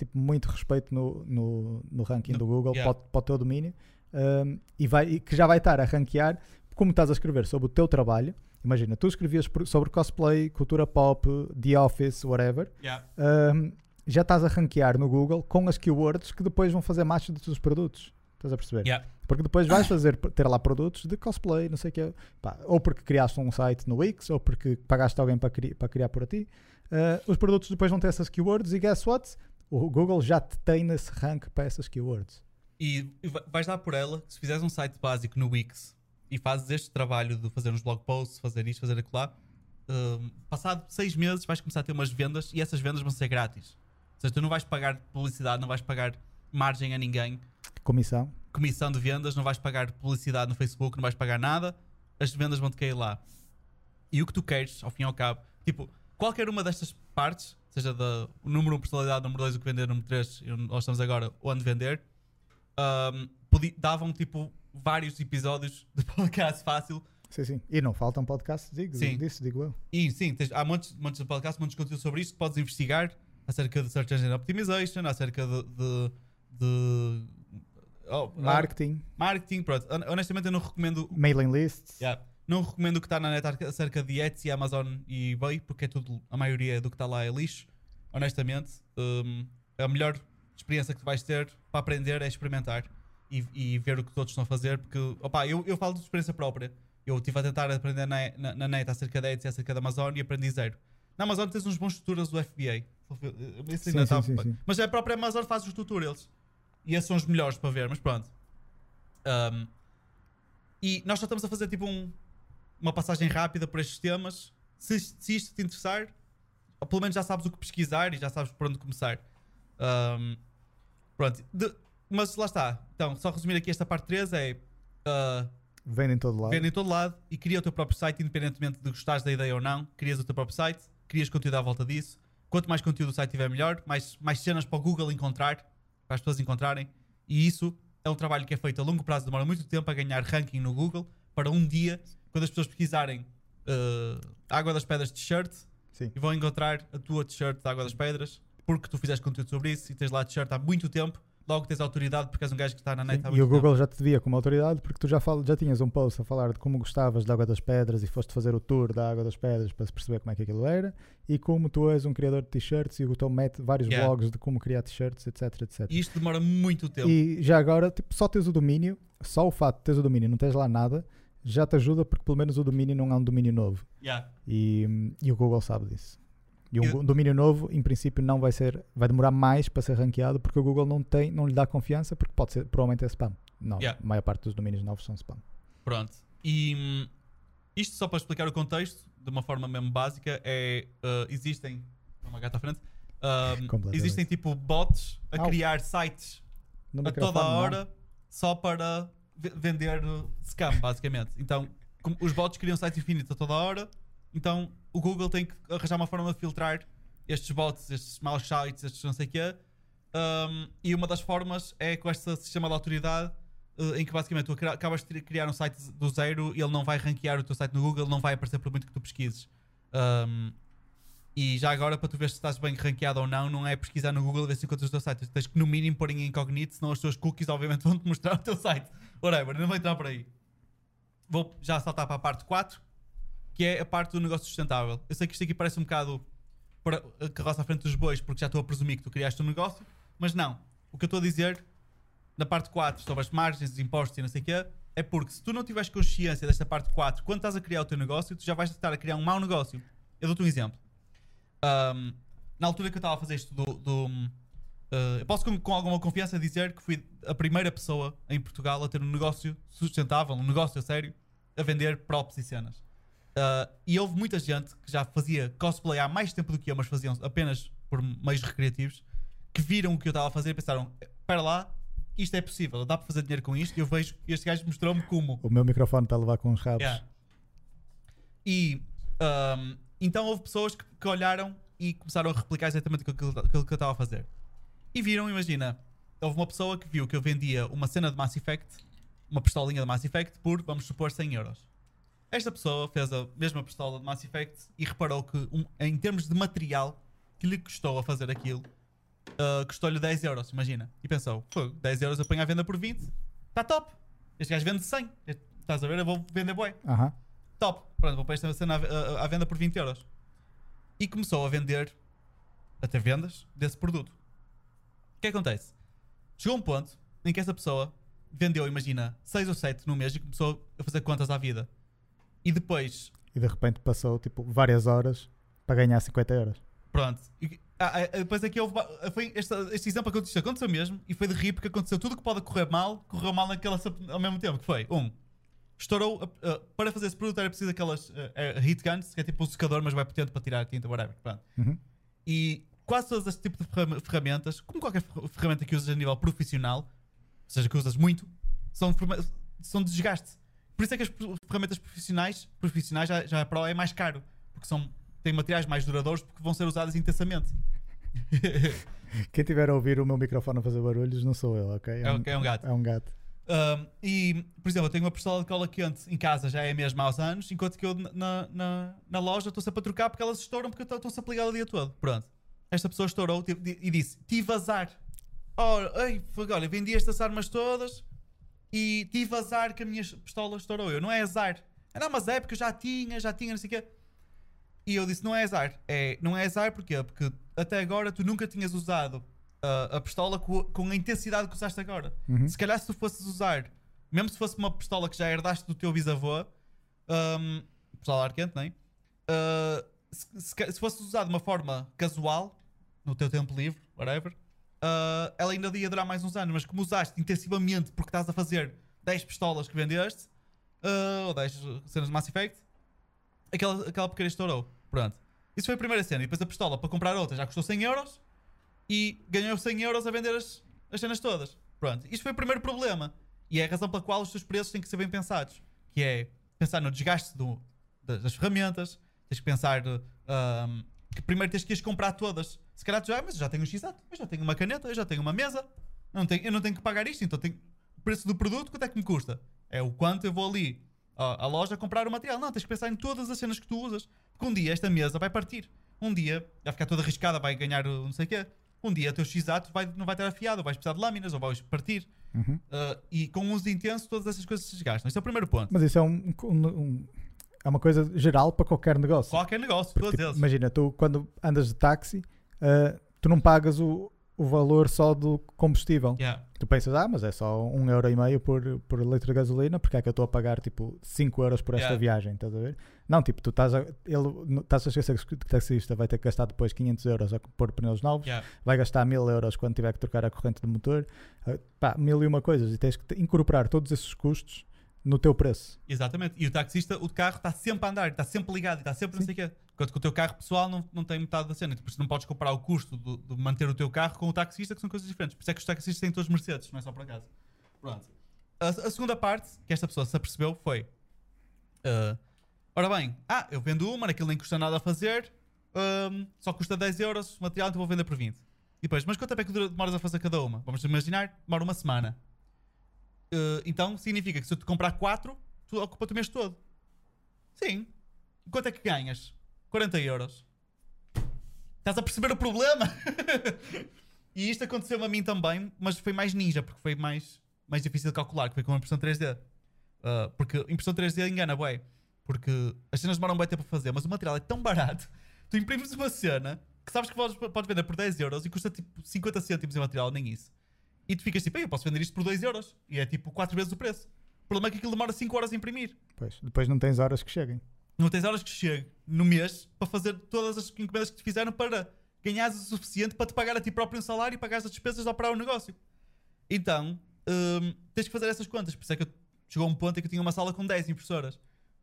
tipo, muito respeito no, no, no ranking No- do Google yeah. para, o- para o teu domínio ahm, e, vai, e que já vai estar a ranquear como estás a escrever sobre o teu trabalho. Imagina, tu escrevias sobre cosplay, cultura pop, The Office, whatever. Yeah. ahm, já estás a ranquear no Google com as keywords que depois vão fazer match dos teus produtos. Estás a perceber? Yeah. Porque depois vais fazer ter lá produtos de cosplay, não sei o quê. Pá, ou porque criaste um site no Wix, ou porque pagaste alguém para, cri- para criar por ti. Ah, os produtos depois vão ter essas keywords e guess what? O Google já te tem nesse rank para essas keywords. E va- vais dar por ela, se fizeres um site básico no Wix e fazes este trabalho de fazer uns blog posts, fazer isto, fazer aquilo lá, hum, passado seis meses vais começar a ter umas vendas e essas vendas vão ser grátis. Ou seja, tu não vais pagar publicidade, não vais pagar margem a ninguém, Comissão. comissão de vendas, não vais pagar publicidade no Facebook, não vais pagar nada, as vendas vão te cair lá. E o que tu queres, ao fim e ao cabo, tipo, qualquer uma destas partes, seja da, o número 1 personalidade, número 2 o que vender, número 3, nós estamos agora onde vender, ahm, podi- davam tipo vários episódios [laughs] de podcast fácil. Sim, sim. E não faltam podcasts, digo, Sim. disso, digo eu. E sim, tens- há montes, montes de podcasts, montes de conteúdo sobre isto que podes investigar acerca de Search Engine Optimization, acerca de. de, de- oh, Marketing, marketing, pronto. Hon- Honestamente, eu não recomendo mailing lists. Yeah. Não recomendo o que está na net acerca de Etsy, Amazon e eBay, porque é tudo, a maioria do que está lá é lixo. Honestamente, hum, a melhor experiência que vais ter para aprender é experimentar e, e ver o que todos estão a fazer. Porque, opá, eu, eu falo de experiência própria. Eu estive a tentar aprender na, na, na net acerca da Etsy, acerca da Amazon e aprendi zero. Na Amazon tens uns bons tutorials do FBA. Isso ainda sim, está- sim, sim. Mas a própria Amazon faz os tutorials. E esses são os melhores para ver, mas pronto. Um, e nós só estamos a fazer tipo um- uma passagem rápida por estes temas. Se, se isto te interessar, ou pelo menos já sabes o que pesquisar e já sabes por onde começar. Um, pronto. De- mas lá está. Então, só resumir aqui esta parte 3 é. uh, Vendem em todo lado. Vende em todo lado e cria o teu próprio site, independentemente de gostares da ideia ou não. Crias o teu próprio site, crias conteúdo à volta disso. Quanto mais conteúdo o site tiver, melhor. Mais, mais cenas para o Google encontrar, para as pessoas encontrarem. E isso é um trabalho que é feito a longo prazo, demora muito tempo a ganhar ranking no Google. Para um dia, quando as pessoas pesquisarem uh, Água das Pedras t-shirt e vão encontrar a tua t-shirt da Água das Pedras, porque tu fizeste conteúdo sobre isso e tens lá t-shirt há muito tempo. Logo tens autoridade porque és um gajo que está na net Sim, há E muito o tempo. Google já te via como autoridade porque tu já, fal- já tinhas um post a falar de como gostavas da Água das Pedras e foste fazer o tour da Água das Pedras para se perceber como é que aquilo era e como tu és um criador de t-shirts e o Tom mete vários Yeah. blogs de como criar t-shirts, etc, etc. E isto demora muito tempo. E já agora, tipo, só tens o domínio, só o fato de teres o domínio e não tens lá nada, já te ajuda porque pelo menos o domínio não é um domínio novo. Yeah. E, e o Google sabe disso. E um E- go- domínio novo, em princípio, não vai ser, vai demorar mais para ser ranqueado porque o Google não tem, não lhe dá confiança porque pode ser, provavelmente é spam. Não, Yeah. a maior parte dos domínios novos são spam. Pronto. E hum, isto só para explicar o contexto, de uma forma mesmo básica, é. uh, existem. Uma gata à frente. um, existem tipo bots a Au. criar sites a toda a não. hora só para vender scam, basicamente. Então, os bots criam sites infinitos a toda hora, então o Google tem que arranjar uma forma de filtrar estes bots, estes maus sites, estes não sei o quê. Um, e uma das formas é com este sistema de autoridade uh, em que basicamente tu acabas de criar um site do zero e ele não vai ranquear o teu site no Google, não vai aparecer por muito que tu pesquises. Um, E já agora, para tu ver se estás bem ranqueado ou não, não é pesquisar no Google ver se encontras o teu site. Tens que, no mínimo, pôr em incognito, senão as tuas cookies, obviamente, vão-te mostrar o teu site. Whatever, não vou entrar por aí. Vou já saltar para a parte 4, que é a parte do negócio sustentável. Eu sei que isto aqui parece um bocado para a carroça à frente dos bois, porque já estou a presumir que tu criaste um negócio, mas não. O que eu estou a dizer, na parte 4, sobre as margens, os impostos e não sei o quê, é porque se tu não tiveres consciência desta parte 4, quando estás a criar o teu negócio, tu já vais estar a criar um mau negócio. Eu dou-te um exemplo. Um, na altura que eu estava a fazer isto do. do uh, eu posso com, com, alguma confiança dizer que fui a primeira pessoa em Portugal a ter um negócio sustentável, um negócio a sério, a vender props e cenas. Uh, e houve muita gente que já fazia cosplay há mais tempo do que eu, mas faziam apenas por meios recreativos, que viram o que eu estava a fazer e pensaram: espera lá, isto é possível, dá para fazer dinheiro com isto. E eu vejo este gajo mostrou-me como. O meu microfone está a levar com os rabos. Yeah. E um, então houve pessoas que, que, olharam e começaram a replicar exatamente aquilo, aquilo que eu estava a fazer. E viram, imagina, houve uma pessoa que viu que eu vendia uma cena de Mass Effect, uma pistolinha de Mass Effect, por, vamos supor, 100 euros. Esta pessoa fez a mesma pistola de Mass Effect e reparou que, um, em termos de material que lhe custou a fazer aquilo, uh, custou-lhe 10 euros, imagina. E pensou, 10 euros apanha a venda por 20, está top. Este gajo vende 100. Estás a ver? Eu vou vender boi. Top, pronto, vou pôr esta cena à, à, venda por 20 euros. E começou a vender, a ter vendas desse produto. O que acontece? Chegou um ponto em que essa pessoa vendeu, imagina, 6 ou 7 no mês e começou a fazer contas à vida. E depois. E de repente passou tipo várias horas para ganhar 50 euros. Pronto. E, ah, ah, depois aqui houve. Foi este, este exemplo aconteceu, aconteceu mesmo e foi de rir porque aconteceu tudo que pode correr mal, correu mal naquela, ao mesmo tempo. Que foi, um, estourou. Uh, uh, para fazer esse produto era preciso aquelas uh, heat guns, que é tipo um secador, mas vai potente para tirar a tinta, whatever. Pronto. Uhum. E quase todos este tipo de ferramentas, como qualquer ferramenta que usas a nível profissional, ou seja, que usas muito, são, são de desgaste. Por isso é que as ferramentas profissionais, profissionais já, já a Pro é mais caro, porque são, têm materiais mais duradouros porque vão ser usadas intensamente. [laughs] Quem tiver a ouvir o meu microfone a fazer barulhos não sou eu, ok? É, um, é um gato. É um gato. Um, e, por exemplo, eu tenho uma pistola de cola quente em casa já é mesmo há uns anos, enquanto que eu na, na, na loja estou sempre a trocar porque elas estouram porque estão-se a ligar o dia todo. Pronto. Esta pessoa estourou e disse: Tive azar. Ei, olha, vendi estas armas todas e tive azar que a minha pistola estourou. Eu, não é azar. Ah, não, mas é porque eu já tinha, já tinha, não sei o quê. E eu disse: Não é azar. É, não é azar porquê? Porque até agora tu nunca tinhas usado a, a pistola com, com, a intensidade que usaste agora. Uhum. Se calhar se tu fosses usar, mesmo se fosse uma pistola que já herdaste do teu bisavô, um, pistola ar quente, não é? Uh, se, se, se fosse usar de uma forma casual, no teu tempo livre, whatever, uh, ela ainda ia durar mais uns anos, mas como usaste intensivamente porque estás a fazer 10 pistolas que vendeste, uh, ou 10 cenas de Mass Effect, aquela, aquela porcaria estourou. Pronto. Isso foi a primeira cena. E depois a pistola para comprar outra já custou 100 euros e ganhou 100 euros a vender as, as cenas todas. Pronto, isto foi o primeiro problema. E é a razão pela qual os teus preços têm que ser bem pensados. Que é pensar no desgaste do, das ferramentas, tens que pensar um, que primeiro tens que ir comprar todas. Se calhar tu já, mas eu já tenho um x eu já tenho uma caneta, eu já tenho uma mesa, eu não tenho, eu não tenho que pagar isto, então tenho, o preço do produto, quanto é que me custa? É o quanto eu vou ali à, à loja comprar o material. Não, tens que pensar em todas as cenas que tu usas. Porque um dia esta mesa vai partir. Um dia vai ficar toda arriscada, vai ganhar não sei o quê um dia o teu x-ato vai, não vai estar afiado, ou vais precisar de lâminas, ou vais partir. Uhum. Uh, e com uso intenso, todas essas coisas se desgastam. Esse é o primeiro ponto. Mas isso é, um, um, um, é uma coisa geral para qualquer negócio. Qualquer negócio, Porque, tipo, Imagina, tu quando andas de táxi, uh, tu não pagas o, o valor só do combustível. Yeah. Tu pensas, ah, mas é só um euro e meio por, por litro de gasolina, porque é que eu estou a pagar tipo 5 euros por esta yeah. viagem, estás a ver? Não, tipo, tu estás a, ele, estás a esquecer que o taxista vai ter que gastar depois 500 euros a pôr pneus novos, yeah. vai gastar 1000 euros quando tiver que trocar a corrente do motor, uh, pá, mil e uma coisas, e tens que incorporar todos esses custos no teu preço. Exatamente. E o taxista, o carro está sempre a andar, está sempre ligado, está sempre não sei o quê. Enquanto que o teu carro pessoal não, não tem metade da cena. Por isso não podes comparar o custo de, de, manter o teu carro com o taxista, que são coisas diferentes. Por isso é que os taxistas têm todos Mercedes, não é só por acaso. Pronto. A, a segunda parte que esta pessoa se apercebeu foi. Uh, ora bem, ah, eu vendo uma, aquilo nem custa nada a fazer, um, só custa 10 euros o material, então vou vender por 20. E depois, mas quanto tempo é que demoras a fazer cada uma? Vamos imaginar, demora uma semana. Uh, então significa que se eu te comprar 4, tu ocupa o mês todo. Sim. Quanto é que ganhas? 40 euros. Estás a perceber o problema? [laughs] e isto aconteceu a mim também, mas foi mais ninja, porque foi mais, mais difícil de calcular, que foi com a impressão 3D. Uh, porque impressão 3D engana, bué. Porque as cenas demoram bem tempo a fazer, mas o material é tão barato. [laughs] Tu imprimes uma cena que sabes que podes, podes vender por 10 euros e custa tipo 50 cêntimos em material, nem isso. E tu ficas tipo, "Ei, eu posso vender isto por 2 euros. E é tipo 4 vezes o preço. O problema é que aquilo demora 5 horas a imprimir. Pois, depois não tens horas que cheguem. Não tens horas que chegue no mês para fazer todas as encomendas que te fizeram para ganhares o suficiente para te pagar a ti próprio um salário e pagares as despesas de operar o negócio. Então, hum, tens que fazer essas contas. Por isso é que eu- chegou um ponto em que eu tinha uma sala com 10 impressoras.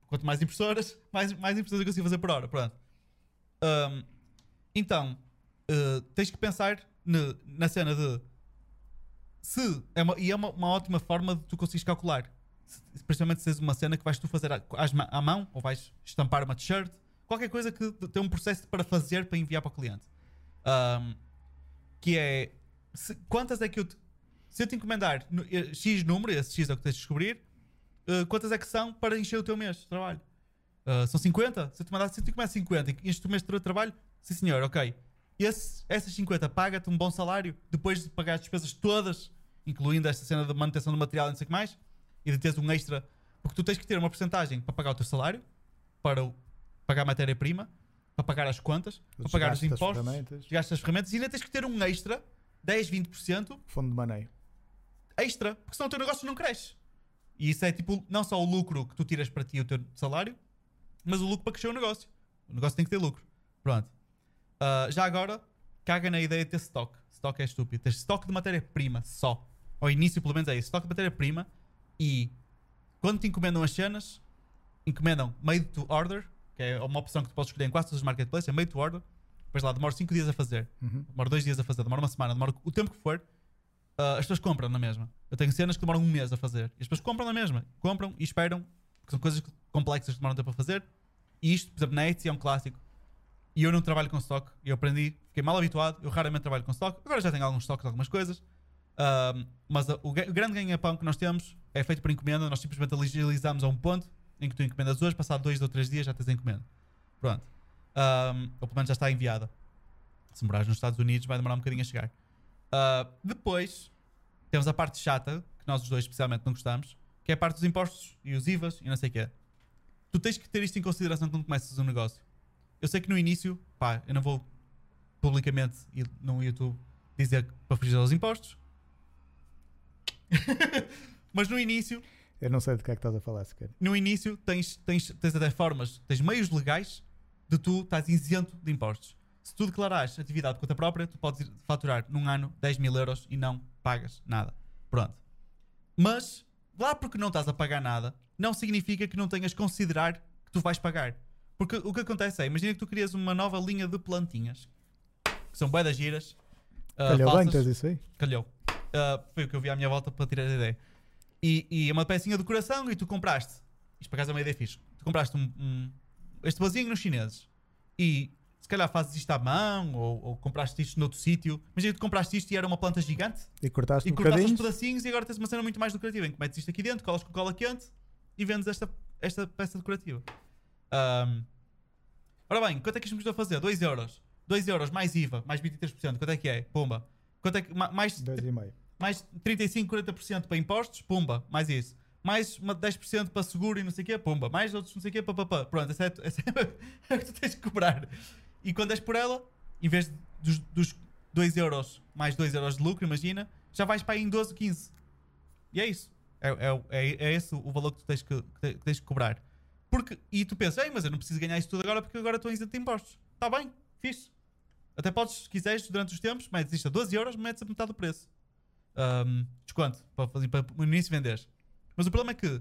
Quanto mais impressoras, [laughs] mais, mais impressoras eu consigo fazer por hora. Pronto. Hum, então, uh, tens que pensar ne- na cena de se é uma, e é uma, uma ótima forma de tu conseguires calcular. Se, principalmente se tens uma cena que vais tu fazer à, à mão, ou vais estampar uma t-shirt, qualquer coisa que tem um processo para fazer para enviar para o cliente. Ahm, que é se- quantas é que eu te, se eu te encomendar eh, X número, esse X é o que tens de descobrir, eh, quantas é que são para encher o teu mês de trabalho? Ah, são 50? Se eu te mandar se eu te encomendar 50 e enches o mês de tra- trabalho, sim senhor, ok. Esse, essas 50 paga-te um bom salário depois de pagar as despesas todas, incluindo esta cena de manutenção do material e não sei o que mais, e de teres um extra, porque tu tens que ter uma porcentagem para pagar o teu salário, para o- pagar a matéria-prima, para pagar as contas, para pagar os impostos, gastos das ferramentas, e ainda tens que ter um extra, 10, 20% Fundo de maneio. extra, porque senão o teu negócio não cresce. E isso é tipo, não só o lucro que tu tiras para ti o teu salário, mas o lucro para crescer o negócio. O negócio tem que ter lucro. Pronto. Ah, já agora, caga na ideia de ter stock. Stock é estúpido. Ter stock de matéria-prima só. Ao início, pelo menos, é isso. Stock de matéria-prima e quando te encomendam as cenas, encomendam made to order, que é uma opção que tu podes escolher em quase todos os marketplaces, é made to order. Depois lá, demora 5 dias a fazer Uhum. demora dois dias a fazer, demora uma semana, demora o tempo que for, ah, as pessoas compram na mesma. Eu tenho cenas que demoram um mês a fazer. E as pessoas compram na mesma. Compram e esperam, porque são coisas complexas que demoram tempo a fazer. E isto, por exemplo, na Etsy é um clássico. E eu não trabalho com stock. Eu aprendi, fiquei mal habituado. Eu raramente trabalho com stock. Agora já tenho alguns stocks de algumas coisas. Ahm, mas o, o grande ganha-pão que nós temos é feito por encomenda. Nós simplesmente agilizamos a um ponto em que tu encomendas hoje, passado dois ou três dias já tens a encomenda. Pronto. Ahm, ou pelo menos já está enviada. Se morares nos Estados Unidos vai demorar um bocadinho a chegar. Ah, depois temos a parte chata, que nós os dois especialmente não gostamos, que é a parte dos impostos e os IVAs e não sei o quê. Tu tens que ter isto em consideração quando começas um negócio. Eu sei que no início, pá, eu não vou publicamente e no YouTube dizer que para fugir aos impostos. [laughs] Mas no início, Eu não sei do que é que estás a falar sequer. no início tens, tens, tens até formas, tens meios legais de tu estás isento de impostos. Se tu declarares atividade por conta própria, tu podes ir faturar num ano 10 mil euros e não pagas nada. Pronto. Mas, lá porque não estás a pagar nada, não significa que não tenhas considerar que tu vais pagar. Porque o que acontece é, imagina que tu crias uma nova linha de plantinhas, que são bué das giras. ah, Calhou bem, falsas. tens isso aí? Calhou. Ah, foi o que eu vi à minha volta para tirar a ideia. E, e é uma pecinha de coração e tu compraste. Isto para casa é uma ideia fixe. Tu compraste um, um- este vasinho nos chineses. E se calhar fazes isto à mão ou, ou compraste isto noutro sítio. Imagina que tu compraste isto e era uma planta gigante E cortaste e um cortaste os bocadinho. pedacinhos e agora tens uma cena muito mais lucrativa em que metes isto aqui dentro, colas com cola quente e vendes esta, esta peça decorativa. Ahm, ora bem, quanto é que isto me custou a fazer? 2 euros. 2 euros mais IVA, mais 23%. Quanto é que é? Pumba. Quanto é que, ma- mais, Dois e meio. mais 35, 40% para impostos, pumba, mais isso. Mais uma 10% para seguro e não sei o quê, pumba. Mais outros não sei o quê, papapá. Pronto, essa é, [laughs] essa é o que tu tens de cobrar. E quando és por ela, em vez dos, dos 2 euros mais 2 euros de lucro, imagina, já vais para aí em 12, 15. E é isso. É, é, é, é esse o valor que tu tens que, que te- que tens que cobrar. Porque, e tu pensas, Ei, mas eu não preciso ganhar isso tudo agora porque agora estou isento de impostos. Está bem, fixe. Até podes, se quiseres, durante os tempos, metes isto a 12 euros, metes a metade do preço. Ahm, desconto, para, fazer, para no início venderes. Mas o problema é que,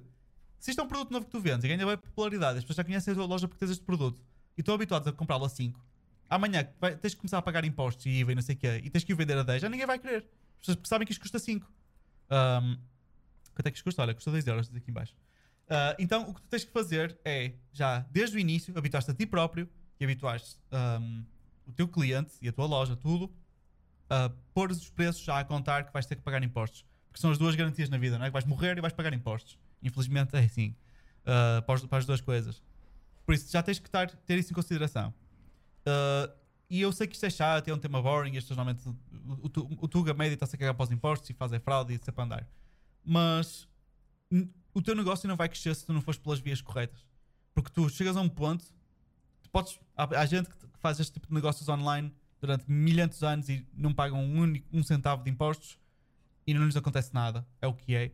se isto é um produto novo que tu vendes e ganha bem popularidade, as pessoas já conhecem a tua loja porque tens este produto e estão habituados a comprá-lo a 5, amanhã vai- tens que começar a pagar impostos e IVA e não sei o quê, e tens que o vender a 10, já ninguém vai querer. As pessoas sabem que isto custa 5. Ahm, quanto é que isto custa? Olha, custa 2 euros, aqui em baixo. Ah, então, o que tu tens que fazer é, já desde o início, habituaste a ti próprio e habituaste ahm, o teu cliente e a tua loja, tudo, a pôr os preços já a contar que vais ter que pagar impostos. Porque são as duas garantias na vida, não é? Que vais morrer e vais pagar impostos. Infelizmente é assim. ah, para, as, para as duas coisas. Por isso, já tens que estar, ter isso em consideração. Ah, e eu sei que isto é chato, é um tema boring, e normalmente. O, o, o Tuga médio está-se a cagar para os impostos e faz é fraude e isso é para andar. Mas o teu negócio não vai crescer se tu não fores pelas vias corretas. Porque tu chegas a um ponto, tu podes. Há, há gente que faz este tipo de negócios online durante milhares de anos e não pagam um, único, um centavo de impostos e não lhes acontece nada. É o que é.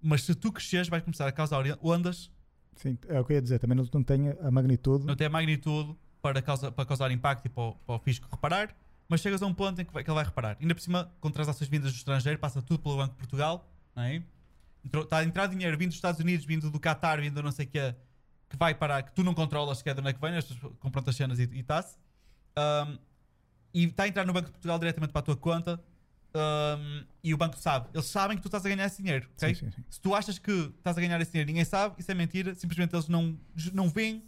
Mas se tu cresceres, vais começar a causar ondas Sim, é o que eu ia dizer. Também não, não tem a magnitude. não tem a magnitude para, causa, para causar impacto e para o, para o fisco reparar, mas chegas a um ponto em que, vai- que ele vai reparar. Ainda por cima, com transações vindas do estrangeiro, passa tudo pelo Banco de Portugal, não é? Está a entrar dinheiro vindo dos Estados Unidos, vindo do Qatar, vindo do não sei o que que vai parar, que tu não controlas sequer de onde é que vem, as pessoas compram as cenas e e está-se. Um, e está a entrar no Banco de Portugal diretamente para a tua conta um, e o banco sabe. Eles sabem que tu estás a ganhar esse dinheiro, ok? Sim, sim, sim. Se tu achas que estás a ganhar esse dinheiro e ninguém sabe, isso é mentira. Simplesmente eles não, não veem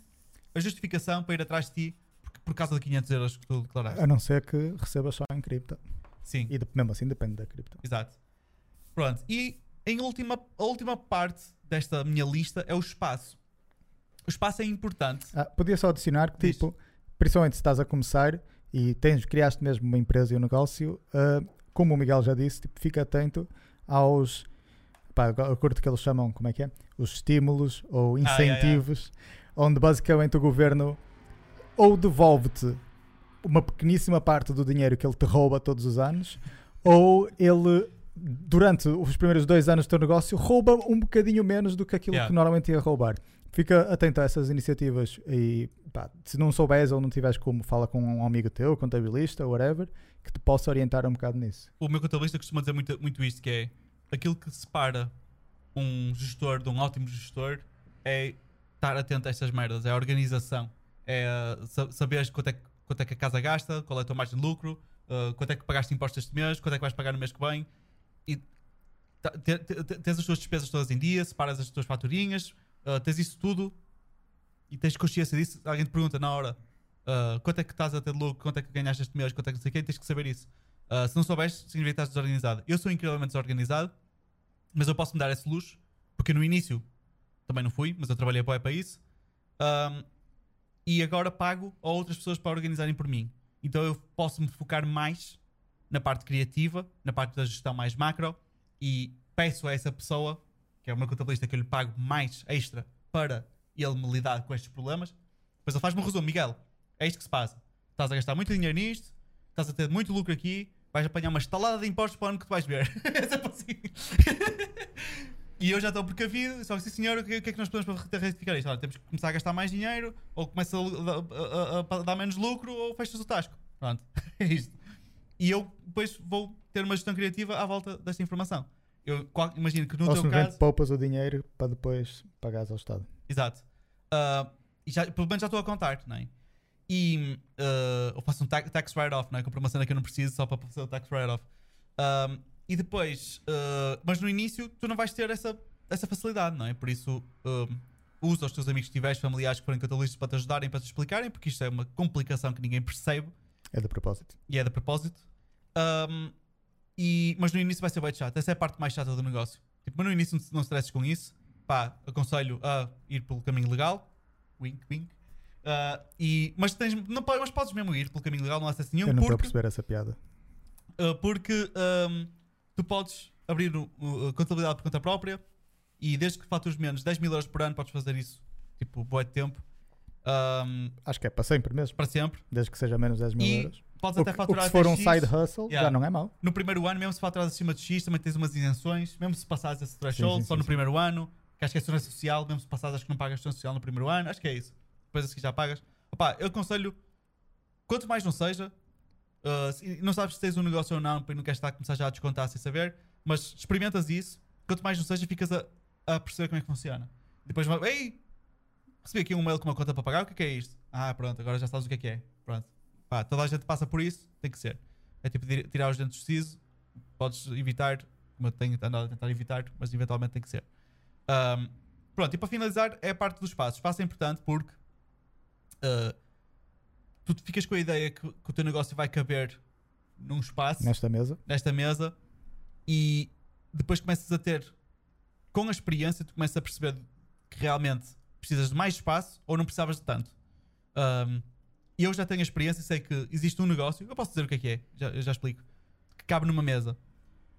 a justificação para ir atrás de ti por, por causa de 500 euros que tu declaraste. A não ser que recebas só em cripto. Sim, E mesmo assim depende da cripto. exato. Pronto, e em última, a última parte desta minha lista é o espaço. O espaço é importante. Ah, podia só adicionar que, Diz. tipo, principalmente se estás a começar e tens, criaste mesmo uma empresa e um negócio, ah, como o Miguel já disse, tipo, fica atento aos. Pá, eu curto que eles chamam, como é que é? Os estímulos ou Ah, incentivos, onde basicamente o governo ou devolve-te uma pequeníssima parte do dinheiro que ele te rouba todos os anos, ou ele, durante os primeiros dois anos do teu negócio, rouba um bocadinho menos do que aquilo Yeah. que normalmente ia roubar. Fica atento a essas iniciativas e pá, se não souberes ou não tiveres como, fala com um amigo teu, contabilista, whatever, que te possa orientar um bocado nisso. O meu contabilista costuma dizer muito, muito isto, que é aquilo que separa um gestor de um ótimo gestor é estar atento a estas merdas, é a organização. É sa- saberes quanto é, que- quanto é que a casa gasta, qual é a tua margem de lucro, uh, quanto é que pagaste impostos este mês, quanto é que vais pagar no mês que vem. E tens as tuas despesas todas em dia, separas as tuas faturinhas, uh, tens isso tudo e tens consciência disso. Alguém te pergunta na hora uh, quanto é que estás a ter de lucro, quanto é que ganhaste este mês, quanto é que não sei o quê, tens que saber isso. Uh, se não souberes, significa que estás desorganizado. Eu sou incrivelmente desorganizado, mas eu posso me dar esse luxo, porque no início também não fui, mas eu trabalhei para isso. Um, e agora pago a outras pessoas para organizarem por mim. Então eu posso me focar mais na parte criativa, na parte da gestão mais macro e peço a essa pessoa, que é meu contabilista, que eu lhe pago mais extra para ele me lidar com estes problemas. Depois ele faz-me um resumo, Miguel, é isto que se passa. Estás a gastar muito dinheiro nisto, estás a ter muito lucro aqui, vais apanhar uma estalada de impostos para o ano que tu vais ver. [laughs] é assim. e eu já estou precavido, só que sim senhor, o que, é que nós podemos para retificar isto? Olha, temos que começar a gastar mais dinheiro, ou começa a, a- a- a dar menos lucro, ou fechas o tasco. Pronto, [laughs] é isto. E eu depois vou ter uma gestão criativa à volta desta informação. Eu qual- imagino que no ou teu caso. poupas o dinheiro para depois pagares ao Estado. Exato. Ah, e já, pelo menos já estou a contar, não é? E ah, eu faço um ta- tax write-off, não é? Compro uma cena que eu não preciso só para fazer o tax write-off. Ah, e depois, ah, mas no início tu não vais ter essa, essa facilidade, não é? Por isso, usa os teus amigos que tiveres, familiares que forem contabilistas para te ajudarem, para te explicarem, porque isto é uma complicação que ninguém percebe É de propósito. e é de propósito. Um, e, mas no início vai ser bem chato. Essa é a parte mais chata do negócio. Tipo, mas no início não, não stresses com isso. Pá, aconselho a ir pelo caminho legal. Wink, wink. Uh, e, mas, tens, não, mas podes mesmo ir pelo caminho legal, não há acesso nenhum, eu não estou a porque, perceber essa piada. uh, porque um, tu podes abrir a contabilidade por conta própria e desde que fatures menos 10 mil euros por ano, podes fazer isso. Tipo, boa de tempo. Um, Acho que é para sempre mesmo, para sempre. desde que seja menos 10 mil E euros. podes O até que, o que faturar se for um X. side hustle Yeah. já não é mau. no primeiro ano, mesmo se faturares acima de X, também tens umas isenções, mesmo se passares esse threshold, Sim, sim, só sim, no primeiro ano, que acho que é segurança social, mesmo se passares, acho que não pagas segurança social no primeiro ano, acho que é isso. Depois assim já pagas. Opá, eu aconselho, quanto mais não seja, uh, se- não sabes se tens um negócio ou não, porque não queres estar a começar já a descontar sem saber, mas experimentas isso, quanto mais não seja, ficas a, a perceber como é que funciona. Depois, vai- ei, recebi aqui um mail com uma conta para pagar, o que é, que é isto? Ah, pronto, agora já sabes o que é que é. Pronto. Pá, toda a gente passa por isso, tem que ser. É tipo tirar os dentes do siso, podes evitar, como eu tenho andado a tentar evitar, mas eventualmente tem que ser. Ahm, pronto, e para finalizar, é a parte do espaço. O espaço é importante porque ah, tu ficas com a ideia que, que o teu negócio vai caber num espaço Nesta mesa. nesta mesa e depois começas a ter com a experiência tu começas a perceber que realmente precisas de mais espaço ou não precisavas de tanto E eu já tenho a experiência e sei que existe um negócio, eu posso dizer o que é que é, já, já explico, que cabe numa mesa.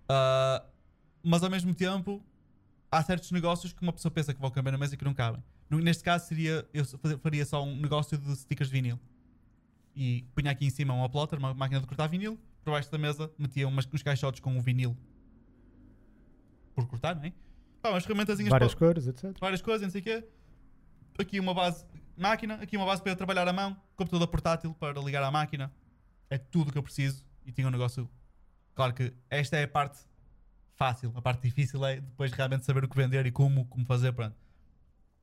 Ah, mas ao mesmo tempo, há certos negócios que uma pessoa pensa que vão caber na mesa e que não cabem. Neste caso, seria, eu faria só um negócio de stickers de vinil. E punha aqui em cima um uploader, uma máquina de cortar vinil, por baixo da mesa metia umas, uns caixotes com o vinil por cortar, não é? Pá, umas ferramentazinhas Várias para- cores, etc. várias coisas, não sei o quê. Aqui uma base máquina, aqui uma base para eu trabalhar à mão, computador portátil para ligar à máquina. É tudo o que eu preciso e tinha um negócio. Claro que esta é a parte fácil, a parte difícil é depois realmente saber o que vender e como, como fazer, pronto.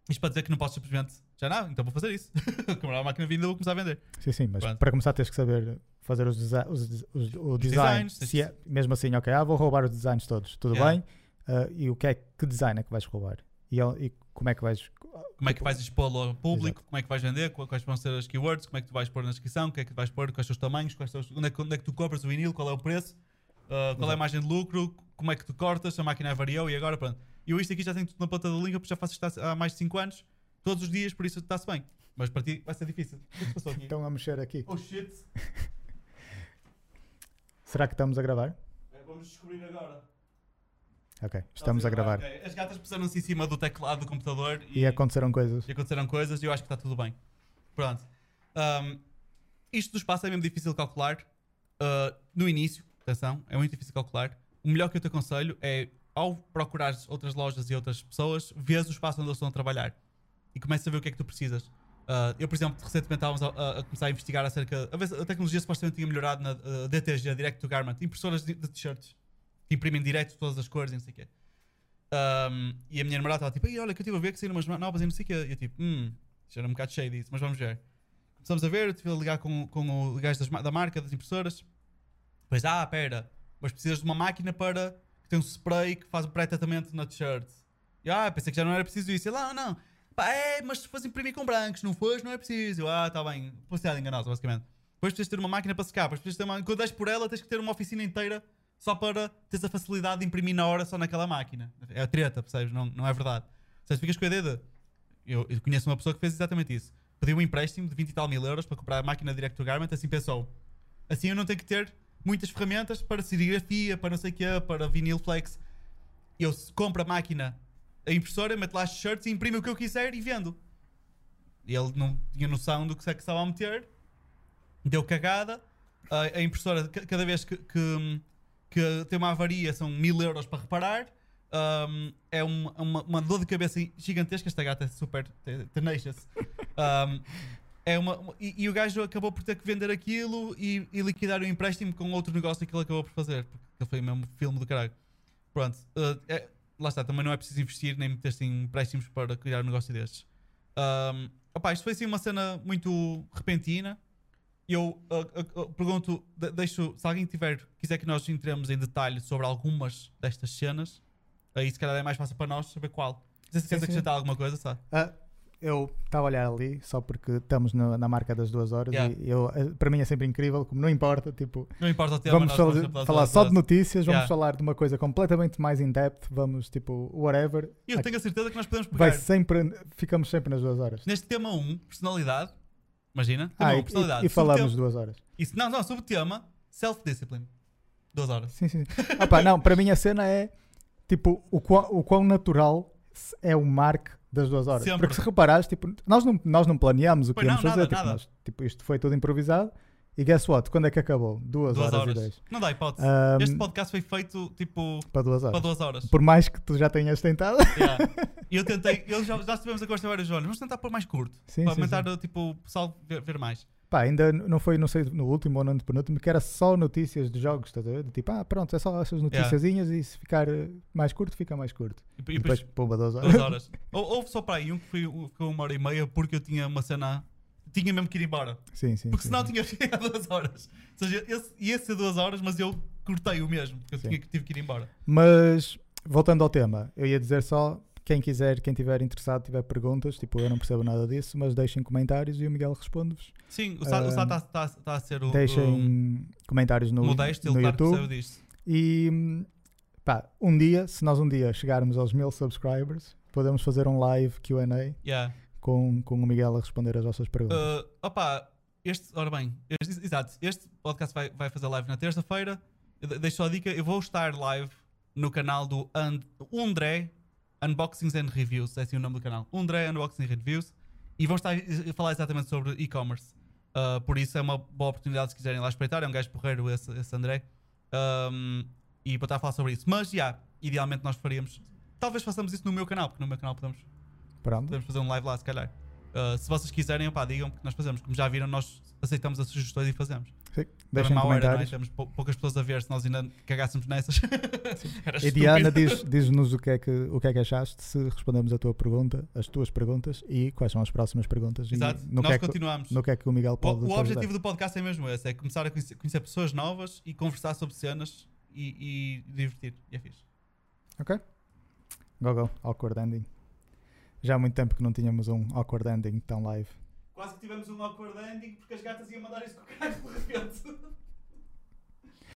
Isto para dizer que não posso simplesmente, já não, então vou fazer isso. [laughs] Comprar a máquina vinda vou começar a vender. Sim, sim, mas Pronto. para começar tens que saber fazer os, desi- os, os- o design. designs, Se é- mesmo assim, ok, ah, vou roubar os designs todos, tudo Yeah. bem. Ah, e o que é que design é que vais roubar? E, e como é que vais. Como é que vais expô-lo ao público, como é que vais vender, qu- quais vão ser as keywords, como é que tu vais pôr na descrição, o que é que vais pôr, quais são os tamanhos, quais são os- onde, é que, onde é que tu compras o vinil, qual é o preço, uh, qual é a Exato. margem de lucro, como é que tu cortas, se a máquina variou e agora pronto. E eu isto aqui já tenho tudo na ponta da língua porque já faço isto há mais de 5 anos, todos os dias, por isso está-se bem. Mas para ti vai ser difícil. É? Estão a mexer aqui. Oh shit! [laughs] Será que estamos a gravar? É, Vamos descobrir agora. Ok, estamos a gravar. Ok. As gatas puseram-se em cima do teclado do computador E aconteceram coisas. e aconteceram coisas e eu acho que está tudo bem. Pronto. Um, isto do espaço é mesmo difícil de calcular. Uh, no início, atenção, é muito difícil de calcular. O melhor que eu te aconselho é, ao procurar outras lojas e outras pessoas, vês o espaço onde eles estão a trabalhar e começa a ver o que é que tu precisas. Uh, eu, por exemplo, recentemente estávamos a, a- a começar a investigar acerca. A, ver a tecnologia supostamente tinha melhorado na uh, DTG, Direct to Garment, impressoras de, de t-shirts imprimem direto todas as cores e não sei o quê. Um, e a minha namorada estava tipo, "Ei, olha, que eu estive a ver que saíram umas novas e não sei o quê. E eu tipo, hum, isto era um bocado cheio disso, mas vamos ver. Começamos a ver, eu estive a ligar com, com o gajo das da marca, das impressoras. Depois, ah, pera, mas precisas de uma máquina para que tem um spray que faz o pré-tratamento na t-shirt. E ah, pensei que já não era preciso isso. Ele, ah, não, pá, é, mas se fores imprimir com brancos, não fores, não é preciso. Ah, está bem, publicidade enganosa, basicamente. Depois precisas ter uma máquina para secar, depois precisas ter uma, quando des por ela, tens que ter uma oficina inteira só para teres a facilidade de imprimir na hora só naquela máquina. É treta, percebes? Não, não é verdade. Seja, ficas com a ideia de. Eu, eu conheço uma pessoa que fez exatamente isso. Pediu um empréstimo de 20 e tal mil euros para comprar a máquina Direct to Garment, assim pensou. Assim eu não tenho que ter muitas ferramentas para serigrafia, para não sei o quê, para vinil flex. Eu se- compro a máquina, a impressora, meto lá as shirts imprimo o que eu quiser e vendo. Ele não tinha noção do que é que estava a meter, deu cagada. A, a impressora, ca- cada vez que, que, que tem uma avaria, são mil euros para reparar. Um, é uma, uma, uma dor de cabeça gigantesca. Esta gata é super te- tenacious. Um, é uma, e, e o gajo acabou por ter que vender aquilo e, e liquidar o empréstimo com outro negócio que ele acabou por fazer. Porque foi mesmo filme do caralho. Pronto. uh, é- lá está. Também não é preciso investir nem meter-se em empréstimos para criar um negócio destes. Um, opá, isto foi assim uma cena muito repentina. Eu uh, uh, uh, pergunto, de- deixo, se alguém tiver, quiser que nós entremos em detalhe sobre algumas destas cenas, aí se calhar é mais fácil para nós saber qual. Se Sim, queres acrescentar alguma coisa, sabe? Ah, eu estava a olhar ali só porque estamos no- na marca das duas horas Yeah. e eu, eh, para mim é sempre incrível, como não importa, tipo, Não importa o tema, vamos falar duas só de notícias, vamos Yeah. falar de uma coisa completamente mais in depth, vamos tipo, whatever. E eu tenho a certeza que nós podemos pegar Vai sempre, ficamos sempre nas duas horas. neste tema 1, personalidade. Imagina, tema Ah, 1, e, personalidade. e, e falamos duas horas. Isso, não, não, subtema, self-discipline. Duas horas. Sim, sim. Ah, pá, não, para mim a cena é tipo o quão, o quão natural é o mark das duas horas. Sempre. Porque se reparares, tipo, nós não, nós não planeámos o que Pois íamos não, fazer. nada, tipo, nada. nós- tipo, isto foi tudo improvisado. E guess what? Quando é que acabou? Duas, Duas horas, horas. e dez. Não dá hipótese. Ahm, Este podcast foi feito tipo para duas horas. para duas horas. Por mais que tu já tenhas tentado. Yeah. [laughs] E eu tentei, eu já, já estivemos a conversar vários anos, vamos tentar pôr mais curto. Sim, para sim, aumentar sim. tipo, o pessoal ver, ver mais. Pá, ainda não foi, não sei, no último ou no penúltimo, que era só notícias de jogos, estás a ver? Tipo, ah, pronto, é só essas noticiazinhas e se ficar eh, mais curto, fica mais curto. E, E e depois, depois pumba, duas horas. duas horas. [laughs] Ou, houve só para aí um que foi, ficou uma hora e meia porque eu tinha uma cena. Tinha mesmo que ir embora. Sim, sim. Porque sim, senão sim. tinha chegado a duas horas. Ou seja, esse, ia ser duas horas, mas eu cortei o mesmo. Porque eu tinha, tive que ir embora. Mas, voltando ao tema, eu ia dizer só, quem quiser, quem tiver interessado, tiver perguntas, tipo, eu não percebo nada disso, mas deixem comentários e o Miguel responde-vos. Sim, o Sá Ah, está tá, tá a ser o. Deixem comentários no, modesto, no ele claro YouTube. percebe disto. E, pá, um dia, se nós um dia chegarmos aos mil subscribers, podemos fazer um live Q&A Yeah. com, com o Miguel a responder as vossas perguntas. Uh, opa, este, ora bem, este- exato, este podcast vai, vai fazer live na terça-feira. Deixo só a dica, eu vou estar live no canal do And, André Unboxings and Reviews, é assim o nome do canal. O André Unboxing Reviews. E vão estar a falar exatamente sobre e-commerce. Uh, por isso é uma boa oportunidade se quiserem lá espreitar. É um gajo porreiro esse, esse André. Um, e para estar a falar sobre isso. Mas, já, idealmente nós faríamos. Talvez façamos isso no meu canal, porque no meu canal podemos, Pronto. podemos fazer um live lá, se calhar. Uh, se vocês quiserem, opá, digam, porque nós fazemos. Como já viram, nós aceitamos as sugestões e fazemos. Sim. Deixem hora, não é? comentários. Temos pou- poucas pessoas a ver, se nós ainda cagássemos nessas. [laughs] Era E Diana estúpido. diz- diz-nos o, que é que, o que é que achaste se respondemos a tua pergunta, as tuas perguntas e quais são as próximas perguntas Exato, no, que nós é que, continuamos. no que é que o Miguel O, pode o ajudar. objetivo do podcast é mesmo esse: é começar a conhecer, conhecer pessoas novas e conversar sobre cenas e, e divertir. E é fixe. Ok? Go, go. Awkward ending. Já há muito tempo que não tínhamos um awkward ending tão live. Quase que tivemos um awkward ending porque as gatas iam mandar isso com o caralho de repente.